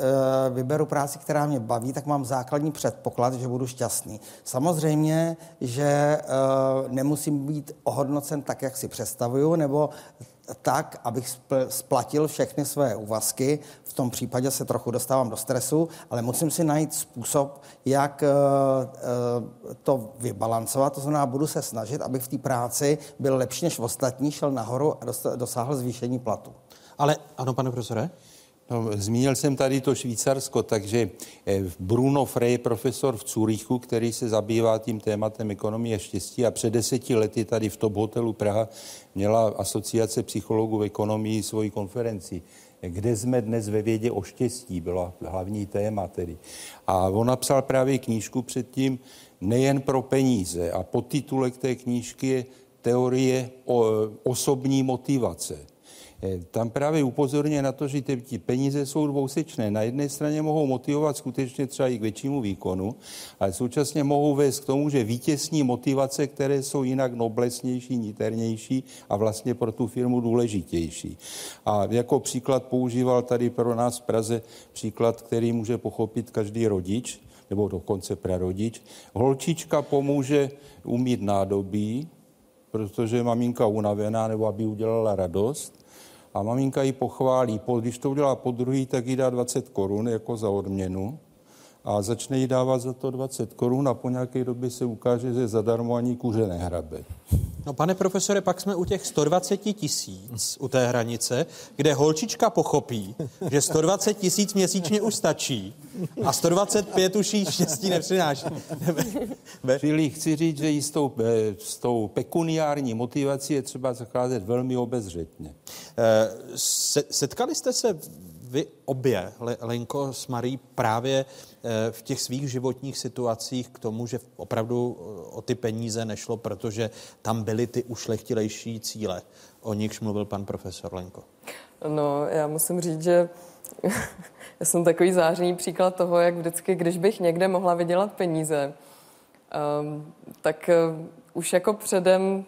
S39: vyberu práci, která mě baví, tak mám základní předpoklad, že budu šťastný. Samozřejmě, že eh, nemusím být ohodnocen tak, jak si představuju, nebo tak, abych splatil všechny své úvazky. V tom případě se trochu dostávám do stresu, ale musím si najít způsob, jak eh, eh, to vybalancovat. To znamená, budu se snažit, abych v té práci byl lepší než ostatní, šel nahoru a dosáhl zvýšení platu.
S7: Ale ano, pane profesore?
S10: No, zmínil jsem tady to Švýcarsko, takže eh, Bruno Frey, profesor v Curychu, který se zabývá tím tématem ekonomie štěstí a před deseti lety tady v Top Hotelu Praha měla asociace psychologů v ekonomii svoji konferenci. Kde jsme dnes ve vědě o štěstí, byla hlavní téma tedy. A on napsal právě knížku předtím nejen pro peníze a podtitulek té knížky je teorie o, osobní motivace. Eh, tam právě upozorně na to, že ty peníze jsou dvousečné. Na jedné straně mohou motivovat skutečně třeba i k většímu výkonu, ale současně mohou vést k tomu, že vítězní motivace, které jsou jinak noblesnější, niternější a vlastně pro tu firmu důležitější. A jako příklad používal tady pro nás v Praze příklad, který může pochopit každý rodič, nebo dokonce prarodič. Holčička pomůže umít nádobí, protože maminka unavená, nebo aby udělala radost a maminka ji pochválí. Když to udělá po druhý, tak jí dá 20 korun jako za odměnu a začne jí dávat za to 20 korun a po nějaké době se ukáže, že zadarmo ani kůže nehrabe.
S7: No pane profesore, pak jsme u těch 120 tisíc u té hranice, kde holčička pochopí, že 120 tisíc měsíčně už stačí a 125 už jí štěstí nepřináší.
S10: Čili chci říct, že i s tou, eh, s tou pekuniární motivací je třeba zacházet velmi obezřetně.
S7: Eh, setkali jste se vy obě, Lenko s Marí, právě eh, v těch svých životních situacích k tomu, že opravdu eh, o ty peníze nešlo, protože tam byly ty ušlechtilejší cíle, o nichž mluvil pan profesor Lenko.
S37: No, já musím říct, že já jsem takový zářený příklad toho, jak vždycky, když bych někde mohla vydělat peníze, um, tak uh, už jako předem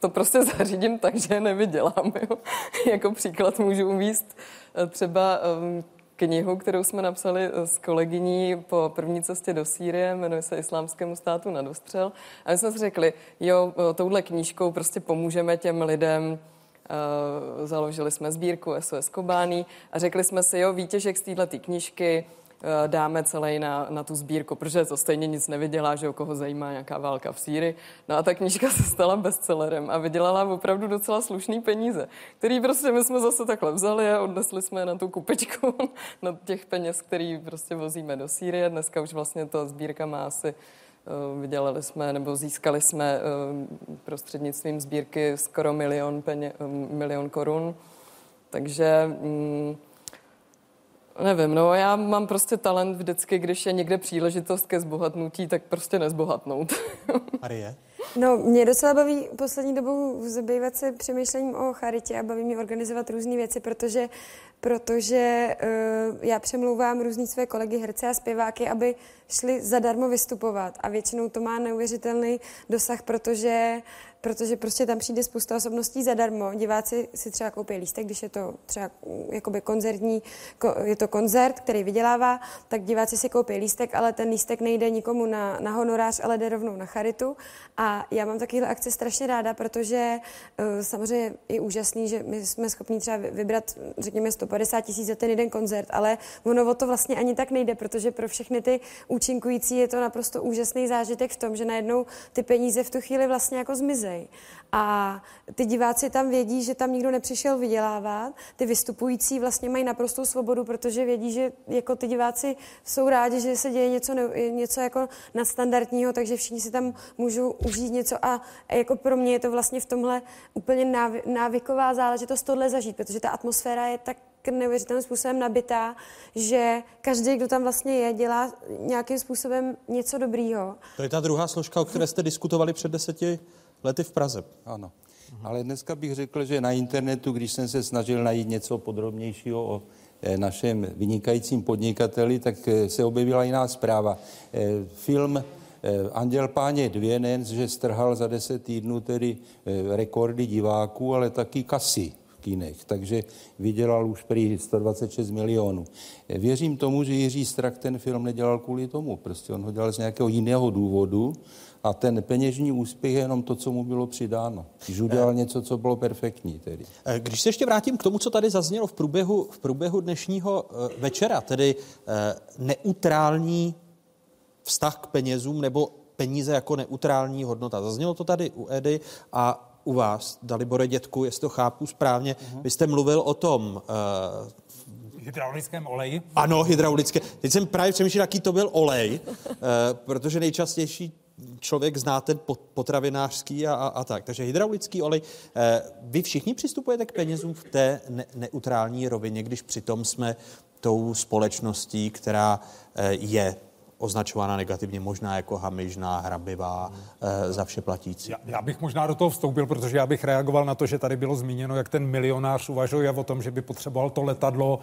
S37: to prostě zařídím tak, že je nevydělám. Jo? jako příklad můžu uvíst eh, třeba um, knihu, kterou jsme napsali eh, s kolegyní po první cestě do Sýrie, jmenuje se Islámskému státu na dostřel. A my jsme si řekli, jo, eh, touhle knížkou prostě pomůžeme těm lidem, založili jsme sbírku SOS Kobání a řekli jsme si, jo, výtěžek z této knížky dáme celý na, na tu sbírku, protože to stejně nic nevydělá, že o koho zajímá nějaká válka v Sýrii. No a ta knížka se stala bestsellerem a vydělala opravdu docela slušný peníze, který prostě my jsme zase takhle vzali a odnesli jsme na tu kupečku na těch peněz, který prostě vozíme do Sýrie. Dneska už vlastně ta sbírka má asi eh, Vydělali jsme nebo získali jsme eh, prostřednictvím sbírky skoro milion, peně, milion korun. Takže mm, Nevím, no já mám prostě talent vždycky, když je někde příležitost ke zbohatnutí, tak prostě nezbohatnout.
S7: Marie?
S29: No, mě docela baví poslední dobou zabývat se přemýšlením o charitě a baví mě organizovat různé věci, protože, protože uh, já přemlouvám různý své kolegy, herce a zpěváky, aby šli zadarmo vystupovat a většinou to má neuvěřitelný dosah, protože protože prostě tam přijde spousta osobností zadarmo. Diváci si třeba koupí lístek, když je to třeba jakoby koncertní, je to koncert, který vydělává, tak diváci si koupí lístek, ale ten lístek nejde nikomu na, na honorář, ale jde rovnou na charitu. A já mám takovéhle akce strašně ráda, protože uh, samozřejmě je úžasný, že my jsme schopni třeba vybrat, řekněme, 150 tisíc za ten jeden koncert, ale ono o to vlastně ani tak nejde, protože pro všechny ty účinkující je to naprosto úžasný zážitek v tom, že najednou ty peníze v tu chvíli vlastně jako zmizejí A ty diváci tam vědí, že tam nikdo nepřišel vydělávat. Ty vystupující vlastně mají naprostou svobodu, protože vědí, že jako ty diváci jsou rádi, že se děje něco, něco jako nadstandardního, takže všichni si tam můžou užít něco a jako pro mě je to vlastně v tomhle úplně návyková záležitost tohle zažít, protože ta atmosféra je tak neuvěřitelným způsobem nabitá, že každý, kdo tam vlastně je, dělá nějakým způsobem něco dobrýho.
S7: To je ta druhá složka, o které jste diskutovali před deseti lety v Praze.
S10: Ano. Ale dneska bych řekl, že na internetu, když jsem se snažil najít něco podrobnějšího o eh, našem vynikajícím podnikateli, tak eh, se objevila jiná zpráva. Eh, film Anděl páně dvě nejen, že strhal za deset týdnů tedy rekordy diváků, ale taky kasy v kinech, takže vydělal už prý 126 milionů. Věřím tomu, že Jiří Strak ten film nedělal kvůli tomu, prostě on ho dělal z nějakého jiného důvodu a ten peněžní úspěch je jenom to, co mu bylo přidáno. Když udělal něco, co bylo perfektní tedy.
S7: Eh, když se ještě vrátím k tomu, co tady zaznělo v průběhu, v průběhu dnešního eh, večera, tedy eh, neutrální vztah k penězům nebo peníze jako neutrální hodnota. Zaznělo to tady u Edy a u vás, Dalibore Dětku, jestli to chápu správně. Uh-huh. Vy jste mluvil o tom
S4: uh, hydraulickém oleji?
S7: Ano, hydraulické. Teď jsem právě přemýšlel, jaký to byl olej, uh, protože nejčastější člověk zná ten potravinářský a, a, a tak. Takže hydraulický olej. Eh, vy všichni přistupujete k penězům v té ne, neutrální rovině, když přitom jsme tou společností, která eh, je označována negativně, možná jako hamižná, hrabivá, e, za vše platící.
S4: Já, já bych možná do toho vstoupil, protože já bych reagoval na to, že tady bylo zmíněno, jak ten milionář uvažuje o tom, že by potřeboval to letadlo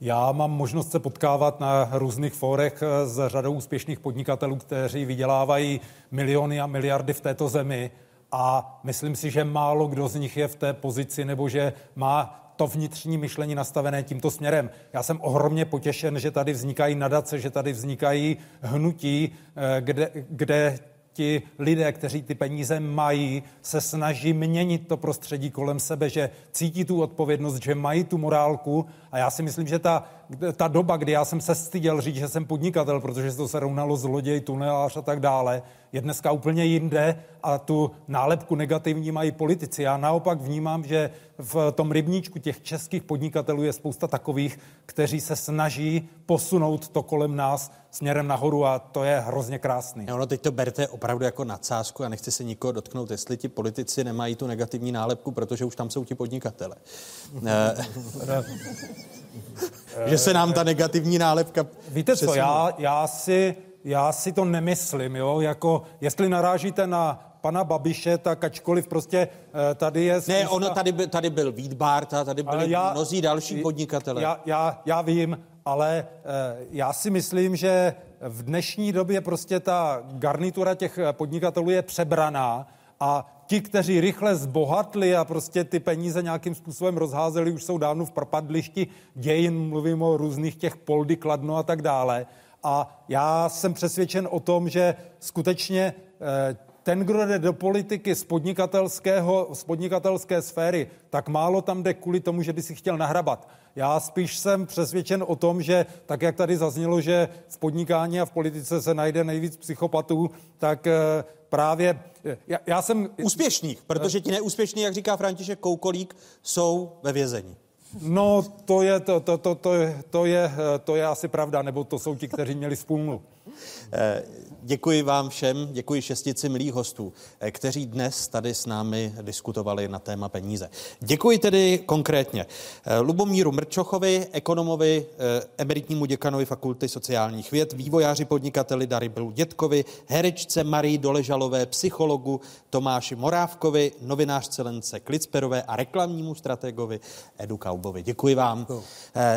S4: já mám možnost se potkávat na různých fórech eh, s řadou úspěšných podnikatelů, kteří vydělávají miliony a miliardy v této zemi a myslím si, že málo kdo z nich je v té pozici nebo že má to vnitřní myšlení nastavené tímto směrem. Já jsem ohromně potěšen, že tady vznikají nadace, že tady vznikají hnutí, eh, kde, kde ti lidé, kteří ty peníze mají, se snaží měnit to prostředí kolem sebe, že cítí tu odpovědnost, že mají tu morálku. A já si myslím, že ta, ta doba, kdy já jsem se styděl říct, že jsem podnikatel, protože to se rovnalo zloděj, tunelář a tak dále, je dneska úplně jinde a tu nálepku negativní mají politici. Já naopak vnímám, že v tom rybníčku těch českých podnikatelů je spousta takových, kteří se snaží posunout to kolem nás směrem nahoru a to je hrozně krásný.
S7: No, teď to berte opravdu jako nadsázku a nechci se nikoho dotknout, jestli ti politici nemají tu negativní nálepku, protože už tam jsou ti podnikatele. že se nám ta negativní nálepka...
S4: Víte co, já, já si já si to nemyslím, jo, jako jestli narážíte na pana Babiše, tak ačkoliv prostě eh, tady je...
S7: Spousta... Ne, ono tady, by, tady byl a tady byli já, mnozí další podnikatelé.
S4: Já, já, já vím, ale eh, já si myslím, že v dnešní době prostě ta garnitura těch podnikatelů je přebraná a ti, kteří rychle zbohatli a prostě ty peníze nějakým způsobem rozházeli, už jsou dávno v propadlišti dějin, mluvím o různých těch Poldy, Kladno a tak dále. A já jsem přesvědčen o tom, že skutečně eh, ten, kdo jde do politiky z, podnikatelského, z podnikatelské sféry, tak málo tam jde kvůli tomu, že by si chtěl nahrabat. Já spíš jsem přesvědčen o tom, že tak, jak tady zaznělo, že v podnikání a v politice se najde nejvíc psychopatů, tak eh, právě já, já jsem...
S7: Úspěšných, protože ti neúspěšní, jak říká František Koukolík, jsou ve vězení.
S4: No, to je, to, to, to, to, je, to, je, to je asi pravda, nebo to jsou ti, kteří měli spůlnu.
S7: Eh, děkuji vám všem, děkuji šestici milých hostů, eh, kteří dnes tady s námi diskutovali na téma peníze. Děkuji tedy konkrétně eh, Lubomíru Mrčochovi, ekonomovi, emeritnímu děkanovi Fakulty sociálních věd, vývojáři podnikateli Daribilu Dětkovi, herečce Marii Doležalové, psychologu Tomáši Morávkovi, novinářce Lence Klicperové a reklamnímu strategovi Edu Kaubovi. Děkuji vám,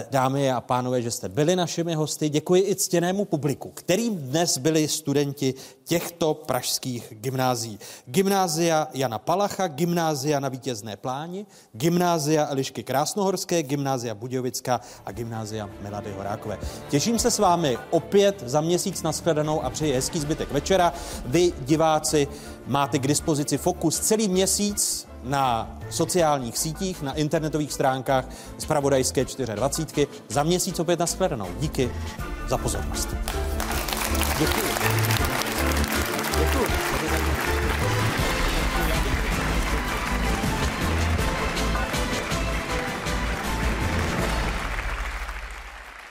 S7: dámy a pánové, že jste byli našimi hosty. Děkuji i ctěnému publiku, který kterým dnes byli studenti těchto pražských gymnází. Gymnázia Jana Palacha, gymnázia na Vítězné pláni, gymnázia Elišky Krásnohorské, gymnázia Budějovická a gymnázia Milady Horákové. Těším se s vámi opět za měsíc na shledanou a přeji hezký zbytek večera. Vy, diváci, máte k dispozici Fokus celý měsíc na sociálních sítích, na internetových stránkách z Pravodajské 24. Za měsíc opět na shledanou. Díky za pozornost. Děkuji.